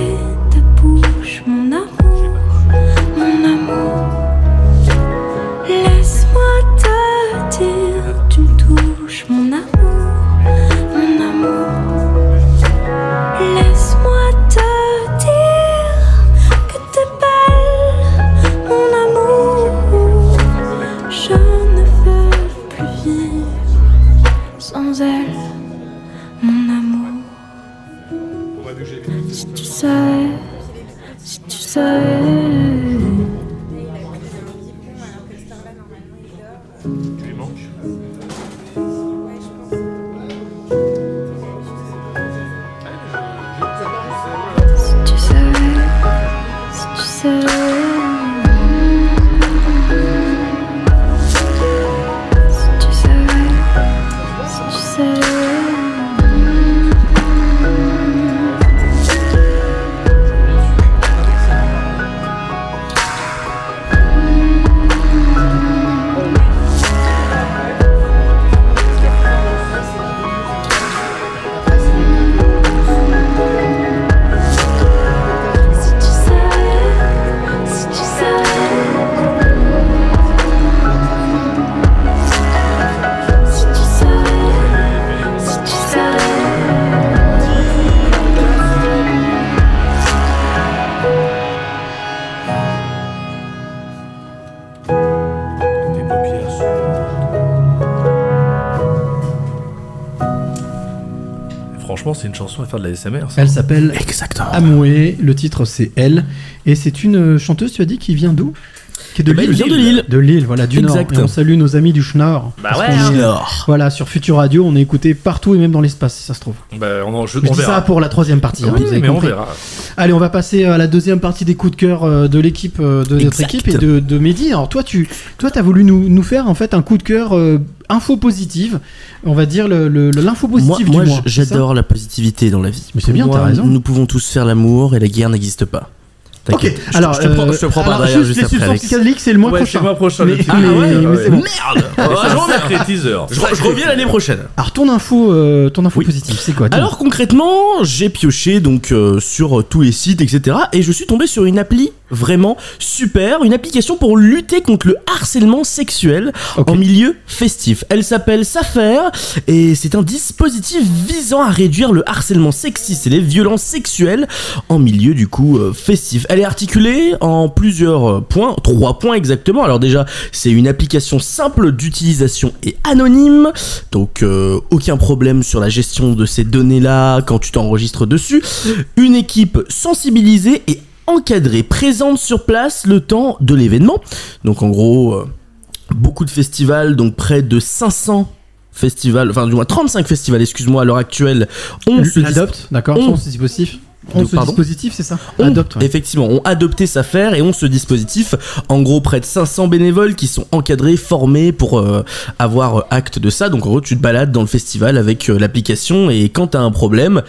sans elle, mon amour. Si tu savais, si tu savais. C'est une chanson à faire de la SMR. Elle s'appelle Exactement. Amoué, le titre c'est Elle, et c'est une chanteuse, tu as dit, qui vient d'où? Qui est de ben, Lille de Lille. De Lille, voilà, du Exact. Nord. Et on salue nos amis du Schnorr. Bah ouais, hein. est- Schnorr. Voilà, sur Future Radio, on est écouté partout et même dans l'espace, si ça se trouve. Bah, on, en- je, on verra. ça pour la troisième partie. hein, vous avez mais on compris. verra. Allez, on va passer à la deuxième partie des coups de cœur euh, de l'équipe, euh, de notre équipe et de, de Mehdi. Alors toi, tu, toi, t'as voulu nous, nous faire en fait un coup de cœur euh, info positive. On va dire le- le- le- l'info Moi, positive moi, du ça j'adore la positivité dans la vie. Mais c'est bien, t'as moi, raison. Nous pouvons tous faire l'amour et la guerre n'existe pas. Ok, T'inquiète. Je te- alors je te prends, je te prends par alors, derrière juste juste les après. substances c'est le mois Ouais, prochain. c'est le mois prochain, Mais, le petit- mais- Ah ouais, mais ouais. bon. Merde Ah, je, je, je reviens l'année prochaine. Alors ton info, euh, ton info positive, c'est quoi. Alors concrètement, j'ai pioché donc euh, sur euh, tous les sites, etc. Et je suis tombé sur une appli vraiment super, une application pour lutter contre le harcèlement sexuel en milieu festif. Elle s'appelle Safer et c'est un dispositif visant à réduire le harcèlement sexiste et les violences sexuelles en milieu du coup euh, festif. Elle est articulée en plusieurs euh, points, trois points exactement. Alors déjà, c'est une application simple d'utilisation et anonyme, donc euh, aucun problème sur la gestion de ces données-là quand tu t'enregistres dessus. Une équipe sensibilisée et encadrée, présente sur place le temps de l'événement. Donc en gros, euh, beaucoup de festivals, donc près de 500 festivals, enfin du moins 35 festivals, excuse-moi, à l'heure actuelle, ont ce dis- L'adopte, d'accord, ont- son dispositif. On ce dispositif, c'est ça ont, Adopte. ouais. effectivement, ont adopté sa faire et ont ce dispositif. En gros, près de 500 bénévoles qui sont encadrés, formés pour euh, avoir euh, acte de ça. Donc, en gros, tu te balades dans le festival avec euh, l'application et quand t'as un problème,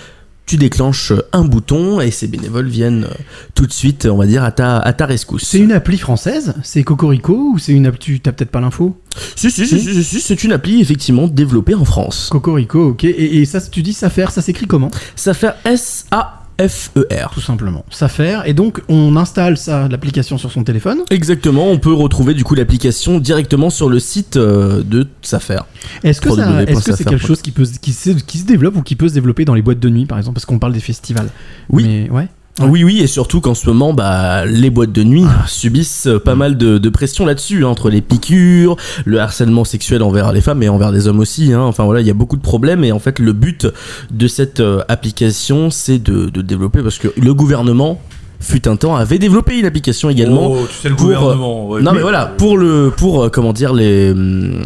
tu déclenches euh, un bouton et ces bénévoles viennent euh, tout de suite, on va dire, à ta, à ta rescousse. C'est une appli française? C'est Cocorico ou c'est une appli Tu t'as peut-être pas l'info? Si, si, si, si, si, c'est une appli effectivement développée en France. Cocorico, ok. Et, et ça, tu dis Safer, ça s'écrit comment? Ça fait S-A. S-A-F-E-R. Tout simplement. Safer. Et donc, on installe ça, l'application sur son téléphone. Exactement, on peut retrouver du coup l'application directement sur le site euh, de Safer. Est-ce que, ça- est-ce que c'est quelque chose qui, peut, qui, se, qui se développe ou qui peut se développer dans les boîtes de nuit, par exemple? Parce qu'on parle des festivals. Oui. Mais, ouais. Oui, oui, et surtout qu'en ce moment, bah, les boîtes de nuit subissent euh, pas mal de, de pression là-dessus, hein, entre les piqûres, le harcèlement sexuel envers les femmes et envers des hommes aussi. hein. Enfin voilà, il y a beaucoup de problèmes et en fait, le but de cette euh, application, c'est de, de développer parce que le gouvernement fut un temps avait développé une application également Oh, tu sais, le pour, gouvernement, ouais. non mais voilà pour le pour euh, comment dire les hum,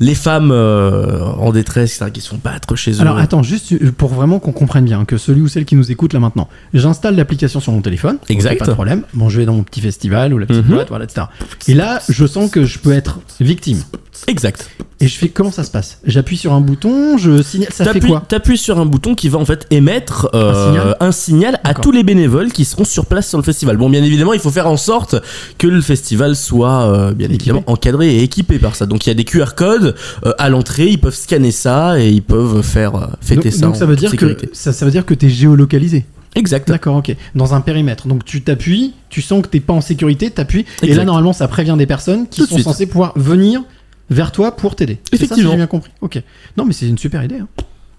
les femmes euh, en détresse qui se font battre chez eux Alors attends, juste euh, pour vraiment qu'on comprenne bien, que celui ou celle qui nous écoute là maintenant, j'installe l'application sur mon téléphone. Exact. Pas de problème. Bon, je vais dans mon petit festival ou la petite Mhm. boîte, voilà, etc. Et là, je sens que je peux être victime. Exact. Et je fais comment ça se passe? J'appuie sur un bouton, je signale, ça fait quoi? T'appuies sur un bouton qui va en fait émettre euh, Un signal un signal à tous les bénévoles qui seront sur place sur le festival. Bon, bien évidemment, il faut faire en sorte que le festival soit euh, bien évidemment encadré et équipé par ça. Donc il y a des QR codes euh, à l'entrée, ils peuvent scanner ça et ils peuvent faire euh, fêter donc, ça. donc en ça veut dire sécurité. que ça, ça veut dire que t'es géolocalisé. Exact. D'accord, ok. Dans un périmètre. Donc tu t'appuies, tu sens que t'es pas en sécurité, t'appuies, et là normalement ça prévient des personnes qui Tout sont censées pouvoir venir vers toi pour t'aider. C'est ça, si Effectivement. j'ai bien compris. Ok. Non mais c'est une super idée. hein.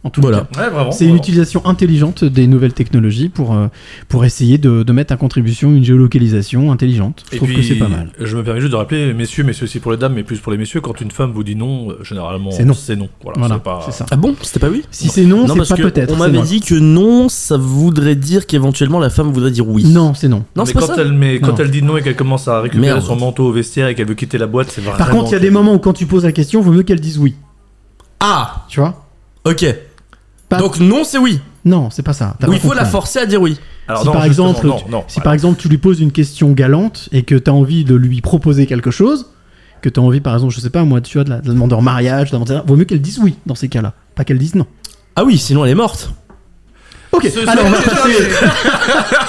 En tout Voilà. cas. Ouais, vraiment, c'est une utilisation intelligente des nouvelles technologies pour, euh, pour essayer de, de mettre à contribution une géolocalisation intelligente. Je Et trouve puis, que c'est pas mal. Je me permets juste de rappeler, messieurs, mais c'est aussi pour les dames, mais plus pour les messieurs, quand une femme vous dit non, euh, généralement, C'est non. C'est non. Voilà, Voilà, c'est pas... c'est ça. Ah bon? C'était pas oui? Si c'est non, c'est parce pas que peut-être, On c'est m'avait non. dit que non, ça voudrait dire qu'éventuellement la femme voudrait dire oui. Non, c'est non. Non, mais c'est pas quand ça. elle, mais quand Non. elle dit non et qu'elle commence à récupérer Merde. son manteau au vestiaire et qu'elle veut quitter la boîte, c'est vraiment. Par contre, il y a des moments où quand tu poses la question, vaut mieux qu'elle dise oui. Ah Tu vois? Ok. Donc non, c'est oui. Non, c'est pas ça. Ou il faut la forcer à dire oui. Alors si non, par exemple, non, tu- non, si par exemple tu lui poses une question galante et que tu as envie de lui proposer quelque chose, que tu as envie par exemple, je sais pas moi, tu vois, de la, de la demander en mariage, de la vaut mieux qu'elle dise oui dans ces cas-là, pas qu'elle dise non. Ah oui, sinon elle est morte. Ok, Ce- alors on va ce- passer.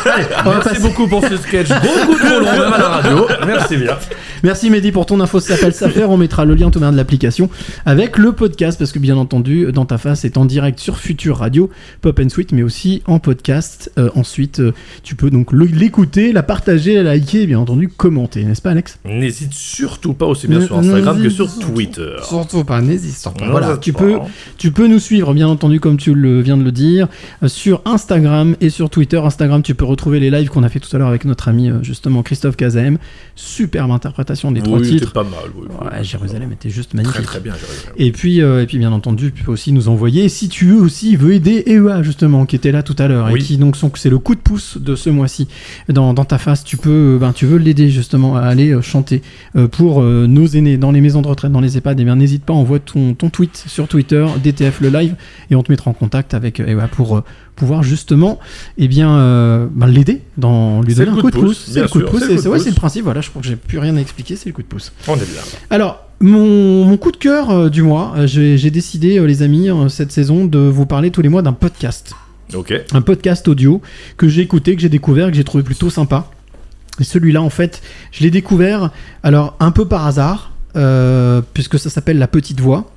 Allez, on va Merci passer. beaucoup pour ce sketch, beaucoup trop long, même à la radio. Merci bien. Merci Mehdi pour ton info, ça s'appelle Safer. On mettra le lien tout de l'application avec le podcast parce que bien entendu, dans ta face, c'est en direct sur Future Radio, Pop and Sweet, mais aussi en podcast. Euh, ensuite, euh, tu peux donc l'écouter, la partager, la liker et bien entendu commenter, n'est-ce pas Alex? N'hésite surtout pas aussi bien sur Instagram que sur surtout- Twitter. Surtout pas, n'hésite pas. Non, Voilà, tu pas. peux, tu peux nous suivre, bien entendu, comme tu le viens de le dire, euh, sur Instagram et sur Twitter. Instagram, tu peux retrouver les lives qu'on a fait tout à l'heure avec notre ami, justement, Christophe Kazaem. Superbe interprétation des trois titres. c'était pas mal. oui, oui. Ouais, Jérusalem était juste magnifique. Très très bien. Jérusalem. Et puis, euh, et puis bien entendu, tu peux aussi nous envoyer, si tu veux aussi, veux aider EA justement, qui était là tout à l'heure, et qui donc sont, c'est le coup de pouce de ce mois-ci dans, dans ta face. Tu peux, euh, ben, tu veux l'aider justement à aller euh, chanter pour nos aînés dans les maisons de retraite, dans les EHPAD. Et bien n'hésite pas, envoie ton, ton tweet sur Twitter, DTF le live, et on te mettra en contact avec euh, EA pour pouvoir justement, eh bien, euh, ben, l'aider, dans lui donner un coup coup de pouce, pouce. C'est le coup de pouce. c'est ouais, le principe. Voilà, je crois que j'ai plus rien à expliquer. C'est le coup de pouce. On est bien. Alors, mon, mon coup de cœur euh, du mois, euh, j'ai décidé, euh, les amis, cette saison, de vous parler tous les mois d'un podcast. Ok. Un podcast audio que j'ai écouté, que j'ai découvert, que j'ai trouvé plutôt sympa. Et celui-là, en fait, je l'ai découvert, alors un peu par hasard, puisque ça s'appelle La Petite Voix.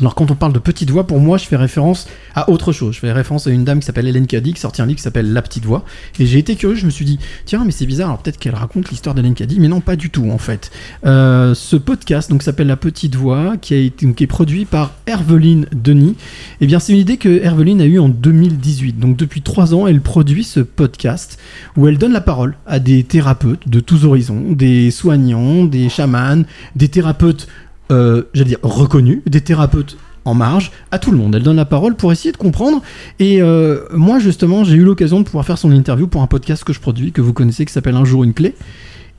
Alors quand on parle de petite voix, pour moi, je fais référence à autre chose. Je fais référence à une dame qui s'appelle Hélène Caddy, qui sortit un livre qui s'appelle La Petite Voix. Et j'ai été curieux, je me suis dit, tiens, mais c'est bizarre, alors peut-être qu'elle raconte l'histoire d'Hélène Caddy, mais non, pas du tout, en fait. Euh, ce podcast, donc, s'appelle La Petite Voix, qui, est produit par Herveline Denis. Eh bien, c'est une idée que Herveline a eue en 2018. Donc, depuis trois ans, elle produit ce podcast où elle donne la parole à des thérapeutes de tous horizons, des soignants, des chamans, des thérapeutes euh, j'allais dire reconnus, des thérapeutes en marge, à tout le monde. Elle donne la parole pour essayer de comprendre. Et euh, moi, justement, j'ai eu l'occasion de pouvoir faire son interview pour un podcast que je produis, que vous connaissez, qui s'appelle Un jour une clé.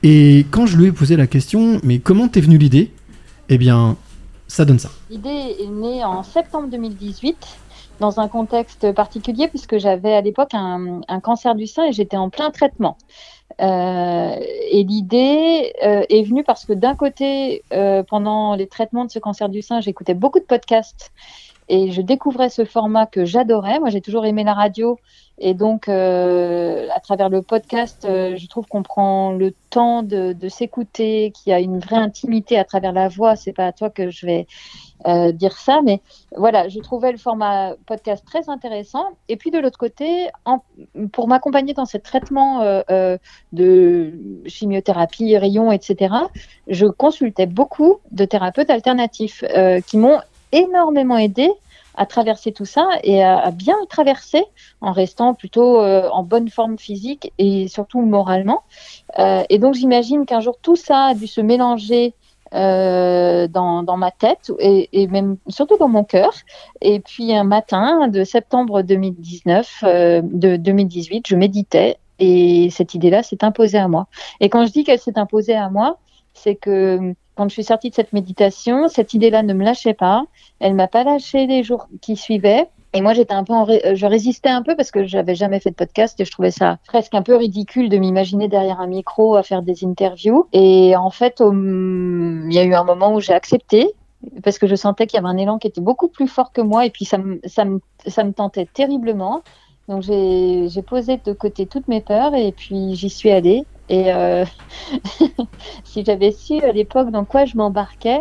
Et quand je lui ai posé la question, mais comment t'es venue l'idée? Eh bien, ça donne ça. L'idée est née en septembre 2018 dans un contexte particulier puisque j'avais à l'époque un cancer du sein et j'étais en plein traitement. Euh, et l'idée euh, est venue parce que d'un côté, euh, pendant les traitements de ce cancer du sein, j'écoutais beaucoup de podcasts et je découvrais ce format que j'adorais. Moi, j'ai toujours aimé la radio et donc à travers le podcast, je trouve qu'on prend le temps de, de s'écouter, qu'il y a une vraie intimité à travers la voix. C'est pas à toi que je vais euh, dire ça, mais voilà, je trouvais le format podcast très intéressant. Et puis de l'autre côté, pour m'accompagner dans ces traitements euh, euh, de chimiothérapie, rayons, etc., je consultais beaucoup de thérapeutes alternatifs qui m'ont énormément aidé à traverser tout ça et à, à bien traverser en restant plutôt en bonne forme physique et surtout moralement. Et donc j'imagine qu'un jour tout ça a dû se mélanger euh, dans, dans ma tête et, et même surtout dans mon cœur. Et puis un matin de septembre 2019, euh, de 2018, je méditais et cette idée-là s'est imposée à moi. Et quand je dis qu'elle s'est imposée à moi, c'est que quand je suis sortie de cette méditation, cette idée-là ne me lâchait pas. Elle m'a pas lâché les jours qui suivaient. Et moi, j'étais un peu, en euh, je résistais un peu parce que j'avais jamais fait de podcast et je trouvais ça presque un peu ridicule de m'imaginer derrière un micro à faire des interviews. Et en fait, il y a eu un moment où j'ai accepté parce que je sentais qu'il y avait un élan qui était beaucoup plus fort que moi et puis ça me, ça me, ça me tentait terriblement. Donc j'ai j'ai posé de côté toutes mes peurs et puis j'y suis allée. Et euh, si j'avais su à l'époque dans quoi je m'embarquais,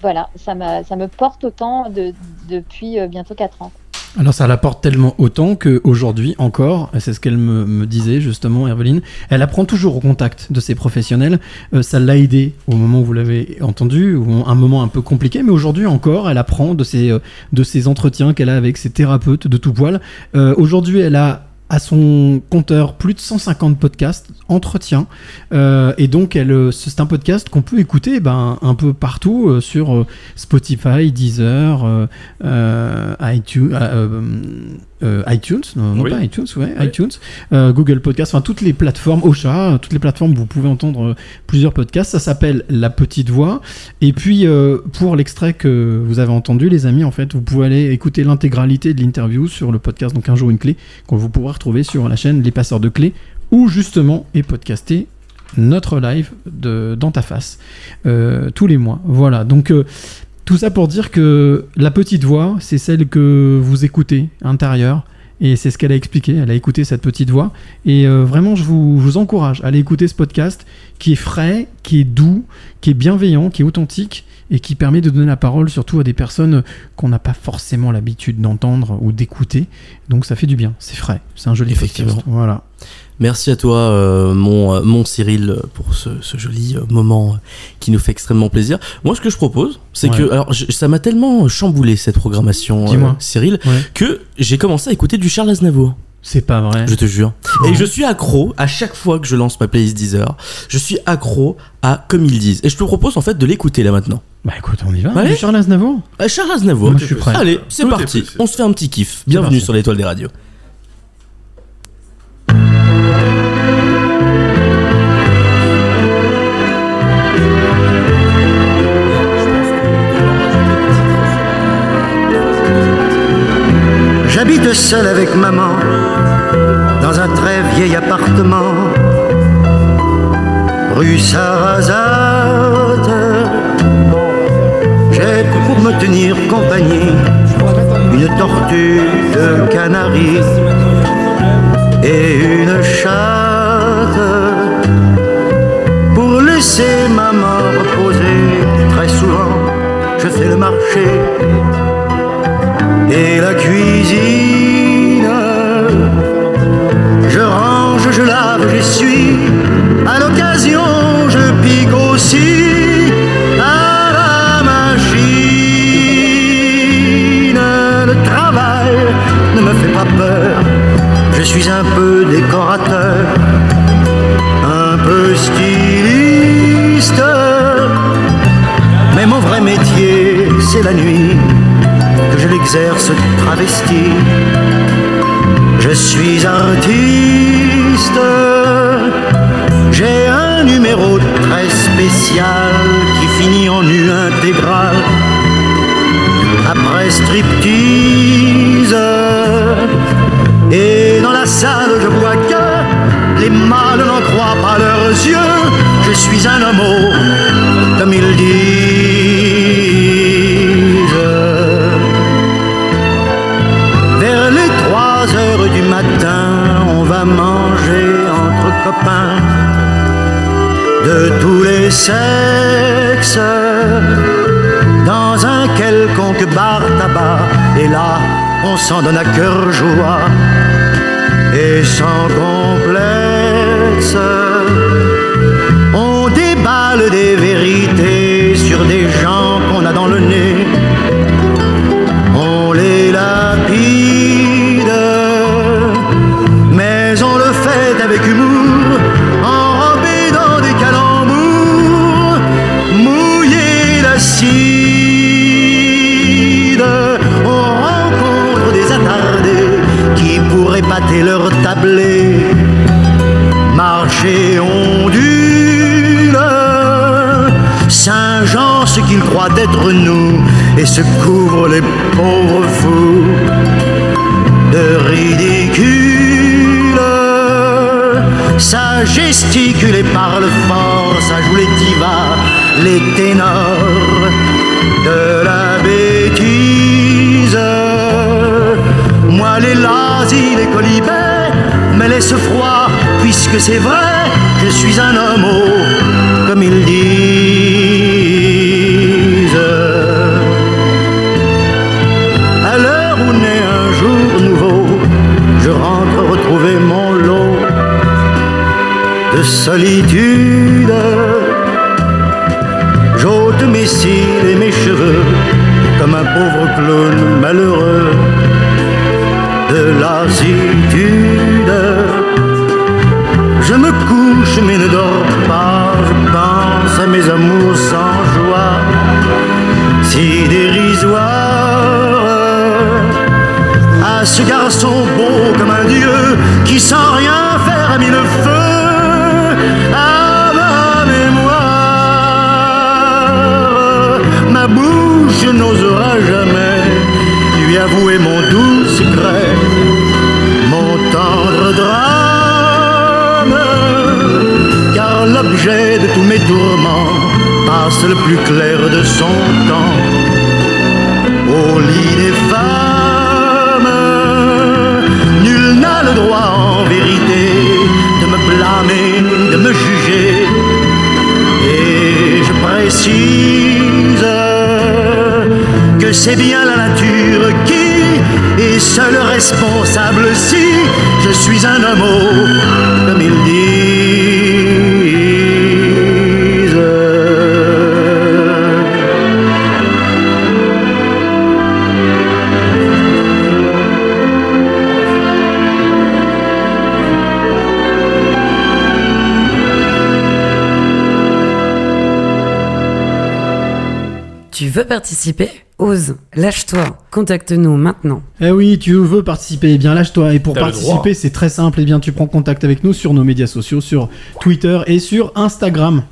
voilà, ça, m'a- ça me porte autant de, depuis euh, bientôt 4 ans. Alors ça l'apporte tellement autant qu'aujourd'hui encore, c'est ce qu'elle me, disait justement, Herveline, elle apprend toujours au contact de ses professionnels. Euh, ça l'a aidé au moment où vous l'avez entendu, ou un moment un peu compliqué, mais aujourd'hui encore, elle apprend de ses, euh, de entretiens qu'elle a avec ses thérapeutes de tout poil. Euh, aujourd'hui, elle a à son compteur plus de 150 podcasts, entretiens, euh, et donc elle, euh, c'est un podcast qu'on peut écouter ben, un peu partout euh, sur Spotify, Deezer, iTunes, euh, iTunes, non, non Oui. pas iTunes, ouais, iTunes, euh, Google Podcast, enfin toutes les plateformes, Ocha, toutes les plateformes où vous pouvez entendre euh, plusieurs podcasts. Ça s'appelle La Petite Voix. Et puis euh, pour l'extrait que vous avez entendu, les amis, en fait, vous pouvez aller écouter l'intégralité de l'interview sur le podcast donc un jour une clé qu'on vous pourrez retrouver sur la chaîne Les Passeurs de Clés ou justement et podcaster notre live de dans ta face tous les mois. Voilà. Donc tout ça pour dire que la petite voix, c'est celle que vous écoutez intérieure. Et c'est ce qu'elle a expliqué. Elle a écouté cette petite voix. Et euh, vraiment, je vous, je vous encourage à aller écouter ce podcast qui est frais, qui est doux, qui est bienveillant, qui est authentique et qui permet de donner la parole surtout à des personnes qu'on n'a pas forcément l'habitude d'entendre ou d'écouter. Donc ça fait du bien. C'est frais. C'est un joli Effectivement. podcast. Voilà. Merci à toi, euh, mon, euh, mon Cyril, pour ce, ce joli euh, moment euh, qui nous fait extrêmement plaisir. Moi, ce que je propose, c'est Ouais. que. Alors, je- ça m'a tellement chamboulé cette programmation, euh. Cyril, Ouais. que j'ai commencé à écouter du Charles Aznavour. C'est pas vrai. Je te jure. Et je suis accro à chaque fois que je lance ma playlist Deezer. Je suis accro à comme ils disent. Et je te propose en fait de l'écouter là maintenant. Bah écoute, on y va. Allez. Charles Aznavour? Euh, Charles Aznavour. Moi, je suis prêt. Allez, c'est parti. On se fait un petit kiff. Bienvenue parti. sur l'étoile des radios. J'habite seul avec maman dans un très vieil appartement rue Sarrazate. J'ai pour me tenir compagnie une tortue de Canaries et une chatte pour laisser maman reposer. Très souvent, je fais le marché et la cuisine. Je j'essuie. À l'occasion, je pique aussi à la machine. Le travail ne me fait pas peur. Je suis un peu décorateur, un peu styliste. Mais mon vrai métier, c'est la nuit que je l'exerce travesti. Je suis artiste, numéro très spécial qui finit en nu intégral. Après striptease, et dans la salle je vois que les mâles n'en croient pas leurs yeux. Je suis un homo, comme ils disent. Sexes dans un quelconque bar tabac. Et là, on s'en donne à cœur joie et sans complexe. On déballe des vérités sur des gens qu'on a dans le nez. Et se couvre les pauvres fous de ridicule. Ça gesticule et parle fort, ça joue les divas, les ténors de la bêtise. Moi, les lazis, les colibets me laissent froid, puisque c'est vrai, je suis un homme, comme ils disent. Retrouver mon lot de solitude. J'ôte mes cils et mes cheveux comme un pauvre clown malheureux de lassitude. Je me couche mais ne dors pas, je pense à mes amours sans joie, si dérisoires ce garçon beau comme un dieu qui sans rien faire a mis le feu à ma mémoire. Ma bouche n'osera jamais lui avouer mon doux secret, mon tendre drame, car l'objet de tous mes tourments passe le plus clair de son temps au lit des femmes. N'a le droit en vérité de me blâmer, de me juger. Et je précise que c'est bien la nature qui est seule responsable si je suis un homme, comme ils disent. Veux participer Ose, lâche-toi, contacte-nous maintenant. Eh oui, tu veux participer, eh bien lâche-toi. Et pour participer, c'est très simple. Eh bien, tu prends contact avec nous sur nos médias sociaux, sur Twitter et sur Instagram.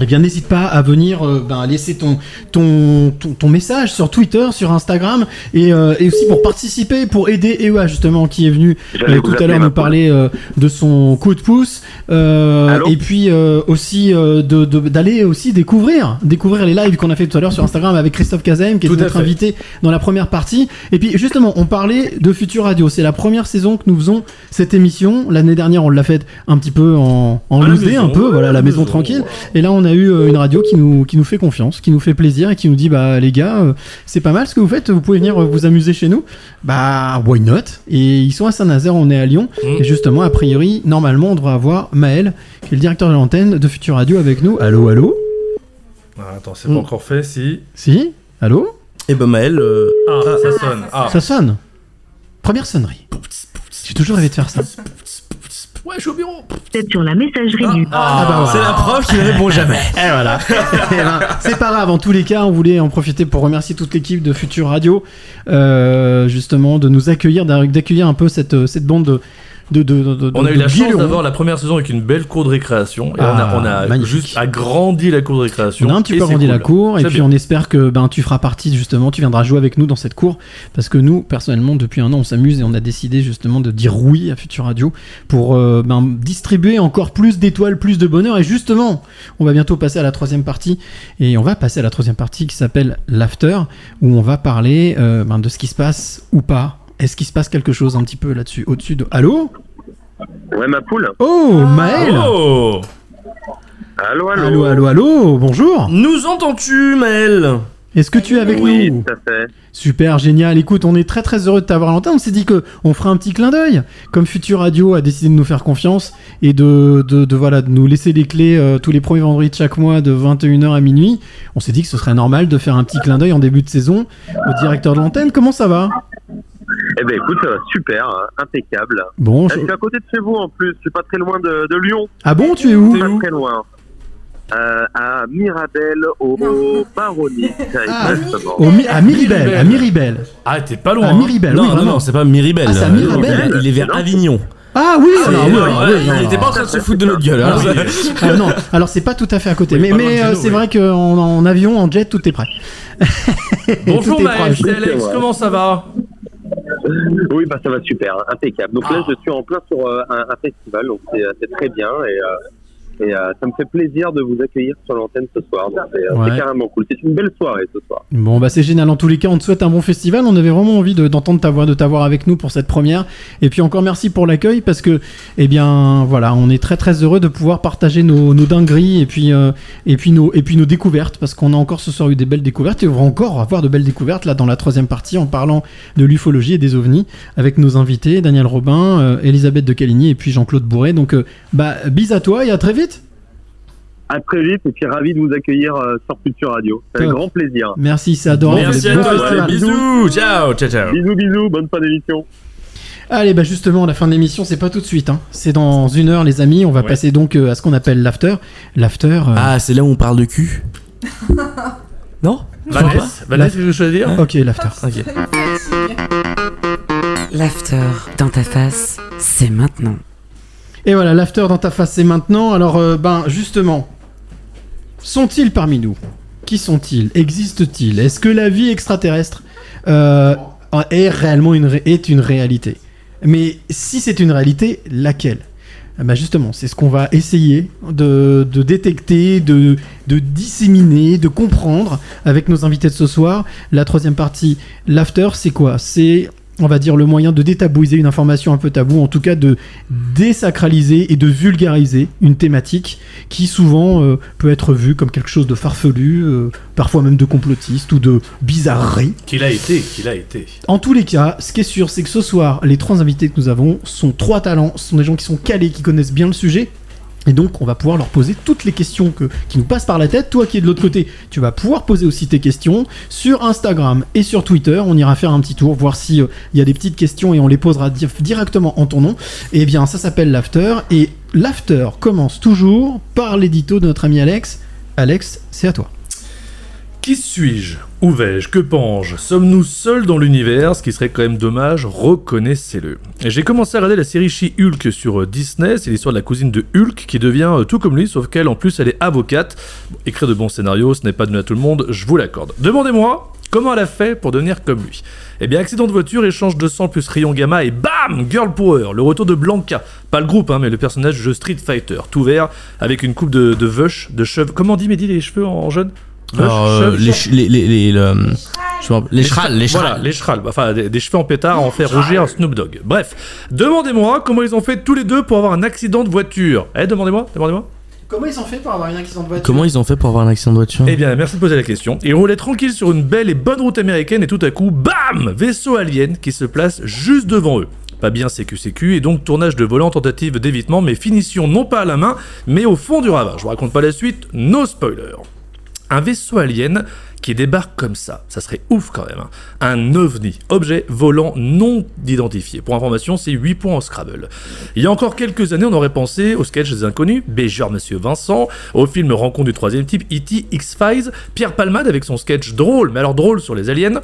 Eh bien, n'hésite pas à venir euh, ben, laisser ton, ton, ton, ton message sur Twitter, sur Instagram, et, euh, et aussi pour participer, pour aider EA justement, qui est venu euh, tout à l'heure nous parler euh, de son coup de pouce, euh, et puis euh, aussi euh, de- de- d'aller aussi découvrir, découvrir les lives qu'on a fait tout à l'heure sur Instagram avec Christophe Kazem, qui est notre fait. invité dans la première partie. Et puis justement, on parlait de Future Radio. C'est la première saison que nous faisons cette émission. L'année dernière, on l'a faite un petit peu en, en loose day, un peu, voilà, à la la maison maison, tranquille. Et là, on a eu euh, une radio qui nous, qui nous fait confiance, qui nous fait plaisir et qui nous dit, bah les gars, euh, c'est pas mal ce que vous faites. Vous pouvez venir euh, vous amuser chez nous. Bah why not? Et ils sont à Saint-Nazaire, on est à Lyon. Mm. Et justement, a priori, normalement, on devrait avoir Maël, qui est le directeur de l'antenne de Future Radio, avec nous. Allô, allô? Ah, attends, c'est pas encore fait si. Si? Allô? Et ben Maël. euh, Ah, ça sonne. Ah. Ça sonne. Première sonnerie. J'ai toujours rêvé de faire ça. Ouais, je suis au bureau. Peut-être sur la messagerie du. Ah, bah voilà. C'est la preuve qu'il ne répond jamais. Et voilà. Eh ben, c'est pas grave. En tous les cas, on voulait en profiter pour remercier toute l'équipe de Future Radio, euh, justement, de nous accueillir, d'a- d'accueillir un peu cette, cette bande de. de, de, de- On a eu la chance d'avoir la première saison avec une belle cour de récréation. Et Ah, on a, on a magnifique. juste agrandi la cour de récréation. On a un petit peu agrandi la cour et puis bien. on espère que ben tu feras partie justement, tu viendras jouer avec nous dans cette cour parce que nous personnellement depuis un an on s'amuse et on a décidé justement de dire oui à Future Radio pour euh, ben, distribuer encore plus d'étoiles, plus de bonheur et justement on va bientôt passer à la troisième partie et on va passer à la troisième partie qui s'appelle l'after où on va parler euh, ben, de ce qui se passe ou pas Est-ce qu'il se passe quelque chose un petit peu là-dessus, au-dessus de... Allô Ouais, ma poule. Oh, Maël Oh Allô, allô. Allô, allô, allô, bonjour Nous entends-tu, Maël Est-ce que tu es avec Oui, nous? tout à fait. Super, génial. Écoute, on est très très heureux de t'avoir à l'antenne. On s'est dit que on ferait un petit clin d'œil. Comme Future Radio a décidé de nous faire confiance et de, de, de, voilà, de nous laisser les clés euh, tous les premiers vendredis de chaque mois de 21h à minuit, on s'est dit que ce serait normal de faire un petit clin d'œil en début de saison au directeur de l'antenne. Comment ça va? Eh ben écoute, ça va super, hein, impeccable. Bon, Eh, je- Je suis à côté de chez vous en plus, je suis pas très loin de, de Lyon. Ah bon, tu es où Pas très loin. Euh, à Mirabel, au. Au Mi- à Miribel, à Miribel. Ah, t'es pas loin. À hein. Miribel, non, oui, non, non, c'est pas Miribel. Ah, c'est à Mirabel Il est vers Avignon. Ah oui, Ah, alors, oui, il était pas en train de se foutre de notre gueule. Ah, hein. oui. Ah, non, alors c'est pas tout à fait à côté, mais, mais euh, c'est oui. vrai qu'en en avion, en jet, tout est prêt. Bonjour Maël, c'est Alex, comment ça va? Oui, bah ça va super, impeccable. Donc là, je suis en plein sur euh, un, un festival, donc c'est euh, c'est très bien et, euh, et euh, ça me fait plaisir de vous accueillir sur l'antenne ce soir. C'est euh, Ouais. carrément cool. C'est une belle soirée ce soir. Bon bah c'est génial en tous les cas on te souhaite un bon festival on avait vraiment envie de- d'entendre ta voix de t'avoir avec nous pour cette première et puis encore merci pour l'accueil parce que eh bien voilà on est très très heureux de pouvoir partager nos, nos dingueries et puis euh, et puis nos et puis nos découvertes parce qu'on a encore ce soir eu des belles découvertes et on va encore avoir de belles découvertes là dans la troisième partie en parlant de l'ufologie et des ovnis avec nos invités Daniel Robin Elisabeth de Caligny et puis Jean-Claude Bourret donc bah bis à toi et à très vite À très vite et puis ravi de vous accueillir euh, sur Future Radio. C'est un grand plaisir. merci c'est adorable Merci à toi, bisous, ciao, ciao, ciao. Bisous, bisous, bonne fin d'émission. Allez, bah justement, la fin de l'émission, c'est pas tout de suite. Hein. C'est dans une heure, les amis. On va passer donc euh, à ce qu'on appelle l'after. L'after. euh, Ah, c'est là où on parle de cul Non? Vanessa, Vanessa, qu'est-ce que je veux dire Ok, l'after. Ok. L'after dans ta face, c'est maintenant. Et voilà, l'after dans ta face, c'est maintenant. Alors, euh, ben, justement, sont-ils parmi nous? Qui sont-ils? Existent-ils Est-ce que la vie extraterrestre euh, est réellement une, est une réalité? Mais si c'est une réalité, laquelle? Eh ben justement, c'est ce qu'on va essayer de, détecter, de disséminer, de comprendre avec nos invités de ce soir. La troisième partie, l'after, c'est quoi? C'est, on va dire, le moyen de détabouiser une information un peu taboue, en tout cas de désacraliser et de vulgariser une thématique qui souvent euh, peut être vue comme quelque chose de farfelu, euh, parfois même de complotiste ou de bizarrerie. Qu'il a été, qu'il a été. En tous les cas, ce qui est sûr, c'est que ce soir, les trois invités que nous avons sont trois talents, ce sont des gens qui sont calés, qui connaissent bien le sujet. Et donc, on va pouvoir leur poser toutes les questions que, qui nous passent par la tête. Toi qui es de l'autre côté, tu vas pouvoir poser aussi tes questions sur Instagram et sur Twitter. On ira faire un petit tour, voir s'il y a des petites questions et on les posera di- directement en ton nom. Et bien, ça s'appelle l'after. Et l'after commence toujours par l'édito de notre ami Alex. Alex, c'est à toi. Qui suis-je Où vais-je Que pense-je Sommes-nous seuls dans l'univers Ce qui serait quand même dommage, reconnaissez-le. J'ai commencé à regarder la série She-Hulk sur euh, Disney, c'est l'histoire de la cousine de Hulk qui devient euh, tout comme lui, sauf qu'elle en plus elle est avocate. Écrire de bons scénarios, ce n'est pas donné à tout le monde, je vous l'accorde. Demandez-moi comment elle a fait pour devenir comme lui? Eh bien, accident de voiture, échange de sang plus rayon gamma et bam Girl Power, le retour de Blanca. Pas le groupe, hein, mais le personnage jeu Street Fighter, tout vert, avec une coupe de, de veuche, de cheveux. Comment on dit Mehdi les cheveux en jeune? Veuche, Alors, euh, les, les, les, chrales, Voilà, chrales. Enfin, des, des cheveux en pétard en fait rougir Snoop Dogg. Bref, demandez-moi comment ils ont fait tous les deux pour avoir un accident de voiture. Eh, demandez-moi, demandez-moi. Comment ils ont fait pour avoir un accident de voiture Comment ils ont fait pour avoir un accident de voiture Eh bien, merci de poser la question. Ils roulaient tranquille sur une belle et bonne route américaine et tout à coup, bam Vaisseau alien qui se place juste devant eux. Pas bien sécu-sécu et donc tournage de volant, tentative d'évitement, mais finition non pas à la main, mais au fond du ravin. Je vous raconte pas la suite, no spoiler. Un vaisseau alien qui débarque comme ça, ça serait ouf quand même. hein. Un ovni, objet volant non identifié. Pour information, c'est 8 points en Scrabble. Il y a encore quelques années, on aurait pensé au sketch des inconnus, Béjeur Monsieur Vincent, au film Rencontre du troisième type, E.T. X-Files, Pierre Palmade avec son sketch drôle, mais alors drôle sur les aliens.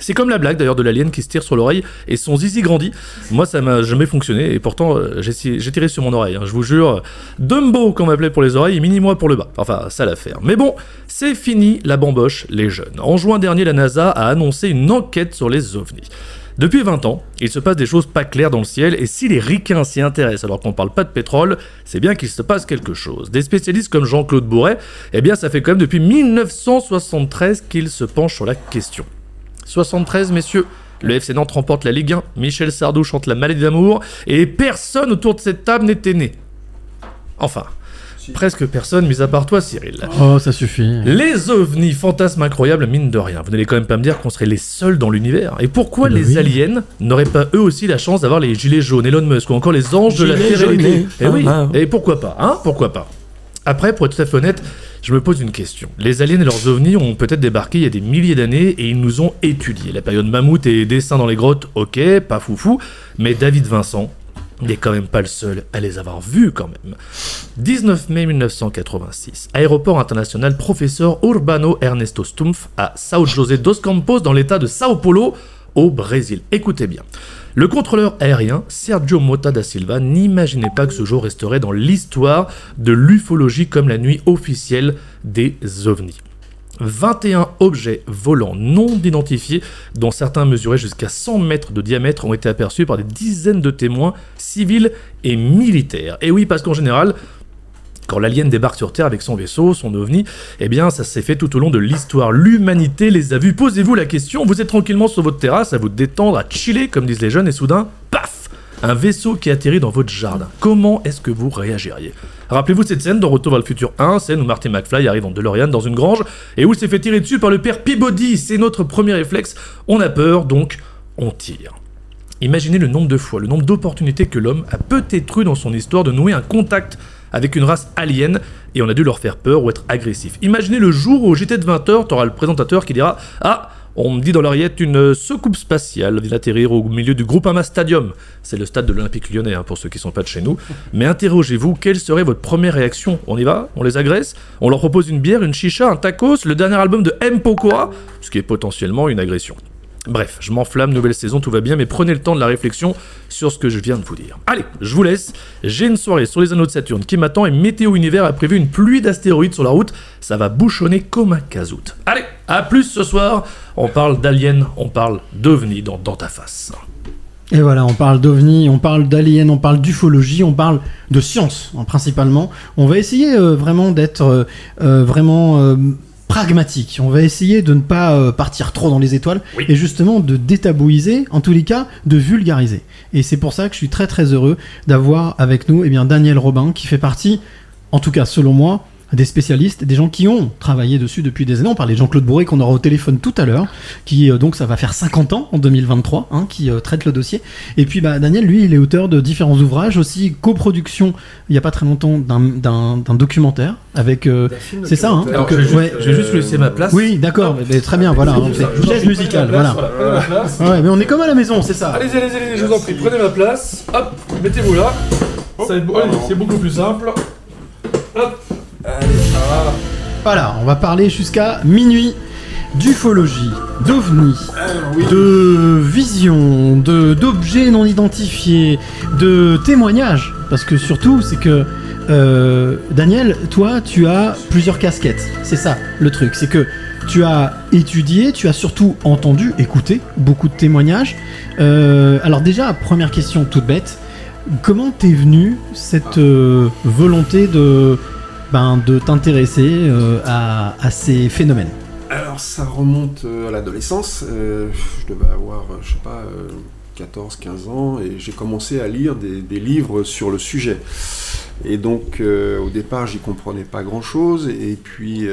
C'est comme la blague d'ailleurs de l'alien qui se tire sur l'oreille et son zizi grandit. Moi ça m'a jamais fonctionné et pourtant euh, j'ai tiré sur mon oreille, hein, je vous jure. Dumbo qu'on m'appelait pour les oreilles et mini-moi pour le bas. Enfin ça l'affaire. Mais bon, c'est fini la bamboche les jeunes. En juin dernier la NASA a annoncé une enquête sur les ovnis. Depuis 20 ans, il se passe des choses pas claires dans le ciel et si les ricains s'y intéressent alors qu'on parle pas de pétrole, c'est bien qu'il se passe quelque chose. Des spécialistes comme Jean-Claude Bourret, eh bien ça fait quand même depuis 1973 qu'ils se penchent sur la question. 73, messieurs, Le FC Nantes remporte la Ligue 1, Michel Sardou chante la maladie d'amour, et personne autour de cette table n'était né. Enfin, presque personne, mis à part toi, Cyril. Oh, ça suffit. Les ovnis, fantasmes incroyables, mine de rien. Vous n'allez quand même pas me dire qu'on serait les seuls dans l'univers. Et pourquoi Eh ben les oui. aliens n'auraient pas eux aussi la chance d'avoir les gilets jaunes, Elon Musk ou encore les anges de la jaunes. Et oui, Ah, ah. et pourquoi pas, hein Pourquoi pas Après, pour être tout à fait honnête, je me pose une question. Les aliens et leurs ovnis ont peut-être débarqué il y a des milliers d'années et ils nous ont étudiés. La période mammouth et dessins dans les grottes, ok, pas foufou, mais David Vincent n'est quand même pas le seul à les avoir vus quand même. 19 mai 1986, aéroport international professeur Urbano Ernesto Stumpf à Sao José dos Campos dans l'état de Sao Paulo au Brésil. Écoutez bien. Le contrôleur aérien Sergio Mota da Silva n'imaginait pas que ce jour resterait dans l'histoire de l'ufologie comme la nuit officielle des ovnis. 21 objets volants non identifiés, dont certains mesuraient jusqu'à 100 mètres de diamètre, ont été aperçus par des dizaines de témoins civils et militaires. Et oui, parce qu'en général, quand l'alien débarque sur Terre avec son vaisseau, son ovni, eh bien ça s'est fait tout au long de l'histoire. L'humanité les a vus. Posez-vous la question, vous êtes tranquillement sur votre terrasse à vous détendre, à chiller, comme disent les jeunes, et soudain, paf un vaisseau qui atterrit dans votre jardin. Comment est-ce que vous réagiriez? Rappelez-vous cette scène dans Retour vers le futur 1, scène où Marty McFly arrive en DeLorean dans une grange et où il s'est fait tirer dessus par le père Peabody. C'est notre premier réflexe. On a peur, donc on tire. Imaginez le nombre de fois, le nombre d'opportunités que l'homme a peut-être eu dans son histoire de nouer un contact avec une race alien et on a dû leur faire peur ou être agressif. Imaginez le jour où au JT de 20h, t'auras le présentateur qui dira Ah, on me dit dans l'oreillette une soucoupe spatiale vient d'atterrir au milieu du Groupama Stadium. C'est le stade de l'Olympique lyonnais hein, pour ceux qui sont pas de chez nous. Mais interrogez-vous, quelle serait votre première réaction? On y va? On les agresse? On leur propose une bière, une chicha, un tacos, le dernier album de M. Pokora Ce qui est potentiellement une agression. Bref, je m'enflamme, nouvelle saison, tout va bien, mais prenez le temps de la réflexion sur ce que je viens de vous dire. Allez, je vous laisse. J'ai une soirée sur les anneaux de Saturne qui m'attend et Météo Univers a prévu une pluie d'astéroïdes sur la route. Ça va bouchonner comme un cazout. Allez, à plus ce soir. On parle d'aliens, on parle d'ovnis dans, dans ta face. Et voilà, on parle d'ovnis, on parle d'aliens, on parle d'ufologie, on parle de science hein, principalement. On va essayer euh, vraiment d'être euh, euh, vraiment pragmatique. On va essayer de ne pas euh, partir trop dans les étoiles et justement de détabouiser, en tous les cas, de vulgariser. Et c'est pour ça que je suis très très heureux d'avoir avec nous eh bien, Daniel Robin qui fait partie, en tout cas selon moi, des spécialistes, des gens qui ont travaillé dessus depuis des années. On parlait de Jean-Claude Bourré qu'on aura au téléphone tout à l'heure, qui euh, donc ça va faire 50 ans en 2023, hein, qui euh, traite le dossier. Et puis bah, Daniel, lui, il est auteur de différents ouvrages, aussi coproduction il n'y a pas très longtemps d'un- documentaire avec. euh, c'est ça, hein. Donc, je vais juste- je vais juste laisser ma place. Oui, d'accord, très bien, voilà. c'est chaise musicale, voilà. Ouais, mais on est comme à la maison, c'est ça. Allez-y, allez-y, allez-y, je vous en prie, prenez ma place. Hop, mettez-vous là. Allez, c'est beaucoup plus simple. Hop. Allez, voilà. Voilà, on va parler jusqu'à minuit d'ufologie, d'ovnis, de visions, de d'objets non identifiés, de témoignages. Parce que surtout, c'est que euh, Daniel, toi, tu as plusieurs casquettes. C'est ça le truc, c'est que tu as étudié, tu as surtout entendu, écouté beaucoup de témoignages. Euh, alors déjà, première question toute bête, comment t'es venu cette euh, volonté de ben, de t'intéresser euh, à, à ces phénomènes Alors ça remonte euh, à l'adolescence. Euh, je devais avoir, je sais pas, 14-15 ans et j'ai commencé à lire des, des livres sur le sujet. Et donc au départ j'y comprenais pas grand-chose et puis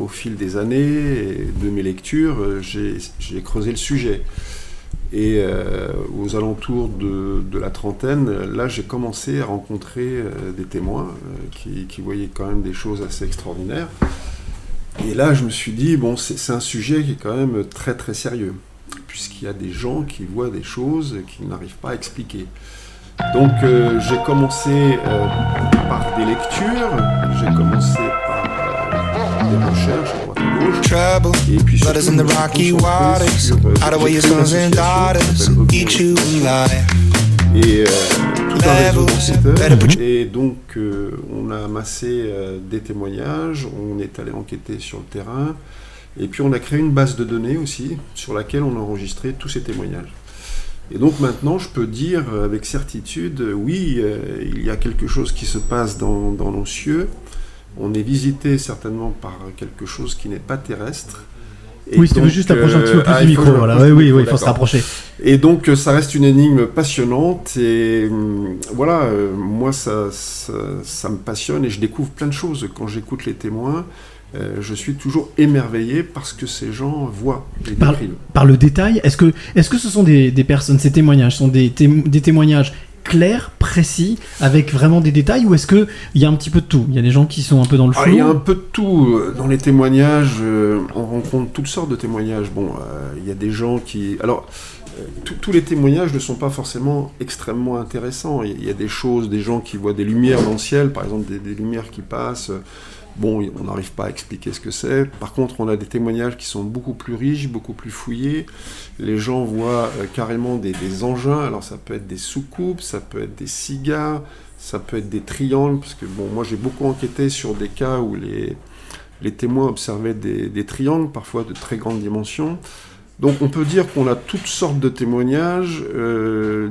au fil des années et de mes lectures j'ai creusé le sujet. Et euh, aux alentours de, la trentaine, là j'ai commencé à rencontrer euh, des témoins euh, qui, voyaient quand même des choses assez extraordinaires. Et là, je me suis dit, bon, c'est un sujet qui est quand même très très sérieux, puisqu'il y a des gens qui voient des choses qu'ils n'arrivent pas à expliquer. Donc, j'ai commencé par des lectures, j'ai commencé par des recherches Trouble, it's in the rocky waters. Out of your sons and daughters eat you alive. et euh, tout un réseau d'enquêteurs. Et donc, euh, on a amassé euh, des témoignages, on est allé enquêter sur le terrain, et puis on a créé une base de données aussi, sur laquelle on a enregistré tous ces témoignages. Et donc maintenant, je peux dire avec certitude, oui, euh, il y a quelque chose qui se passe dans, dans nos cieux. On est visité certainement par quelque chose qui n'est pas terrestre. Et Oui, si tu veux juste approcher un petit peu plus ah, du faut micro, voilà. Oui, il faut se rapprocher. Et donc, euh, ça reste une énigme passionnante. Et hum, voilà, euh, moi, ça, ça, ça me passionne et je découvre plein de choses. Quand j'écoute les témoins, euh, je suis toujours émerveillé parce que ces gens voient et Par, par le détail, est-ce que, ce sont des, des personnes, ces témoignages, sont des, témo- des témoignages clairs, précis, avec vraiment des détails, ou est-ce qu'il y a un petit peu de tout? Il y a des gens qui sont un peu dans le Ah, flou il y a un peu de tout. euh, Dans les témoignages, euh, on rencontre toutes sortes de témoignages. Bon, euh, il y a des gens qui... Alors, tous- les témoignages ne sont pas forcément extrêmement intéressants. Il y, a- il y a des choses, des gens qui voient des lumières dans le ciel, par exemple des, des lumières qui passent. Bon, on n'arrive pas à expliquer ce que c'est. Par contre, on a des témoignages qui sont beaucoup plus riches, beaucoup plus fouillés. Les gens voient euh, carrément des, engins. Alors, ça peut être des soucoupes, ça peut être des cigares, ça peut être des triangles. Parce que, bon, moi, j'ai beaucoup enquêté sur des cas où les, témoins observaient des, triangles, parfois de très grande dimension. Donc, on peut dire qu'on a toutes sortes de témoignages, euh,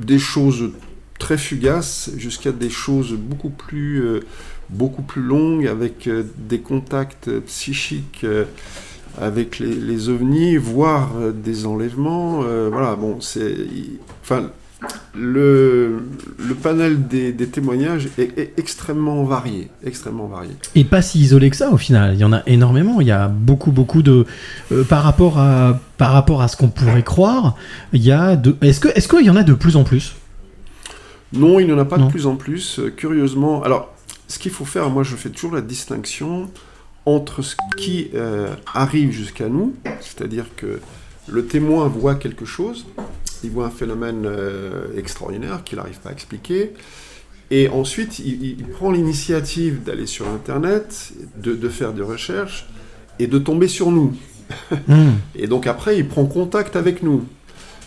des choses très fugaces jusqu'à des choses beaucoup plus, euh, beaucoup plus longues avec euh, des contacts psychiques euh, avec les, les ovnis, voire euh, des enlèvements. euh, voilà, bon, c'est. Enfin, le, le panel des, des témoignages est, est extrêmement varié. Extrêmement varié. Et pas si isolé que ça au final. Il y en a énormément. Il y a beaucoup, beaucoup de. euh, par, rapport à, par rapport à ce qu'on pourrait croire, il y a de. Est-ce que- est-ce qu'il y en a de plus en plus? Non, il n'y en a pas Non. de plus en plus. curieusement, alors, ce qu'il faut faire, moi je fais toujours la distinction entre ce qui euh, arrive jusqu'à nous, c'est-à-dire que le témoin voit quelque chose, il voit un phénomène euh, extraordinaire qu'il n'arrive pas à expliquer, et ensuite il, prend l'initiative d'aller sur Internet, de, de faire des recherches, et de tomber sur nous. Hmm. Et donc après, il prend contact avec nous.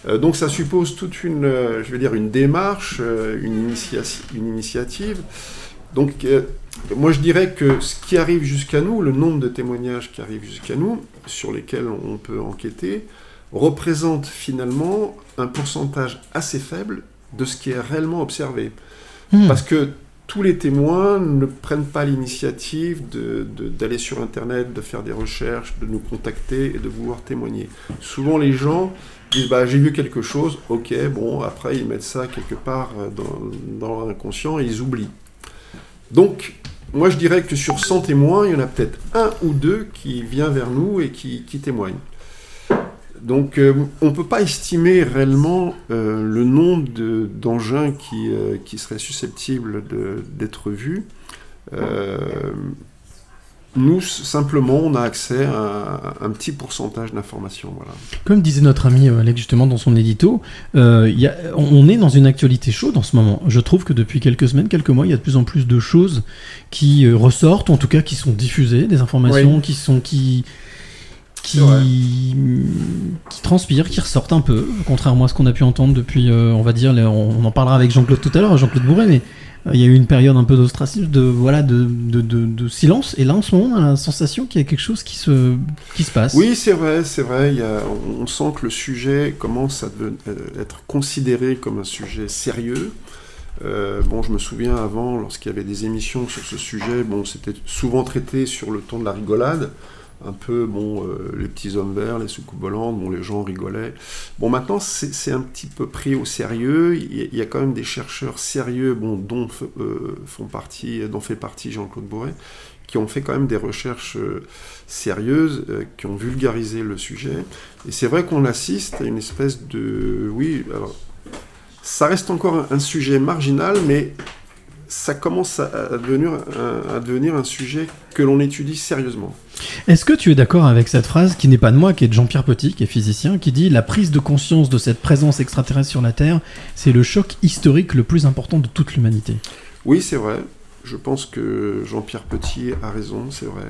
Euh, donc ça suppose toute une, je veux dire, une démarche, une, initia- une initiative. Donc euh, moi je dirais que ce qui arrive jusqu'à nous, le nombre de témoignages qui arrivent jusqu'à nous, sur lesquels on peut enquêter, représente finalement un pourcentage assez faible de ce qui est réellement observé. Hmm. Parce que tous les témoins ne prennent pas l'initiative d'aller sur Internet, de faire des recherches, de nous contacter et de vouloir témoigner. Souvent, les gens disent bah, J'ai vu quelque chose, ok, bon, après, ils mettent ça quelque part euh, dans, dans l'inconscient et ils oublient. Donc, moi, je dirais que sur 100 témoins, il y en a peut-être un ou deux qui vient vers nous et qui, qui témoignent. Donc, euh, on ne peut pas estimer réellement euh, le nombre de- d'engins qui, euh, qui seraient susceptibles d'être vus. Nous, simplement, on a accès à un, petit pourcentage d'informations. Voilà. Comme disait notre ami euh, Alex justement dans son édito, euh, il y a- on est dans une actualité chaude en ce moment. Je trouve que depuis quelques semaines, quelques mois, il y a de plus en plus de choses qui euh, ressortent, ou en tout cas qui sont diffusées, des informations Oui. qui sont qui qui, qui transpirent, qui ressortent un peu, contrairement à ce qu'on a pu entendre depuis, euh, on va dire, on, en parlera avec Jean-Claude tout à l'heure, Jean-Claude Bourret, mais il y a eu une période un peu d'ostracisme, de voilà, de, de, de- silence, et là en ce moment, on a la sensation qu'il y a quelque chose qui se qui se passe. Oui, c'est vrai, c'est vrai. on, sent que le sujet commence à euh, être considéré comme un sujet sérieux. Euh, bon, je me souviens avant, lorsqu'il y avait des émissions sur ce sujet, bon, c'était souvent traité sur le ton de la rigolade. Un peu, bon, euh, les petits hommes verts, les soucoupes volantes, bon, les gens rigolaient. Bon, maintenant, c'est un petit peu pris au sérieux. Il y, a, quand même des chercheurs sérieux, bon, dont euh, font partie, dont fait partie Jean-Claude Bourret, qui ont fait quand même des recherches euh, sérieuses, qui ont vulgarisé le sujet. Et c'est vrai qu'on assiste à une espèce de... Oui, alors, ça reste encore un sujet marginal, mais ça commence à, devenir un sujet que l'on étudie sérieusement. Est-ce que tu es d'accord avec cette phrase qui n'est pas de moi, qui est de Jean-Pierre Petit, qui est physicien, qui dit La prise de conscience de cette présence extraterrestre sur la Terre, c'est le choc historique le plus important de toute l'humanité Oui, c'est vrai. Je pense que Jean-Pierre Petit a raison, c'est vrai.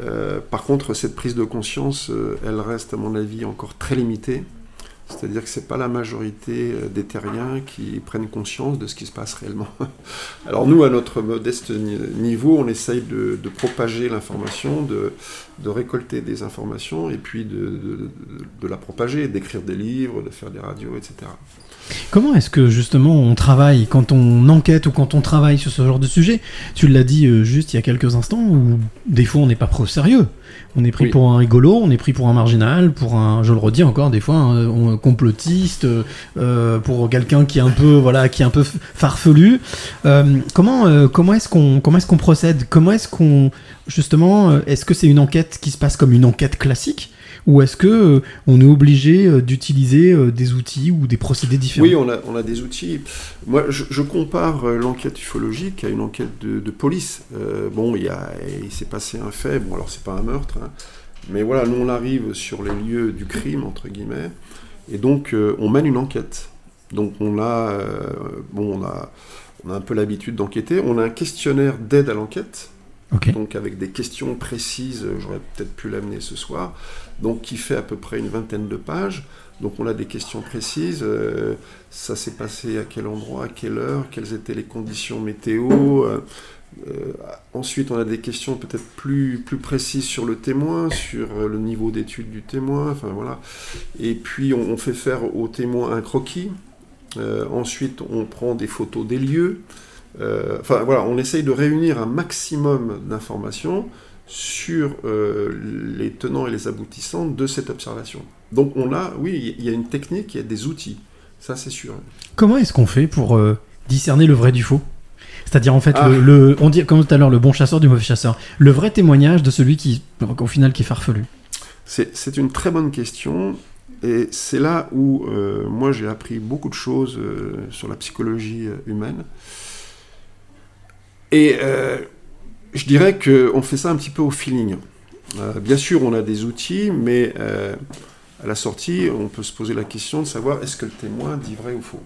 Euh, par contre, cette prise de conscience, euh, elle reste, à mon avis, encore très limitée. C'est-à-dire que c'est pas la majorité euh, des terriens qui prennent conscience de ce qui se passe réellement. Alors nous, à notre modeste ni- niveau, on essaye de, propager l'information, de, récolter des informations et puis de, de- de la propager, d'écrire des livres, de faire des radios, etc. Comment est-ce que justement on travaille quand on enquête ou quand on travaille sur ce genre de sujet? Tu l'as dit euh, juste il y a quelques instants, où des fois on n'est pas pro sérieux. On est pris Oui. pour un rigolo, on est pris pour un marginal, pour un, je le redis encore des fois, un, un complotiste, euh, pour quelqu'un qui est un peu, voilà, qui est un peu farfelu. Euh, comment, euh, comment est-ce qu'on, comment est-ce qu'on procède? Comment est-ce qu'on, justement, euh, est-ce que c'est une enquête qui se passe comme une enquête classique? Ou est-ce que euh, on est obligé euh, d'utiliser euh, des outils ou des procédés différents? Oui, on a, on a des outils. Moi, je, je compare l'enquête ufologique à une enquête de, de police. Bon, il, il s'est passé un fait, bon, alors c'est pas un meurtre, hein, mais voilà, nous on arrive sur les lieux du crime, entre guillemets, et donc on mène une enquête. Donc on a, bon, on a, on a un peu l'habitude d'enquêter. On a un questionnaire d'aide à l'enquête. Donc avec des questions précises, j'aurais peut-être pu l'amener ce soir, donc qui fait à peu près une vingtaine de pages. Donc on a des questions précises, euh, ça s'est passé à quel endroit, à quelle heure, quelles étaient les conditions météo. euh, euh, ensuite on a des questions peut-être plus, précises sur le témoin, sur le niveau d'étude du témoin, voilà. Et puis on, fait faire au témoin un croquis. Ensuite on prend des photos des lieux. Enfin voilà, on essaye de réunir un maximum d'informations sur euh, les tenants et les aboutissants de cette observation. Donc on a, oui, il y a une technique, il y a des outils, ça c'est sûr. Comment est-ce qu'on fait pour euh, discerner le vrai du faux? C'est-à-dire en fait, Ah. le, le- on dit comme tout à l'heure, le bon chasseur du mauvais chasseur. Le vrai témoignage de celui qui, au final, qui est farfelu. C'est une très bonne question. Et c'est là où euh, moi j'ai appris beaucoup de choses sur la psychologie humaine. Et je dirais qu'on fait ça un petit peu au feeling. Euh, bien sûr, on a des outils, mais euh, à la sortie, on peut se poser la question de savoir est-ce que le témoin dit vrai ou faux.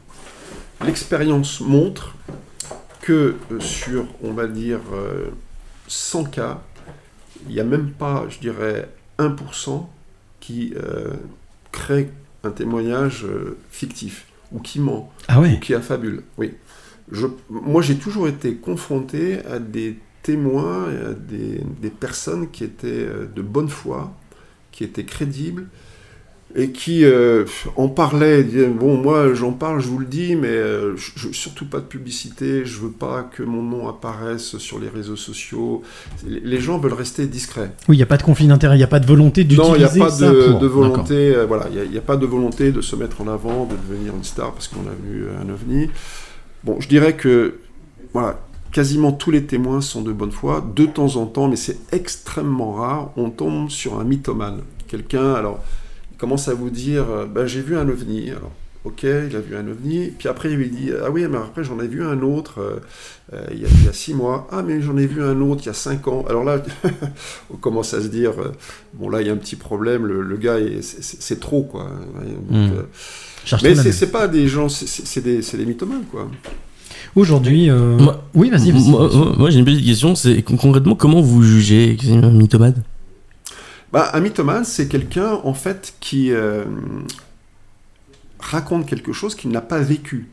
L'expérience montre que euh, sur, on va dire, euh, 100 cas, il n'y a même pas, je dirais, 1% qui euh, crée un témoignage fictif, ou qui ment, Ah ouais. ou qui affabule. Oui. Je, moi, j'ai toujours été confronté à des témoins, à des, des personnes qui étaient euh, de bonne foi, qui étaient crédibles, et qui euh, en parlaient, disaient, bon moi j'en parle, je vous le dis, mais euh, je, surtout pas de publicité, je veux pas que mon nom apparaisse sur les réseaux sociaux. Les gens veulent rester discrets. Oui, il n'y a pas de conflit d'intérêt, il n'y a pas de volonté Non, il n'y a d'utiliser pas ça de, pour- de D'accord. volonté, euh, voilà, il n'y a pas de volonté de se mettre en avant, de devenir une star parce qu'on a vu un ovni. Bon, je dirais que, voilà, quasiment tous les témoins sont de bonne foi. De temps en temps, mais c'est extrêmement rare, on tombe sur un mythomane. Quelqu'un, alors, il commence à vous dire, euh, ben, j'ai vu un ovni. Alors, ok, il a vu un ovni. Puis après, il lui dit, ah oui, mais après, j'en ai vu un autre euh, euh, il, y a, il y a six mois. Ah, mais j'en ai vu un autre il y a cinq ans. Alors là, on commence à se dire, bon, là, il y a un petit problème. Le, le gars, est- c'est- trop, quoi. Donc, Hmm. euh, mais c'est pas des gens, c'est- des, des mythomanes, quoi. Aujourd'hui, euh, Moi- oui, vas-y. Moi, moi- moi, j'ai une petite question, c'est con- concrètement comment vous jugez un mythomane? Bah, un mythomane, c'est quelqu'un, en fait, qui euh, raconte quelque chose qu'il n'a pas vécu.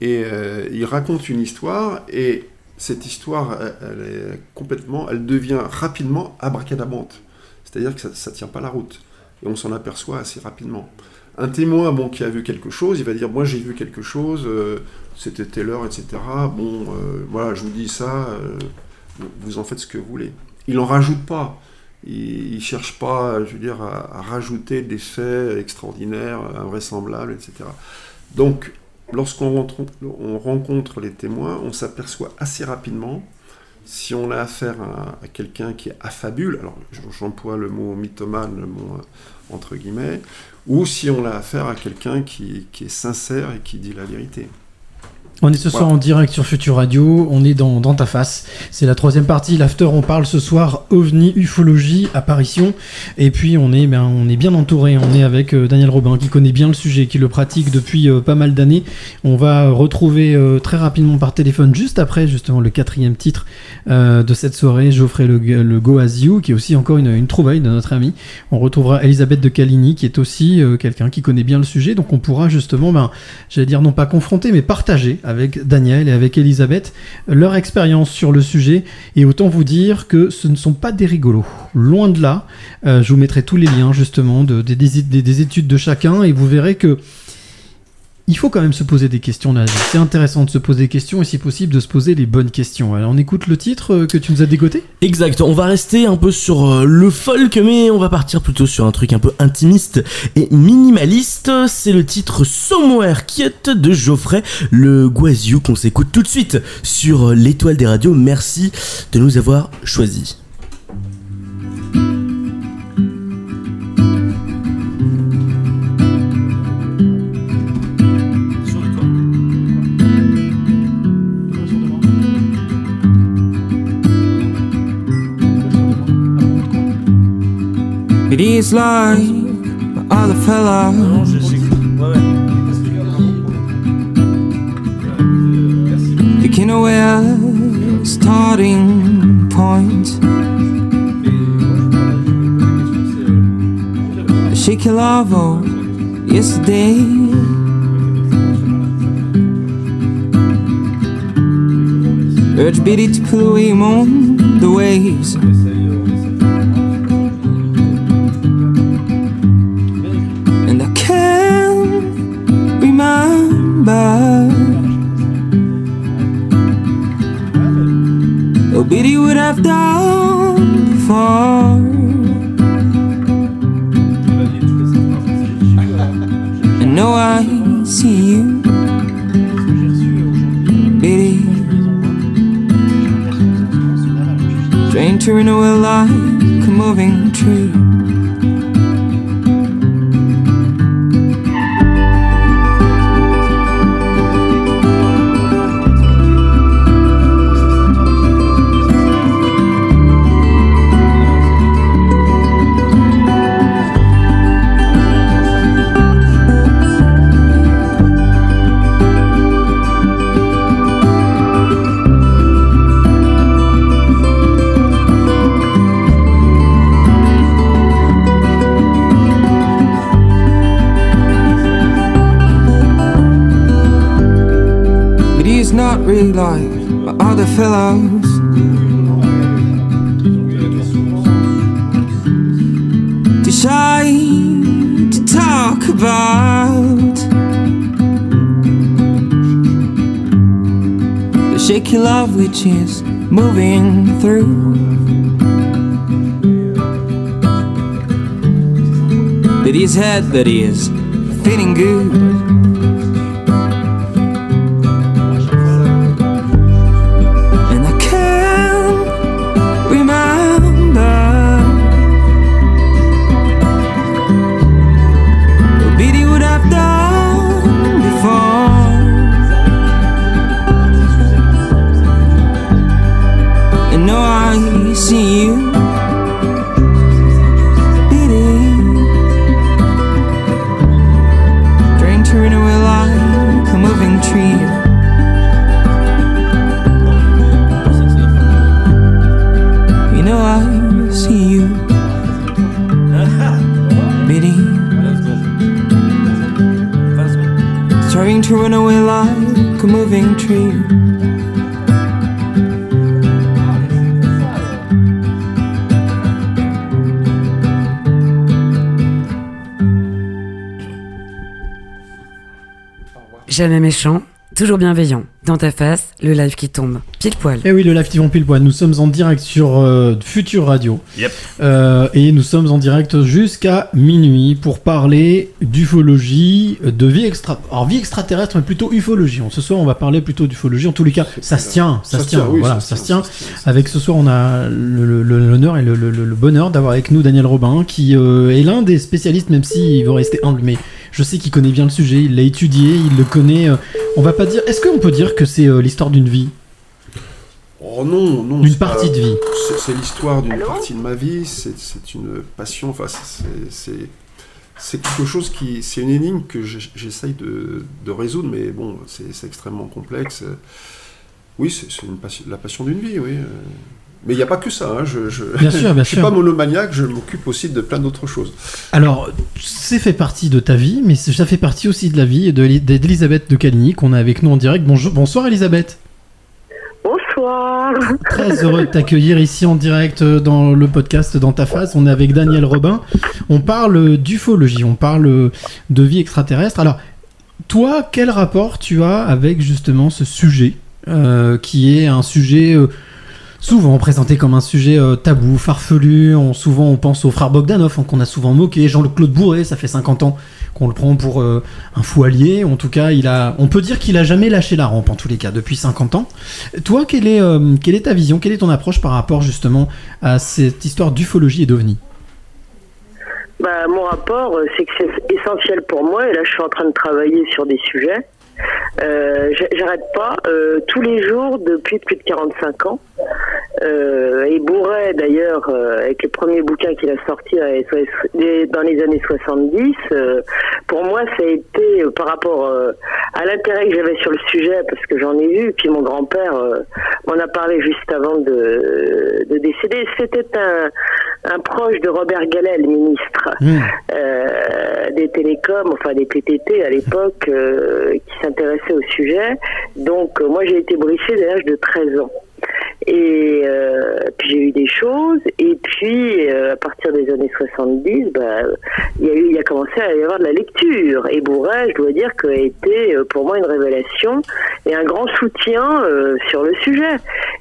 Et euh, il raconte une histoire, et cette histoire, elle, elle est complètement, elle devient rapidement abracadabante. C'est-à-dire que ça ne tient pas la route. Et on s'en aperçoit assez rapidement. Un témoin bon, qui a vu quelque chose, il va dire Moi j'ai vu quelque chose, euh, c'était telle heure, etc. Bon, euh, voilà, je vous dis ça, euh, vous- en faites ce que vous voulez. Il n'en rajoute pas. Il ne cherche pas, je veux dire, à, rajouter des faits extraordinaires, invraisemblables, etc. Donc, lorsqu'on rencontre, on rencontre les témoins, on s'aperçoit assez rapidement si on a affaire à, quelqu'un qui est affabule, alors j'emploie le mot mythomane, entre guillemets, ou si on a affaire à quelqu'un qui est sincère et qui dit la vérité. On est ce soir Voilà. en direct sur Future Radio, on est dans, dans ta face. C'est la troisième partie, l'after, on parle ce soir ovni, ufologie, apparition. Et puis on est, ben, on est bien entouré, on est avec euh, Daniel Robin qui connaît bien le sujet, qui le pratique depuis euh, pas mal d'années. On va retrouver euh, très rapidement par téléphone, juste après justement le quatrième titre de cette soirée, Geoffrey le, le Go As You, qui est aussi encore une, une trouvaille de notre ami. On retrouvera Elisabeth de Caligny, qui est aussi quelqu'un qui connaît bien le sujet, donc on pourra justement, ben, j'allais dire non pas confronter, mais partager avec Daniel et avec Elisabeth leur expérience sur le sujet. Et autant vous dire que ce ne sont pas des rigolos. Loin de là, Euh, je vous mettrai tous les liens justement de, des, des- des- des études de chacun et vous verrez que il faut quand même se poser des questions vie. C'est intéressant de se poser des questions et si possible de se poser les bonnes questions. Alors on écoute le titre euh, que tu nous as dégoté Exact, on va rester un peu sur euh, le folk, mais on va partir plutôt sur un truc un peu intimiste et minimaliste. C'est le titre Somewhere Quiet de Geoffrey Le Guaziou qu'on s'écoute tout de suite sur l'étoile des radios. Merci de nous avoir choisis. It is like my other fella. Taking away a starting point. A shaky love yesterday. Urge beating to pull away on the waves. What Biddy would have done before. And know I see you, Biddy. Trying to run away like a moving tree. Which is moving through. That he's had, that he is feeling good. Jamais méchant, toujours bienveillant. Dans ta face, le live qui tombe, pile poil. Eh oui, le live qui vont pile poil. Nous sommes en direct sur euh, Future Radio. Yep. Euh, et nous sommes en direct jusqu'à minuit pour parler d'ufologie, de vie extra. Alors, vie extraterrestre, mais plutôt ufologie. Ce soir, on va parler plutôt d'ufologie. En tous les cas, ça se tient. Ça, se tient. voilà, ça se tient. Avec ce soir, on a l'honneur et le, le- le- le bonheur d'avoir avec nous Daniel Robin, qui euh, est l'un des spécialistes, même s'il veut rester humble, mais Je sais qu'il connaît bien le sujet, il l'a étudié, il le connaît. euh, on va pas dire. Est-ce qu'on peut dire que c'est euh, l'histoire d'une vie? Oh non, non. D'une partie pas- de vie. C'est, l'histoire d'une partie de ma vie, c'est, c'est une passion, enfin, c'est, c'est, quelque chose qui. C'est une énigme que j'essaye de, de résoudre, mais bon, c'est, c'est extrêmement complexe. Oui, c'est, c'est une passion- la passion d'une vie, oui. Euh. Mais il n'y a pas que ça, hein, je, je, Bien sûr, bien je suis sûr. pas monomaniaque, je m'occupe aussi de plein d'autres choses. Alors, c'est fait partie de ta vie, mais ça fait partie aussi de la vie de- d'Elisabeth de Caligny qu'on a avec nous en direct. Bonjour, bonsoir Elisabeth. Bonsoir. Très heureux de t'accueillir ici en direct euh, dans le podcast Dans ta face. On est avec Daniel Robin. On parle d'ufologie, on parle de vie extraterrestre. Alors, toi, quel rapport tu as avec justement ce sujet euh, qui est un sujet euh, souvent présenté comme un sujet euh, tabou, farfelu. On, souvent, on pense au frère Bogdanov, hein, qu'on a souvent moqué. Jean-Claude Bourré, ça fait 50 ans qu'on le prend pour euh, un fou allié. En tout cas, il a, on peut dire qu'il a jamais lâché la rampe, en tous les cas, depuis 50 ans. Toi, quelle est, euh, quelle est ta vision, quelle est ton approche par rapport justement à cette histoire d'ufologie et d'ovni? Bah, mon rapport, c'est que c'est essentiel pour moi, et là je suis en train de travailler sur des sujets. Euh, j'a- J'arrête pas, euh, tous les jours depuis plus de 45 ans. Euh, et Bourret, d'ailleurs, euh, avec le premier bouquin qu'il a sorti dans les, années 70, euh, pour moi, ça a été, par rapport à l'intérêt que j'avais sur le sujet, parce que j'en ai vu, puis mon grand-père m'en a parlé juste avant de, de décéder. C'était un, un proche de Robert Gallet, le ministre euh, des télécoms, enfin des PTT à l'époque, qui s'intéressait au sujet. Donc euh, moi j'ai été briefée dès l'âge de 13 ans. Et euh, puis j'ai eu des choses, et puis euh, à partir des années 70, bah, il y a eu, il y a commencé à y avoir de la lecture. Et Bourret, je dois dire, que a été euh, pour moi une révélation et un grand soutien euh, sur le sujet.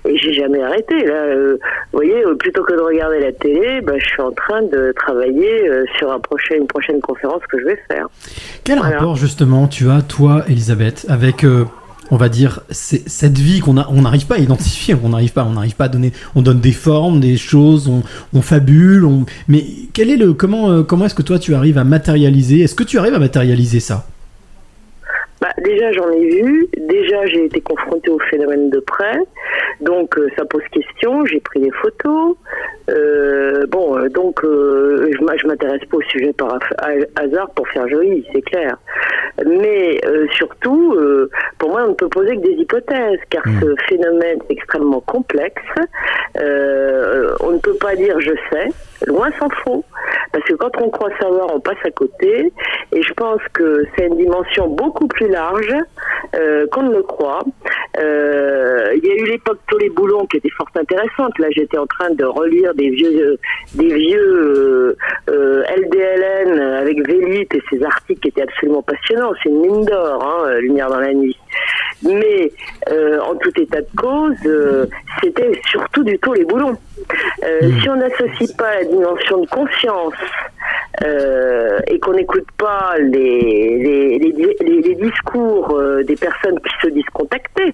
Et j'ai jamais arrêté. Là, vous voyez, plutôt que de regarder la télé, bah, je suis en train de travailler sur un prochain, une prochaine conférence que je vais faire. Quel Voilà. rapport justement tu as, toi, Elisabeth, avec, on va dire, cette vie qu'on on n'arrive pas à identifier, on n'arrive pas, on n'arrive pas à donner, on donne des formes, des choses, on, on fabule, on... mais quel est le, comment, euh, comment est-ce que toi tu arrives à matérialiser Est-ce que tu arrives à matérialiser ça? Bah, déjà, j'en ai vu. Déjà, j'ai été confrontée au phénomène de près. Donc, euh, ça pose question. J'ai pris des photos. Euh, bon, euh, donc, euh, je m'intéresse pas au sujet par ha- ha- hasard pour faire joli, c'est clair. Mais euh, surtout, euh, pour moi, on ne peut poser que des hypothèses, car ce phénomène est extrêmement complexe. Euh, on ne peut pas dire je sais, loin s'en faut, parce que quand on croit savoir, on passe à côté. Et je pense que c'est une dimension beaucoup plus large euh, qu'on ne le croit. Euh, il y a eu l'époque Tolé Boulon qui était fort intéressante. Là, j'étais en train de relire des vieux, euh, des vieux euh, LDLN avec Vélite et ses articles qui étaient absolument passionnants. C'est une mine d'or, hein, Lumière dans la nuit. Mais euh, en tout état de cause, euh, c'était surtout du Tolé Boulon. Euh, si on n'associe pas la dimension de conscience euh, et qu'on n'écoute pas les, les, les, les- les discours des personnes qui se disent contactées,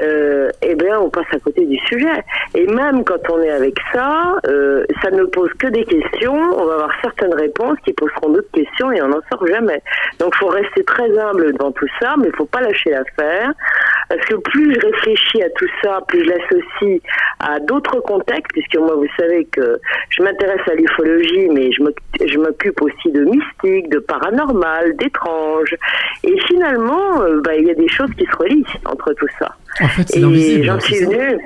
euh, eh bien, on passe à côté du sujet. Et même quand on est avec ça, euh, ça ne pose que des questions. On va avoir certaines réponses qui poseront d'autres questions et on n'en sort jamais. Donc, faut rester très humble devant tout ça, mais il faut pas lâcher l'affaire. Parce que plus je réfléchis à tout ça, plus je l'associe à d'autres contextes, puisque moi, vous savez que je m'intéresse à l'ufologie, mais je m'occupe aussi de mystique, de paranormal, d'étrange. Et finalement, euh, bah, il y a des choses qui se relient entre tout ça. En fait, c'est l'invisible. j'en suis venue.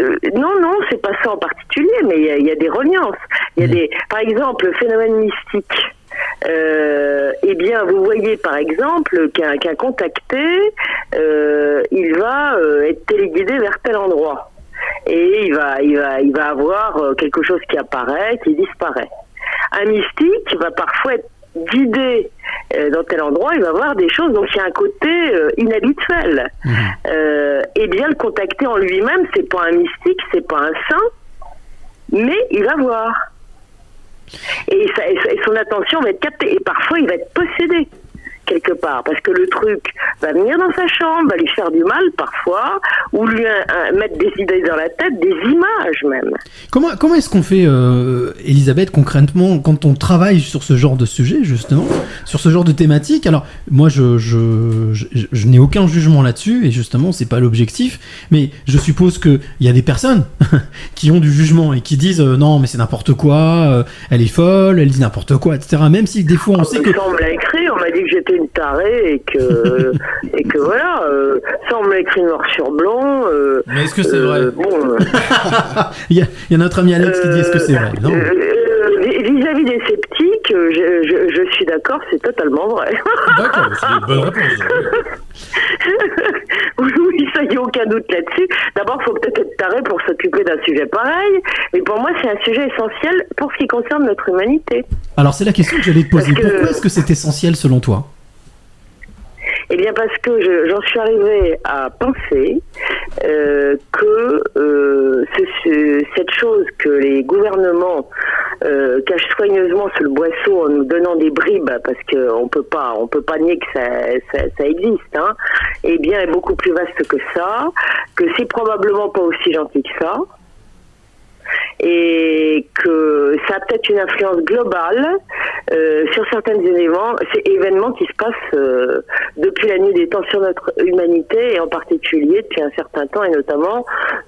Euh, non, non, c'est pas ça en particulier, mais il y a- il y, a des reliances. Il y Mm. a des, par exemple, le phénomène mystique. Euh, eh bien, vous voyez par exemple qu'un qu'un contacté, euh, il va être téléguidé vers tel endroit, et il va, il va, il va avoir quelque chose qui apparaît, qui disparaît. Un mystique va parfois être guidé euh, dans tel endroit, il va voir des choses, donc il y a un côté euh, inhabituel. Euh, et bien le contacter en lui-même, c'est pas un mystique, c'est pas un saint, mais il va voir. Et son attention va être captée. Et parfois, il va être possédé quelque part, parce que le truc va venir dans sa chambre, va lui faire du mal parfois, ou lui un- un- mettre des idées dans la tête, des images même. Comment, comment est-ce qu'on fait, euh, Elisabeth, concrètement, quand on travaille sur ce genre de sujet, justement, sur ce genre de thématique? Alors, moi, je, je, je, je n'ai aucun jugement là-dessus, et justement, c'est pas l'objectif, mais je suppose qu'il y a des personnes qui ont du jugement et qui disent euh, non, mais c'est n'importe quoi, euh, elle est folle, elle dit n'importe quoi, etc. Même si des fois on sait que. M'a dit que j'étais une tarée et que, et que voilà, euh, ça, on me l'a écrit noir sur blanc. euh, Mais est-ce que c'est euh, vrai Bon. Il y, a- il y a notre ami Alex qui dit est-ce que c'est vrai? Vis-à-vis des sceptiques, euh, je, je- je suis d'accord, c'est totalement vrai. D'accord, c'est une bonne réponse. oui, ça y a aucun doute là-dessus. D'abord, faut peut-être être taré pour s'occuper d'un sujet pareil, mais pour moi, c'est un sujet essentiel pour ce qui concerne notre humanité. Alors, c'est la question que j'allais te poser. Que- Pourquoi est-ce que c'est essentiel selon toi? Eh bien, parce que je- j'en suis arrivée à penser euh, que euh, ce- ce- cette chose que les gouvernements euh, cachent soigneusement sous le boisseau en nous donnant des bribes, parce qu'on peut pas, on peut pas nier que ça, ça, ça existe, hein, eh bien, est beaucoup plus vaste que ça, que c'est probablement pas aussi gentil que ça et que ça a peut-être une influence globale euh, sur certains événements, ces événements qui se passent euh, depuis la nuit des temps sur notre humanité et en particulier depuis un certain temps et notamment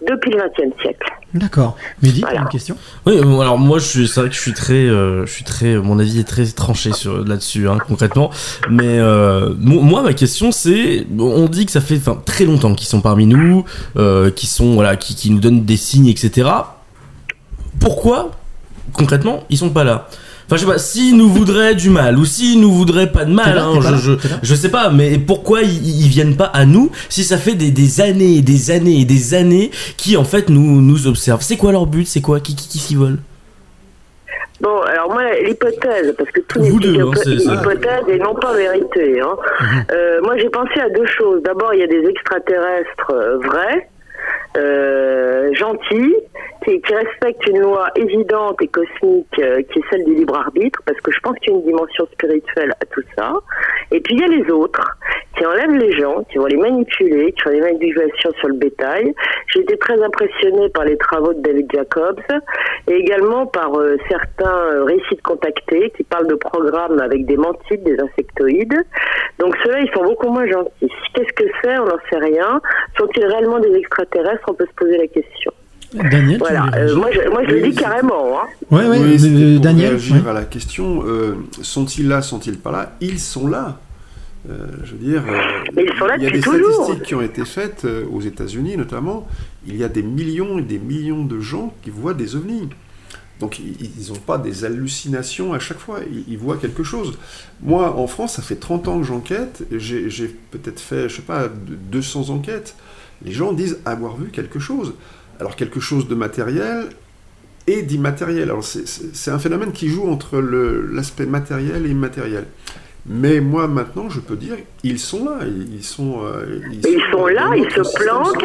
depuis le XXe siècle. D'accord. Mehdi, t'as une question? Oui, bon, alors moi, c'est vrai que je suis très, euh, je suis très, mon avis est très tranché sur là-dessus, hein, concrètement. Mais euh, mo- moi, ma question, c'est, on dit que ça fait, très longtemps qu'ils sont parmi nous, euh, qui sont, voilà, qui, qui nous donnent des signes, etc. Pourquoi, concrètement, ils sont pas là? Enfin, je sais pas, s'ils nous voudraient du mal, ou s'ils nous voudraient pas de mal, là, hein, je, là, je, je sais pas, mais pourquoi ils, ils viennent pas à nous si ça fait des, des années et des années et des années qui, en fait, nous, nous observent? C'est quoi leur but? C'est quoi? Qui, qui, qui s'y vole? Bon, alors moi, l'hypothèse, parce que tout n'est Vous deux, qu'une hein, c'est- c'est- hypothèse et non pas vérité. Hein. Euh, moi, j'ai pensé à deux choses. D'abord, il y a des extraterrestres euh, vrais, euh, gentils, qui, respectent une loi évidente et cosmique euh, qui est celle du libre arbitre, parce que je pense qu'il y a une dimension spirituelle à tout ça. Et puis il y a les autres qui enlèvent les gens, qui vont les manipuler, qui font des manipulations sur le bétail. J'ai été très impressionnée par les travaux de David Jacobs et également par euh, certains euh, récits de contactés qui parlent de programmes avec des mantides, des insectoïdes. Donc ceux-là, ils sont beaucoup moins gentils. Qu'est-ce que c'est? On n'en sait rien. Sont-ils réellement des extraterrestres? On peut se poser la question. Daniel, Voilà. Euh, moi, je, moi, je le Oui, dis carrément. Hein. Ouais, ouais, Oui, c'était euh, pour Daniel, réagir ouais. à la question, euh, sont-ils là, sont-ils pas là? Ils sont là. Euh, je veux dire, euh, Mais ils sont là il y a des toujours. statistiques qui ont été faites euh, aux États-Unis notamment. Il y a des millions et des millions de gens qui voient des ovnis. Donc ils n'ont pas des hallucinations à chaque fois, ils, ils voient quelque chose. Moi, en France, ça fait 30 ans que j'enquête, j'ai peut-être fait, je sais pas, de- 200 enquêtes. Les gens disent avoir vu quelque chose. Alors quelque chose de matériel et d'immatériel. Alors c'est- un phénomène qui joue entre l'aspect matériel et immatériel. Mais moi maintenant, je peux dire, ils sont là, ils ils sont. euh, ils sont là, ils se planquent.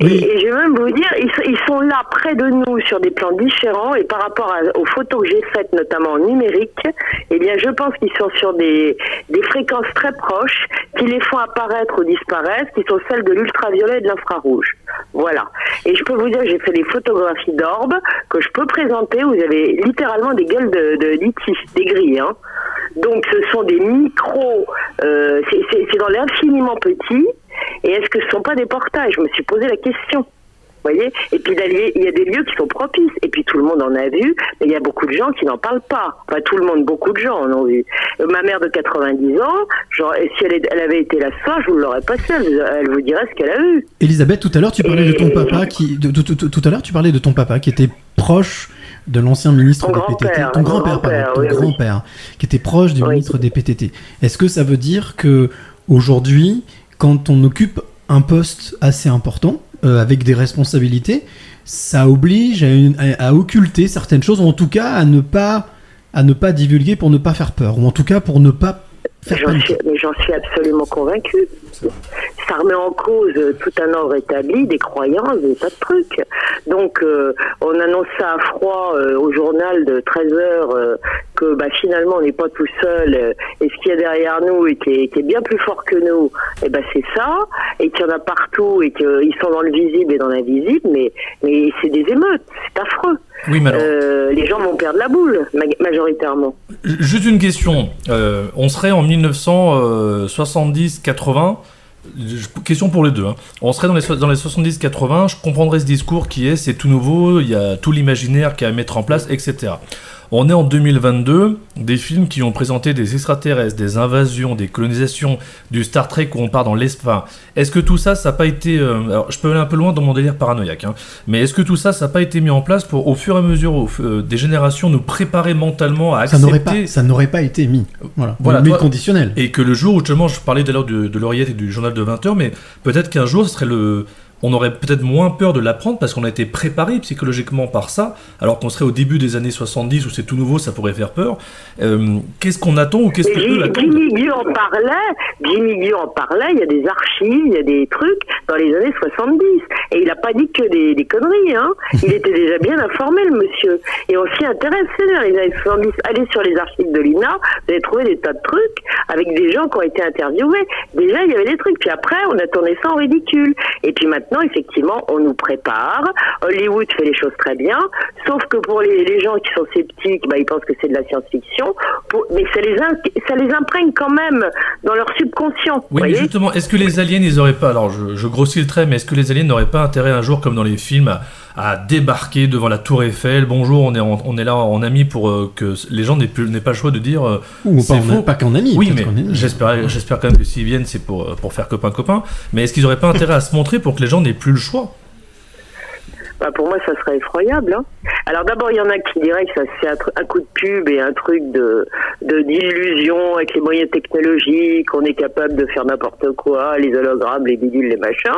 Et, et je vais même vous dire, ils, ils sont là près de nous sur des plans différents et par rapport aux photos que j'ai faites, notamment en numérique, eh bien je pense qu'ils sont sur des, des fréquences très proches qui les font apparaître ou disparaître, qui sont celles de l'ultraviolet et de l'infrarouge. Voilà. Et je peux vous dire, j'ai fait des photographies d'orbes que je peux présenter. Vous avez littéralement des gueules de, de litis, des grilles. Hein. Donc ce sont des micros, euh, c'est dans l'infiniment petit. Et est-ce que ce ne sont pas des portails? Je me suis posé la question. Voyez? Et puis il y a- des lieux qui sont propices. Et puis tout le monde en a vu, mais il y a beaucoup de gens qui n'en parlent pas. Enfin tout le monde, beaucoup de gens en ont vu. Euh, ma mère de 90 ans, genre, si elle, est- elle avait été là ce soir, je vous l'aurais passé. Elle, elle vous dirait ce qu'elle a vu. Elisabeth, tout à l'heure, tu parlais de ton papa qui, de- tout- tout tout à l'heure, tu parlais de ton papa qui était proche de l'ancien ministre des PTT, ton grand-père, pardon, grand-père, ton oui, oui. grand-père, qui était proche du ministre des PTT. Est-ce que ça veut dire que aujourd'hui, quand on occupe un poste assez important euh, avec des responsabilités, ça oblige à, occulter certaines choses, ou en tout cas à ne pas divulguer pour ne pas faire peur, ou en tout cas pour ne pas J'en suis, mais j'en suis absolument convaincue. Ça remet en cause euh, tout un ordre établi, des croyances, des tas de trucs. Donc, euh, on annonce ça à froid euh, au journal de 13 heures euh, que bah, finalement on n'est pas tout seul euh, et ce qu'il y a derrière nous et qui est, qui est bien plus fort que nous, et ben c'est ça, et qu'il y en a partout et qu'ils sont dans le visible et dans l'invisible, mais, mais c'est des émeutes, c'est affreux. Oui, mais alors- Euh, les gens vont perdre la boule, ma- majoritairement. Juste une question. Euh, on serait en 1970-80. Question pour les deux. hein. On serait dans les, dans les 70-80. Je comprendrais ce discours qui est c'est tout nouveau, il y a tout l'imaginaire qu'il y a à mettre en place, etc. On est en 2022, des films qui ont présenté des extraterrestres, des invasions, des colonisations, du Star Trek où on part dans l'espace. Est-ce que tout ça, ça n'a pas été... euh, alors, je peux aller un peu loin dans mon délire paranoïaque, hein, mais est-ce que tout ça, ça n'a pas été mis en place pour, au fur et à mesure au euh, des générations, nous préparer mentalement à Ça accepter... n'aurait pas, ça n'aurait pas été mis. Voilà. Voilà, toi- conditionnel. Et que le jour où justement je parlais d'ailleurs de, de l'oreillette et du journal de 20h, mais peut-être qu'un jour ce serait le. On aurait peut-être moins peur de l'apprendre parce qu'on a été préparé psychologiquement par ça, alors qu'on serait au début des années 70 où c'est tout nouveau, ça pourrait faire peur. Euh, qu'est-ce qu'on attend ou qu'est-ce que Mais eux attendent Jimmy en parlait, Jimmy en parlait, il y a des archives, il y a des trucs dans les années 70. Et il n'a pas dit que des, des conneries, hein. Il était déjà bien informé, le monsieur. Et on s'y intéresse, c'est dans les années 70. Allez sur les archives de l'INA, vous allez trouver des tas de trucs avec des gens qui ont été interviewés. Déjà, il y avait des trucs. Puis après, on a tourné ça en ridicule. Et puis maintenant, effectivement, on nous prépare. Hollywood fait les choses très bien. Sauf que pour les, les gens qui sont sceptiques, bah, ils pensent que c'est de la science-fiction. Mais ça les, ça les imprègne quand même dans leur subconscient. Oui, mais justement, est-ce que les aliens, ils auraient pas, alors je, je grossis le trait, mais est-ce que les aliens n'auraient pas intérêt un jour, comme dans les films, à, à débarquer devant la tour Eiffel Bonjour, on est, en- on est là en ami pour euh, que les gens n'aient plus- n'aient pas le choix de dire. euh, Ou pas faux. pas qu'en ami, Oui, mais j'espère, j'espère quand même que s'ils viennent, c'est pour, euh, pour faire copain-copain. Mais est-ce qu'ils auraient pas intérêt à se montrer pour que les gens n'aient plus le choix? Bah, pour moi, ça serait effroyable. hein. Alors d'abord, il y en a qui diraient que ça c'est un, coup de pub et un truc de de- d'illusion avec les moyens technologiques, on est capable de faire n'importe quoi, les hologrammes, les bidules, les machins.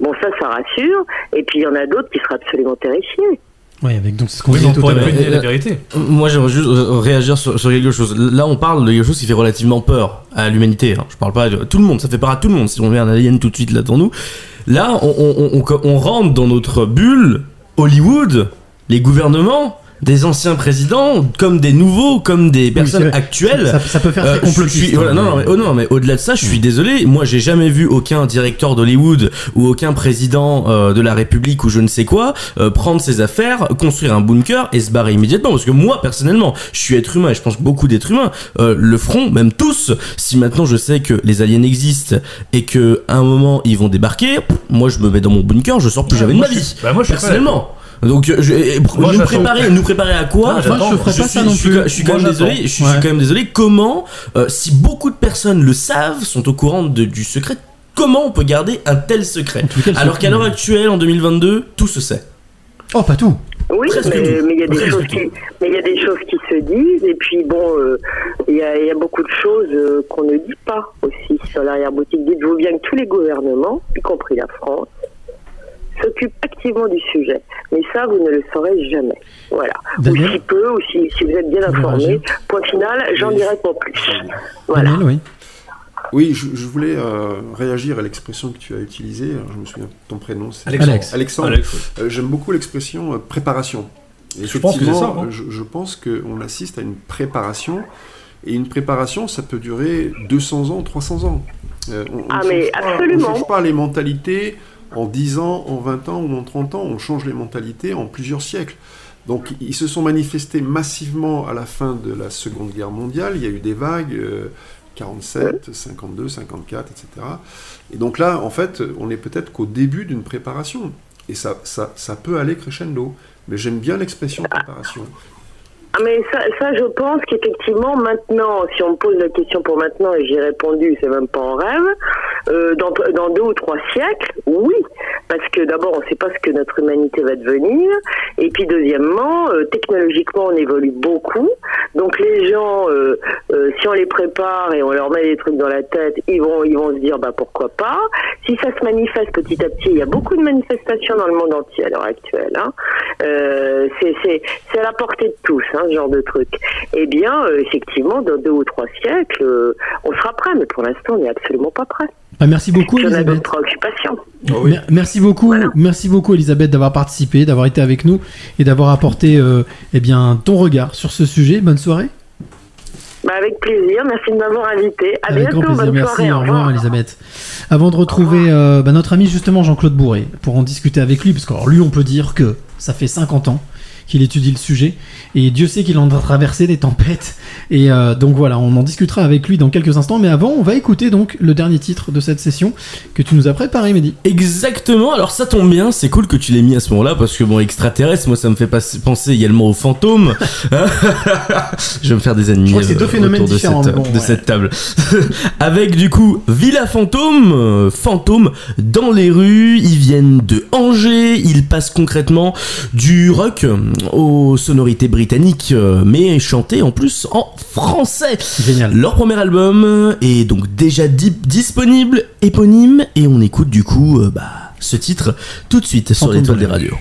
Bon, ça, ça rassure. Et puis il y en a d'autres qui seraient absolument terrifiés. Oui, avec donc ce qu'on Oui, disait mais on tout pourrait à l'heure. la Euh, vérité. Moi, j'aimerais juste euh, réagir sur, sur quelque chose. Là, on parle de quelque chose qui fait relativement peur à l'humanité. hein. Je parle pas de tout le monde. Ça fait peur à tout le monde. Si on met un alien tout de suite là devant nous, là, on, rentre dans notre bulle. Hollywood, les gouvernements. Des anciens présidents, comme des nouveaux, comme des personnes actuelles. Ça- ça peut faire très je complotiste, suis- voilà, hein, non, non, mais- oh non, mais au-delà de ça, je suis désolé. Moi, j'ai jamais vu aucun directeur d'Hollywood ou aucun président euh, de la République ou je ne sais quoi euh, prendre ses affaires, construire un bunker et se barrer immédiatement. Parce que moi, personnellement, je suis être humain et je pense que beaucoup d'êtres humains euh, le feront, même tous. Si maintenant je sais que les aliens existent et que à un moment ils vont débarquer, pff, moi je me mets dans mon bunker, je sors plus jamais de ma vie. bah, moi, je personnellement. Donc je, Moi, nous préparer, nous préparer à quoi? Moi, j'attends. je ferais pas suis- ça non je suis plus. quand- Je suis quand Moi, même désolé. Je suis quand même désolé. Comment, euh, si beaucoup de personnes le savent, sont au courant de- du secret, comment on peut garder un tel secret? Cas, Alors secret- qu'à l'heure actuelle, en 2022, tout se sait. Oh, pas tout. Oui, Presque mais il y a des choses qui, mais il y a des choses qui se disent et puis bon, euh, il y, a, il y a beaucoup de choses euh, qu'on ne dit pas aussi sur l'arrière-boutique. Dites-vous bien que tous les gouvernements, y compris la France, s'occupent activement du sujet. Mais ça, vous ne le saurez jamais. Voilà. Daniel Ou si peu, ou si, si vous êtes bien informé. Point final, j'en dirai pas plus. Voilà. Daniel, oui. Oui, je, je voulais euh, réagir à l'expression que tu as utilisée. Alors, je me souviens de ton prénom. c'est- Alexandre. Alex. Alexandre. Alex. Euh, J'aime beaucoup l'expression euh, préparation. Et Je pense que c'est ça, effectivement, hein. Je, je pense qu'on assiste à une préparation. Et une préparation, ça peut durer 200 ans, 300 ans. Euh, on, on Ah, ne mais change pas- absolument. On ne change pas les mentalités en 10 ans, en 20 ans ou en 30 ans. On change les mentalités en plusieurs siècles. Donc, ils se sont manifestés massivement à la fin de la Seconde Guerre mondiale. Il y a eu des vagues. euh, 47, 52, 54, etc. Et donc là, en fait, on est peut-être qu'au début d'une préparation. Et ça, ça, ça peut aller crescendo. Mais j'aime bien l'expression préparation. Ah, mais ça, je pense qu'effectivement, maintenant, si on me pose la question pour maintenant, et j'ai répondu, c'est même pas en rêve, euh, dans, deux ou trois siècles, oui. parce que d'abord, on ne sait pas ce que notre humanité va devenir, et puis deuxièmement, euh, technologiquement, on évolue beaucoup, donc les gens, euh, si on les prépare et on leur met des trucs dans la tête, ils vont, ils vont se dire, bah pourquoi pas. Si ça se manifeste petit à petit, il y a beaucoup de manifestations dans le monde entier à l'heure actuelle. Hein. C'est à la portée de tous, hein, ce genre de truc. Eh bien, euh, effectivement, dans deux ou trois siècles, euh, on sera prêt, mais pour l'instant, on n'est absolument pas prêt. Bah, merci beaucoup, Elisabeth. préoccupations. Mer- Merci beaucoup, merci beaucoup Elisabeth d'avoir participé, d'avoir été avec nous et d'avoir apporté euh, eh bien ton regard sur ce sujet. Bonne soirée. Bah, avec plaisir, merci de m'avoir invité. À Avec bientôt, grand plaisir. bonne Merci. soirée. Au revoir Elisabeth. Avant de retrouver euh, bah, notre ami justement Jean-Claude Bourré pour en discuter avec lui, parce que alors, lui on peut dire que ça fait 50 ans qu'il étudie le sujet. Et Dieu sait qu'il en a traversé des tempêtes. Et euh, donc voilà on en discutera avec lui dans quelques instants. Mais avant on va écouter donc le dernier titre de cette session que tu nous as préparé Mehdi. Exactement, alors ça tombe bien, c'est cool que tu l'aies mis à ce moment-là parce que bon, extraterrestre, moi ça me fait penser également aux fantômes. Je vais me faire des ennemis Je crois que c'est deux euh, phénomènes autour de différents, cette, mais bon, de ouais. cette table. Avec du coup Villa Fantôme, euh, fantôme dans les rues, ils viennent de Angers, ils passent concrètement du rock aux sonorités britanniques, euh, mais chanté en plus en français. Génial. Leur premier album est donc déjà di- disponible, éponyme, et on écoute du coup euh, bah, ce titre tout de suite sur l'étoile des radios.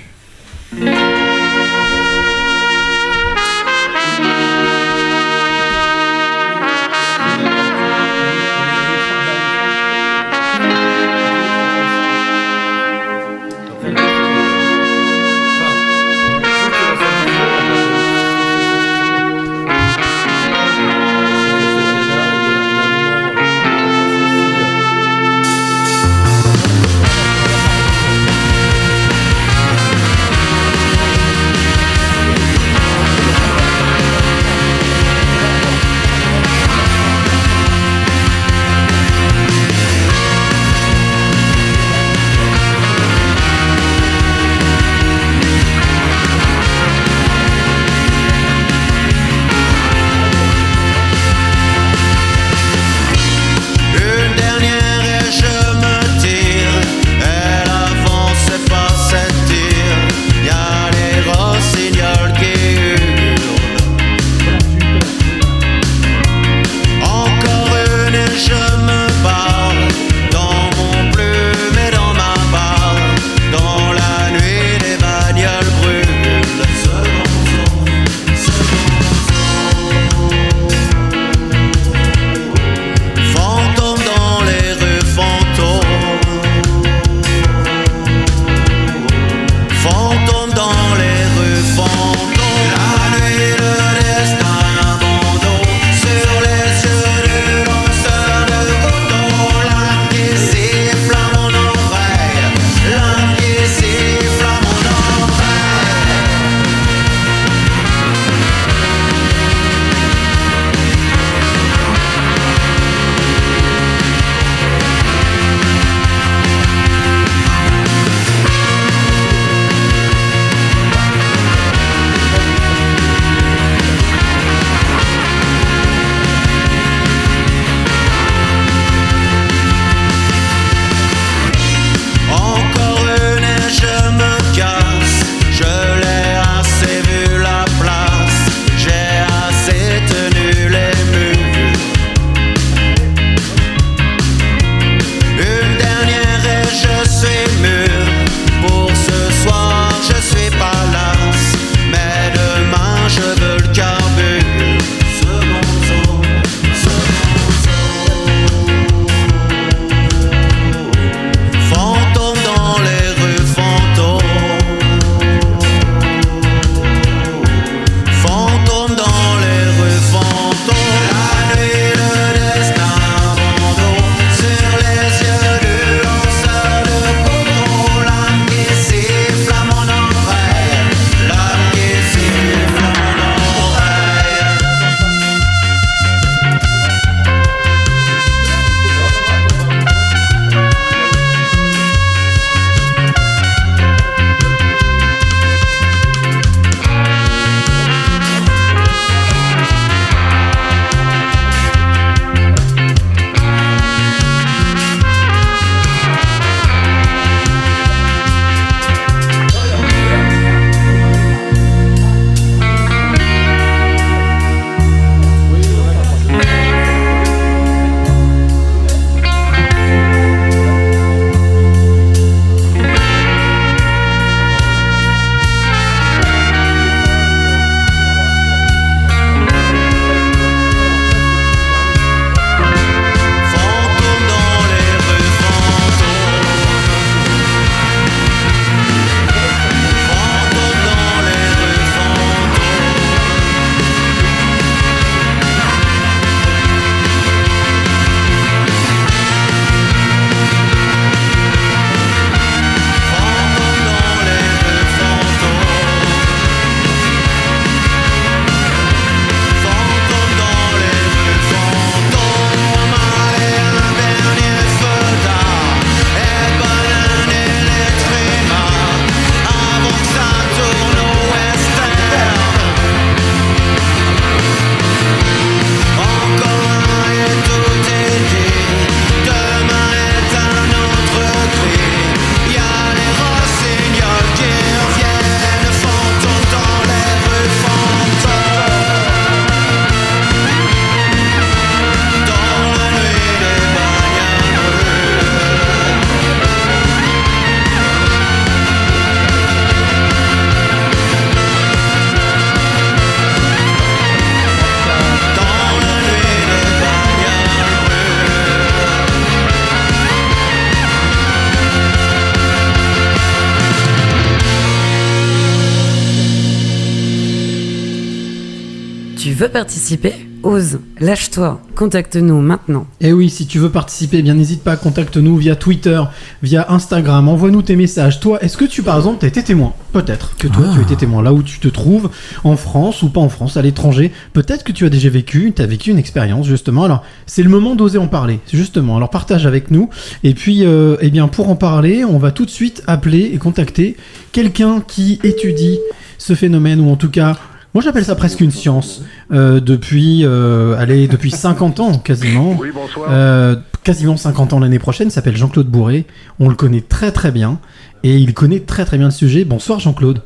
Participer Ose, lâche-toi, contacte-nous maintenant. Et oui, si tu veux participer, eh bien n'hésite pas, contacte-nous via Twitter, via Instagram, envoie-nous tes messages. Toi, est-ce que tu, par exemple, t'as été témoin? Peut-être que toi, tu as été témoin là où tu te trouves, en France ou pas en France, à l'étranger. Peut-être que tu as déjà vécu, tu as vécu une expérience, justement. Alors, c'est le moment d'oser en parler, justement. Alors, partage avec nous. Et puis, euh, eh bien, pour en parler, on va tout de suite appeler et contacter quelqu'un qui étudie ce phénomène, ou en tout cas moi, j'appelle ça presque une science. Euh, depuis, euh, allez, depuis 50 ans, quasiment. Oui, bonsoir. Euh, quasiment 50 ans l'année prochaine. Il s'appelle Jean-Claude Bourré. On le connaît très très bien. Et il connaît très très bien le sujet. Bonsoir, Jean-Claude.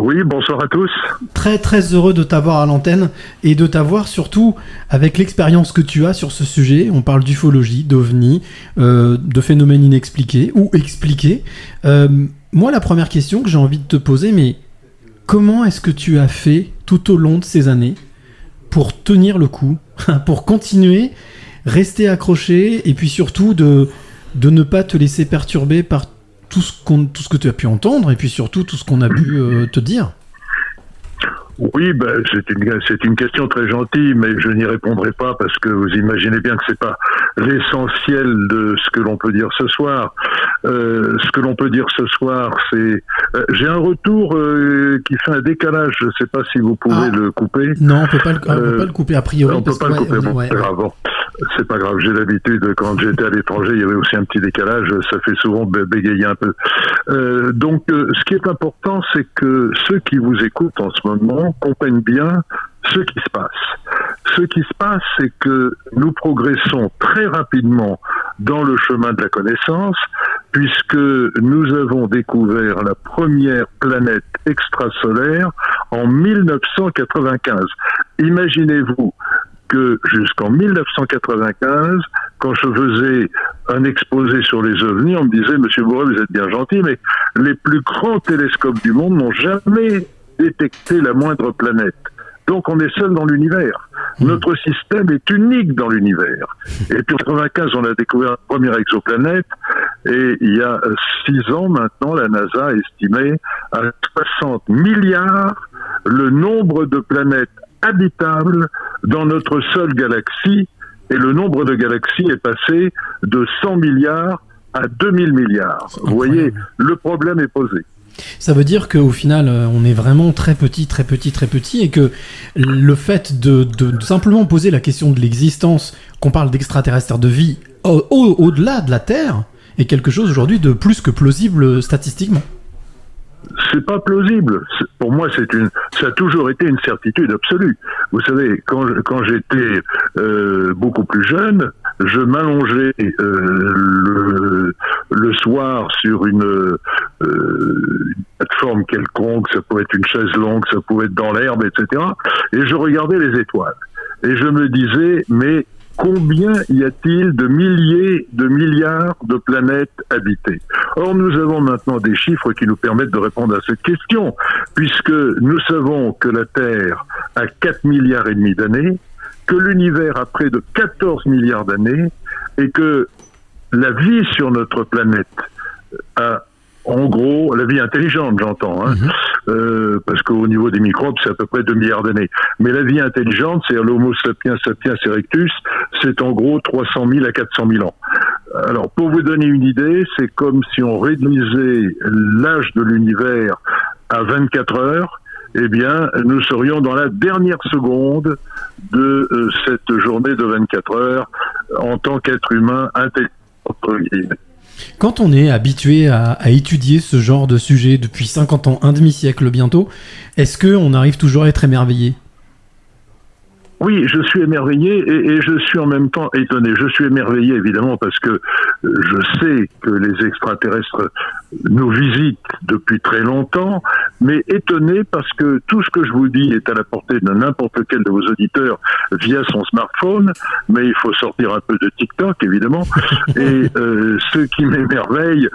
Oui, bonsoir à tous. Très très heureux de t'avoir à l'antenne et de t'avoir surtout avec l'expérience que tu as sur ce sujet. On parle d'ufologie, d'ovni, euh, de phénomènes inexpliqués ou expliqués. Euh, moi, la première question que j'ai envie de te poser, mais comment est-ce que tu as fait tout au long de ces années pour tenir le coup, pour continuer, rester accroché et puis surtout de, ne pas te laisser perturber par tout ce, qu'on, tout ce que tu as pu entendre et puis surtout tout ce qu'on a pu euh, te dire? Oui, ben, c'est une, c'est une question très gentille, mais je n'y répondrai pas parce que vous imaginez bien que c'est pas l'essentiel de ce que l'on peut dire ce soir. Euh, ce que l'on peut dire ce soir, c'est euh, j'ai un retour euh, qui fait un décalage. Je ne sais pas si vous pouvez le couper. Non, on peut pas le, on peut pas le couper a priori. On peut parce pas le que- couper. ouais, Bon, ouais, c'est grave. Bon, c'est pas grave. J'ai l'habitude. Quand j'étais à l'étranger, il y avait aussi un petit décalage. Ça fait souvent bé- bégayer un peu. Euh, donc, euh, ce qui est important, c'est que ceux qui vous écoutent en ce moment comprennent bien ce qui se passe. Ce qui se passe, c'est que nous progressons très rapidement dans le chemin de la connaissance, puisque nous avons découvert la première planète extrasolaire en 1995. Imaginez-vous que jusqu'en 1995, quand je faisais un exposé sur les ovnis, on me disait, Monsieur Bourret, vous êtes bien gentil, mais les plus grands télescopes du monde n'ont jamais détecté la moindre planète. Donc on est seul dans l'univers. Notre système est unique dans l'univers. Et puis en 95, on a découvert la première exoplanète. Et il y a six ans maintenant, la NASA a estimé à 60 milliards le nombre de planètes habitables dans notre seule galaxie. Et le nombre de galaxies est passé de 100 milliards à 2000 milliards. Vous voyez, le problème est posé. Ça veut dire qu'au final, euh, on est vraiment très petit, très petit, très petit, et que le fait de, simplement poser la question de l'existence, qu'on parle d'extraterrestres, de vie au- au- au-delà de la Terre, est quelque chose aujourd'hui de plus que plausible statistiquement. C'est pas plausible. Pour moi, c'est une, ça a toujours été une certitude absolue. Vous savez, quand, quand j'étais euh, beaucoup plus jeune, je m'allongeais euh, le, le soir sur une, euh, une plateforme quelconque, ça pouvait être une chaise longue, ça pouvait être dans l'herbe, etc. Et je regardais les étoiles. Et je me disais, mais combien y a-t-il de milliers de milliards de planètes habitées Or, nous avons maintenant des chiffres qui nous permettent de répondre à cette question, puisque nous savons que la Terre a 4 milliards et demi d'années, que l'univers a près de 14 milliards d'années, et que la vie sur notre planète a en gros, la vie intelligente, j'entends, hein, euh, parce qu'au niveau des microbes, c'est à peu près 2 milliards d'années. Mais la vie intelligente, c'est l'Homo sapiens sapiens erectus, c'est en gros 300 000 à 400 000 ans. Alors, pour vous donner une idée, c'est comme si on réduisait l'âge de l'univers à 24 heures. Eh bien, nous serions dans la dernière seconde de euh, cette journée de 24 heures en tant qu'être humain intelligent. Quand on est habitué à, à étudier ce genre de sujet depuis 50 ans, un demi-siècle bientôt, est-ce qu'on arrive toujours à être émerveillé? Oui, je suis émerveillé et, je suis en même temps étonné. Je suis émerveillé évidemment parce que euh, je sais que les extraterrestres nous visitent depuis très longtemps, mais étonné parce que tout ce que je vous dis est à la portée de n'importe lequel de vos auditeurs via son smartphone, mais il faut sortir un peu de TikTok évidemment. Et euh, ce qui m'émerveille,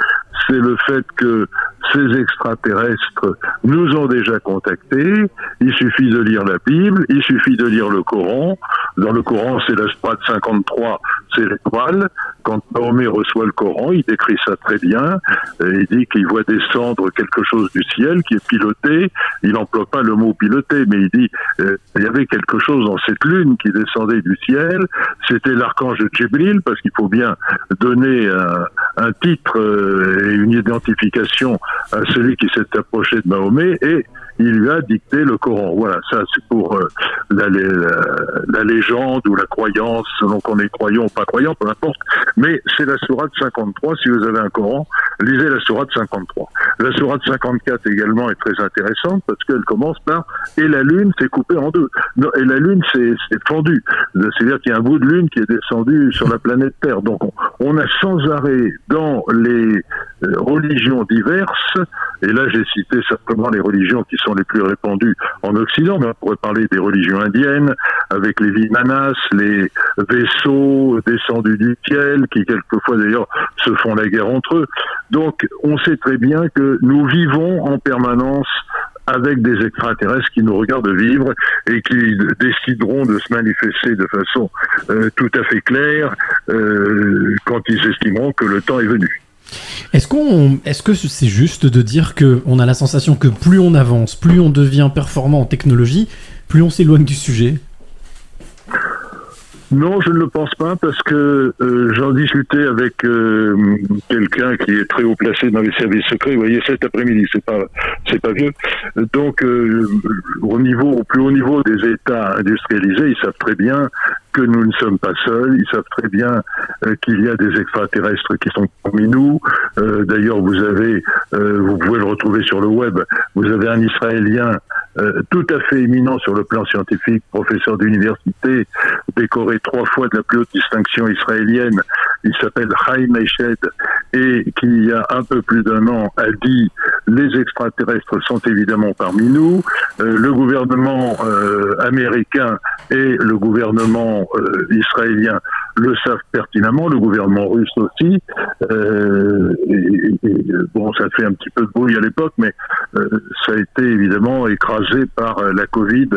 c'est le fait que ces extraterrestres nous ont déjà contactés. Il suffit de lire la Bible, il suffit de lire le Coran. Dans le Coran, c'est la Strat 53, l'étoile. Quand Mahomet reçoit le Coran, il décrit ça très bien. Euh, Il dit qu'il voit descendre quelque chose du ciel qui est piloté. Il n'emploie pas le mot piloté, mais il dit euh, il y avait quelque chose dans cette lune qui descendait du ciel. C'était l'archange Djibril, parce qu'il faut bien donner un, titre euh, et une identification à celui qui s'est approché de Mahomet. Et il lui a dicté le Coran. Voilà, ça c'est pour euh, la, légende ou la croyance, selon qu'on est croyant pas croyant, peu importe. Mais c'est la sourate 53. Si vous avez un Coran, lisez la sourate 53. La sourate 54 également est très intéressante parce qu'elle commence par et la lune s'est coupée en deux. Et la lune s'est fendue. C'est-à-dire qu'il y a un bout de lune qui est descendu sur la planète Terre. Donc on, on a sans arrêt dans les euh, religions diverses, et là j'ai cité simplement les religions qui sont les plus répandues en Occident, mais on pourrait parler des religions indiennes, avec les Vimanas, les vaisseaux descendus du ciel, qui quelquefois d'ailleurs se font la guerre entre eux. Donc on sait très bien que nous vivons en permanence avec des extraterrestres qui nous regardent vivre et qui décideront de se manifester de façon euh, tout à fait claire euh, quand ils estimeront que le temps est venu. Est-ce qu'on, est-ce que c'est juste de dire que on a la sensation que plus on avance, plus on devient performant en technologie, plus on s'éloigne du sujet? Non, je ne le pense pas parce que euh, j'en discutais avec euh, quelqu'un qui est très haut placé dans les services secrets. Vous voyez, cet après-midi, c'est pas, c'est pas vieux. Donc, euh, au niveau, au plus haut niveau des États industrialisés, ils savent très bien que nous ne sommes pas seuls. Ils savent très bien euh, qu'il y a des extraterrestres qui sont parmi nous. Euh, D'ailleurs, vous avez, euh, vous pouvez le retrouver sur le web. Vous avez un Israélien tout à fait éminent sur le plan scientifique, professeur d'université, décoré trois fois de la plus haute distinction israélienne. Il s'appelle Chaim Eshed et qui, il y a un peu plus d'un an, a dit les extraterrestres sont évidemment parmi nous. Le gouvernement américain et le gouvernement euh, israélien le savent pertinemment, le gouvernement russe aussi. Euh, bon, ça fait un petit peu de bruit à l'époque, mais euh, ça a été évidemment écrasé par la Covid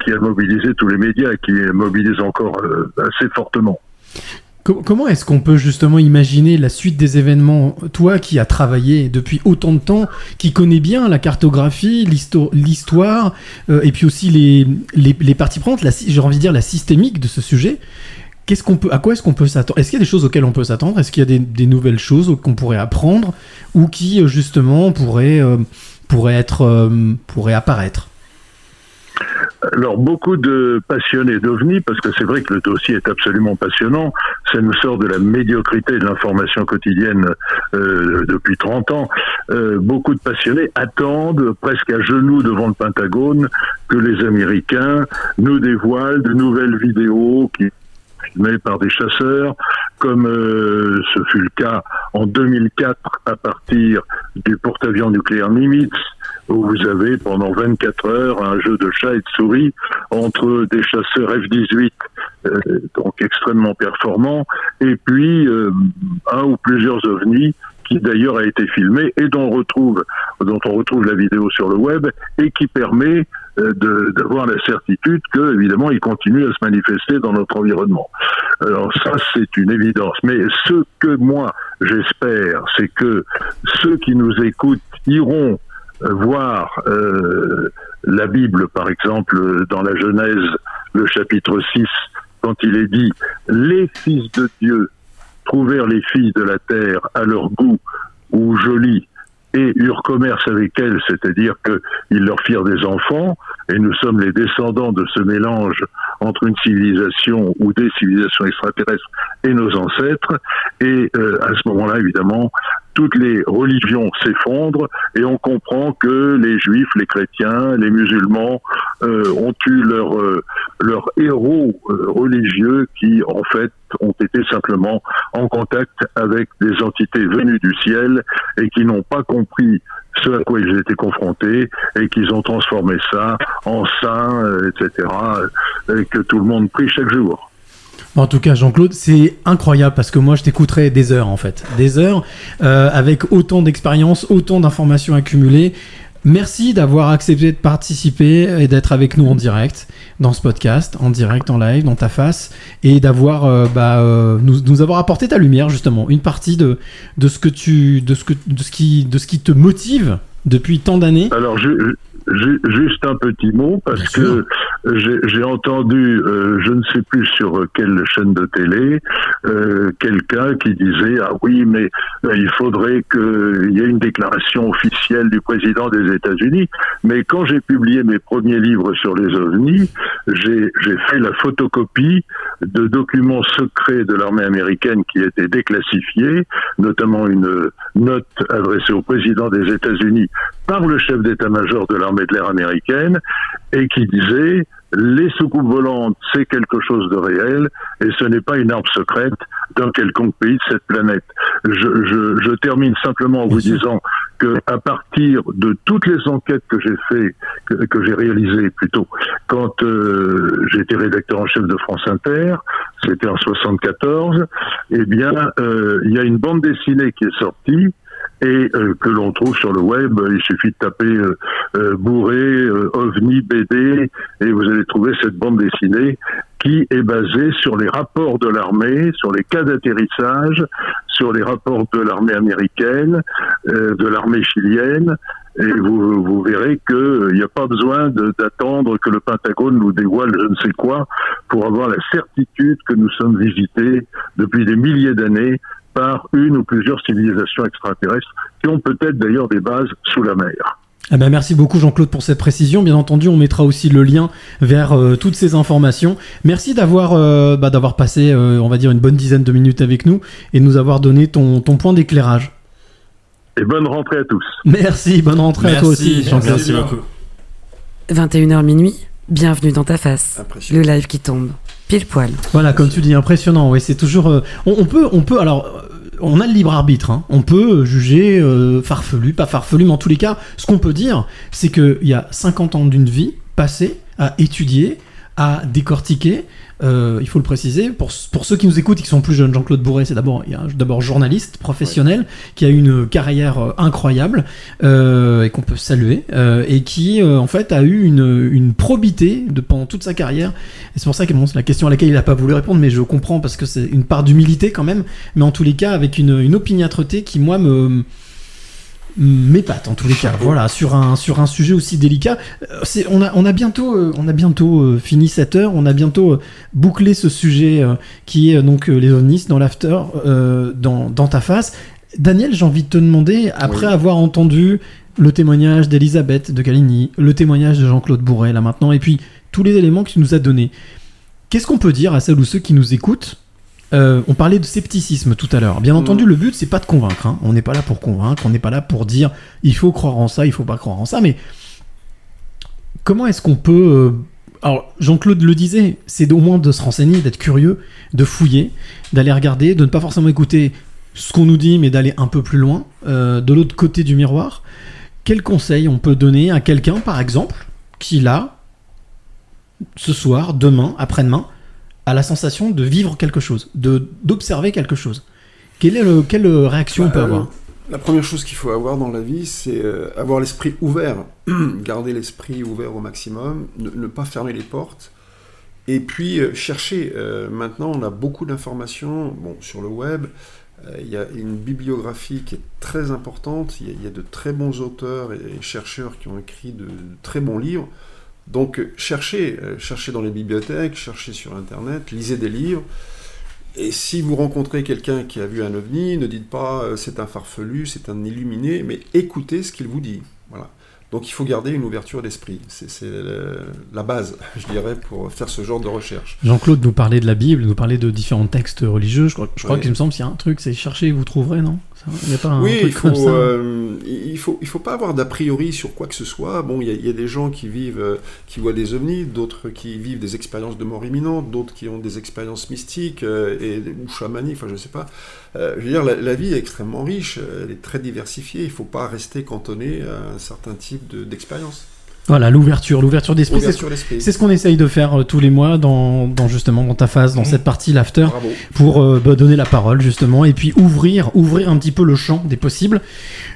qui a mobilisé tous les médias et qui mobilise encore assez fortement. Com- Comment est-ce qu'on peut justement imaginer la suite des événements Toi qui as travaillé depuis autant de temps, qui connais bien la cartographie, l'histo- l'histoire, euh, et puis aussi les, les, parties prenantes, j'ai envie de dire la systémique de ce sujet, qu'est-ce qu'on peut, à quoi est-ce qu'on peut s'attendre? Est-ce qu'il y a des choses auxquelles on peut s'attendre? Est-ce qu'il y a des, nouvelles choses qu'on pourrait apprendre ou qui euh, justement pourraient, euh, pourraient, être, pourraient apparaître? Alors, beaucoup de passionnés d'OVNI, parce que c'est vrai que le dossier est absolument passionnant, ça nous sort de la médiocrité de l'information quotidienne euh, depuis 30 ans. Euh, beaucoup de passionnés attendent presque à genoux devant le Pentagone que les Américains nous dévoilent de nouvelles vidéos qui filmées par des chasseurs, comme euh, ce fut le cas en 2004 à partir du porte-avions nucléaire Nimitz, où vous avez pendant 24 heures un jeu de chat et de souris entre des chasseurs F-18, euh, donc extrêmement performants, et puis euh, un ou plusieurs ovnis qui d'ailleurs a été filmé et dont on retrouve, dont on retrouve la vidéo sur le web et qui permet d'avoir la certitude que évidemment il continue à se manifester dans notre environnement. Alors ça c'est une évidence. Mais ce que moi j'espère, c'est que ceux qui nous écoutent iront euh, voir euh, la Bible, par exemple, euh, dans la Genèse, le chapitre 6, quand il est dit Les fils de Dieu trouvèrent les filles de la terre à leur goût ou jolies et eurent commerce avec elles, c'est-à-dire qu'ils leur firent des enfants, et nous sommes les descendants de ce mélange entre une civilisation ou des civilisations extraterrestres et nos ancêtres, et euh, à ce moment-là, évidemment, toutes les religions s'effondrent et on comprend que les juifs, les chrétiens, les musulmans euh, ont eu leur, euh, héros euh, religieux qui en fait ont été simplement en contact avec des entités venues du ciel et qui n'ont pas compris ce à quoi ils étaient confrontés et qu'ils ont transformé ça en saint, euh, etc., et que tout le monde prie chaque jour. En tout cas, Jean-Claude, c'est incroyable parce que moi, je t'écouterai des heures en fait, des heures euh, avec autant d'expérience, autant d'informations accumulées. Merci d'avoir accepté de participer et d'être avec nous en direct dans ce podcast, en direct, en live, dans ta face, et d'avoir euh, bah, euh, nous, nous avoir apporté ta lumière justement, une partie de, de ce que tu, de ce que, de ce qui, de ce qui te motive depuis tant d'années. Alors, ju- juste un petit mot, parce que j'ai entendu, euh, je ne sais plus sur quelle chaîne de télé, euh, quelqu'un qui disait Ah oui, mais euh, il faudrait qu'il y ait une déclaration officielle du président des États-Unis. Mais quand j'ai publié mes premiers livres sur les ovnis, j'ai fait la photocopie de documents secrets de l'armée américaine qui étaient déclassifiés, notamment une note adressée au président des États-Unis par le chef d'état-major de l'armée de l'air américaine et qui disait les soucoupes volantes, c'est quelque chose de réel et ce n'est pas une arme secrète d'un quelconque pays de cette planète. Je, je, je termine simplement en vous disant que à partir de toutes les enquêtes que j'ai fait, que, que j'ai réalisées plutôt, quand euh, j'étais rédacteur en chef de France Inter, c'était en 74, eh bien, euh, il y a une bande dessinée qui est sortie et euh, que l'on trouve sur le web. Il suffit de taper euh, euh, bourré, ovni, BD, et vous allez trouver cette bande dessinée qui est basée sur les rapports de l'armée, sur les cas d'atterrissage, sur les rapports de l'armée américaine, euh, de l'armée chilienne. Et vous, verrez qu'il n'y a pas besoin d'attendre que le Pentagone nous dévoile je ne sais quoi pour avoir la certitude que nous sommes visités depuis des milliers d'années par une ou plusieurs civilisations extraterrestres qui ont peut-être d'ailleurs des bases sous la mer. Eh ben, merci beaucoup Jean-Claude pour cette précision. Bien entendu, on mettra aussi le lien vers euh, toutes ces informations. Merci d'avoir euh, bah, d'avoir passé, euh, on va dire, une bonne dizaine de minutes avec nous et de nous avoir donné ton, ton point d'éclairage. Et bonne rentrée à tous. Merci, bonne rentrée à toi aussi, Jean-Claude. 21h minuit, bienvenue dans ta face. Le live qui tombe. Pile poil. Voilà, comme tu dis, impressionnant. Oui, c'est toujours. euh, on, on peut, on peut. Alors, euh, on a le libre arbitre. hein. On peut juger euh, farfelu, pas farfelu, mais en tous les cas, ce qu'on peut dire, c'est qu'il y a 50 ans d'une vie passée à étudier, à décortiquer. Euh, il faut le préciser. Pour, pour ceux qui nous écoutent et qui sont plus jeunes, Jean-Claude Bourret, c'est d'abord d'abord journaliste professionnel qui a une carrière euh, incroyable euh, et qu'on peut saluer euh, et qui euh, en fait a eu une, une probité de, pendant toute sa carrière. Et c'est pour ça que bon, c'est la question à laquelle il n'a pas voulu répondre, mais je comprends parce que c'est une part d'humilité quand même. Mais en tous les cas, avec une, une opiniâtreté qui moi me m'épate en tous les cas. Voilà, sur un, sur un sujet aussi délicat. Euh, c'est- on, a, on a bientôt, euh, on a bientôt euh, fini cette heure, on a bientôt euh, bouclé ce sujet qui est donc les ovnis dans l'after, dans, dans ta face. Daniel, j'ai envie de te demander, après avoir entendu le témoignage d'Elisabeth de Caligny, le témoignage de Jean-Claude Bourret là maintenant, et puis tous les éléments que tu nous as donnés, qu'est-ce qu'on peut dire à celles ou ceux qui nous écoutent euh, on parlait de scepticisme tout à l'heure. Bien entendu, le but c'est pas de convaincre. hein. On n'est pas là pour convaincre. On n'est pas là pour dire il faut croire en ça, il faut pas croire en ça. Mais comment est-ce qu'on peut euh, alors Jean-Claude le disait, c'est au moins de se renseigner, d'être curieux, de fouiller, d'aller regarder, de ne pas forcément écouter ce qu'on nous dit, mais d'aller un peu plus loin, euh, de l'autre côté du miroir. Quel conseil on peut donner à quelqu'un, par exemple, qui là, ce soir, demain, après-demain, a la sensation de vivre quelque chose, de d'observer quelque chose. Quelle, est le, quelle réaction on peut Bah, avoir? euh, La première chose qu'il faut avoir dans la vie, c'est euh, avoir l'esprit ouvert, garder l'esprit ouvert au maximum, ne, ne pas fermer les portes, et puis euh, chercher. Maintenant, on a beaucoup d'informations bon, sur le web. Il y a une bibliographie qui est très importante. Il y a, il y a de très bons auteurs et, et chercheurs qui ont écrit de, de très bons livres. Donc, cherchez, euh, cherchez dans les bibliothèques, cherchez sur Internet, lisez des livres. Et si vous rencontrez quelqu'un qui a vu un ovni, ne dites pas euh, c'est un farfelu, c'est un illuminé, mais écoutez ce qu'il vous dit. Voilà. Donc il faut garder une ouverture d'esprit. C'est la base, je dirais, pour faire ce genre de recherche. Jean-Claude nous parlait de la Bible, nous parlait de différents textes religieux. Je crois, je crois Oui. qu'il me semble qu'il y a un truc, c'est chercher, vous trouverez, non? Il n'y a pas un oui, truc il faut, comme ça euh, il faut, il faut pas avoir d'a priori sur quoi que ce soit. Bon, il y, a- il y a des gens qui vivent, euh, qui voient des ovnis, d'autres qui vivent des expériences de mort imminente, d'autres qui ont des expériences mystiques euh, et ou chamaniques. Enfin, je sais pas. Euh, je veux dire, la, la vie est extrêmement riche, elle est très diversifiée. Il faut pas rester cantonné à un certain type de- d'expérience. Voilà, l'ouverture, l'ouverture d'esprit. C'est ce- qu'on essaye de faire euh, tous les mois dans, dans justement dans ta phase, dans cette partie l'after, pour euh, bah, donner la parole justement et puis ouvrir, ouvrir un petit peu le champ des possibles.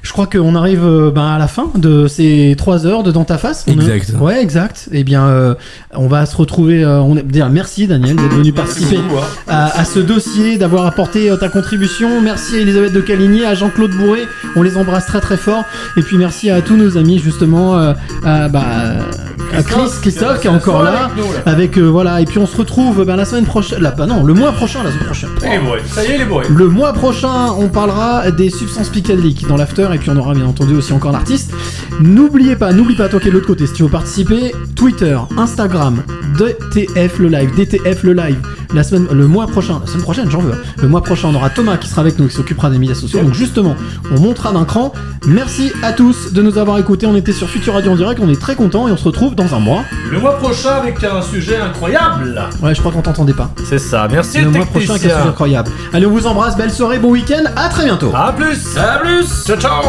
Je crois qu'on arrive euh, bah, à la fin de ces trois heures de dans ta face. On a- Exact. Ouais, exact. Eh bien, euh, on va se retrouver. euh, on est... déjà, merci Daniel d'être venu participer hein. à, à ce dossier, d'avoir apporté euh, ta contribution. Merci à Elisabeth de Caligny, à Jean-Claude Bourré. On les embrasse très très fort. Et puis merci à tous nos amis justement, euh, à, bah, à Chris, Christophe qui est encore là. Avec euh, voilà. Et puis on se retrouve bah, la semaine prochaine. Là, bah non, le mois prochain, la semaine prochaine. Il est bourré. Ça y est, il est bourré. Le mois prochain, on parlera des substances psychédéliques dans l'after et puis on aura bien entendu aussi encore l'artiste. N'oubliez pas, n'oublie pas toi qui es de l'autre côté, si tu veux participer, Twitter, Instagram, DTF le live, DTF le live. La semaine, le mois prochain, la semaine prochaine, j'en veux. Le mois prochain, on aura Thomas qui sera avec nous, qui s'occupera des médias sociaux. Donc justement, on montera d'un cran. Merci à tous de nous avoir écoutés. On était sur Future Radio en direct, on est très contents et on se retrouve dans un mois. Le mois prochain avec un sujet incroyable. Ouais, je crois qu'on t'entendait pas. C'est ça. Merci le le mois prochain, quelque chose technicien. d'incroyable. Allez, on vous embrasse, belle soirée, bon week-end, à très bientôt. À plus. À plus. Ciao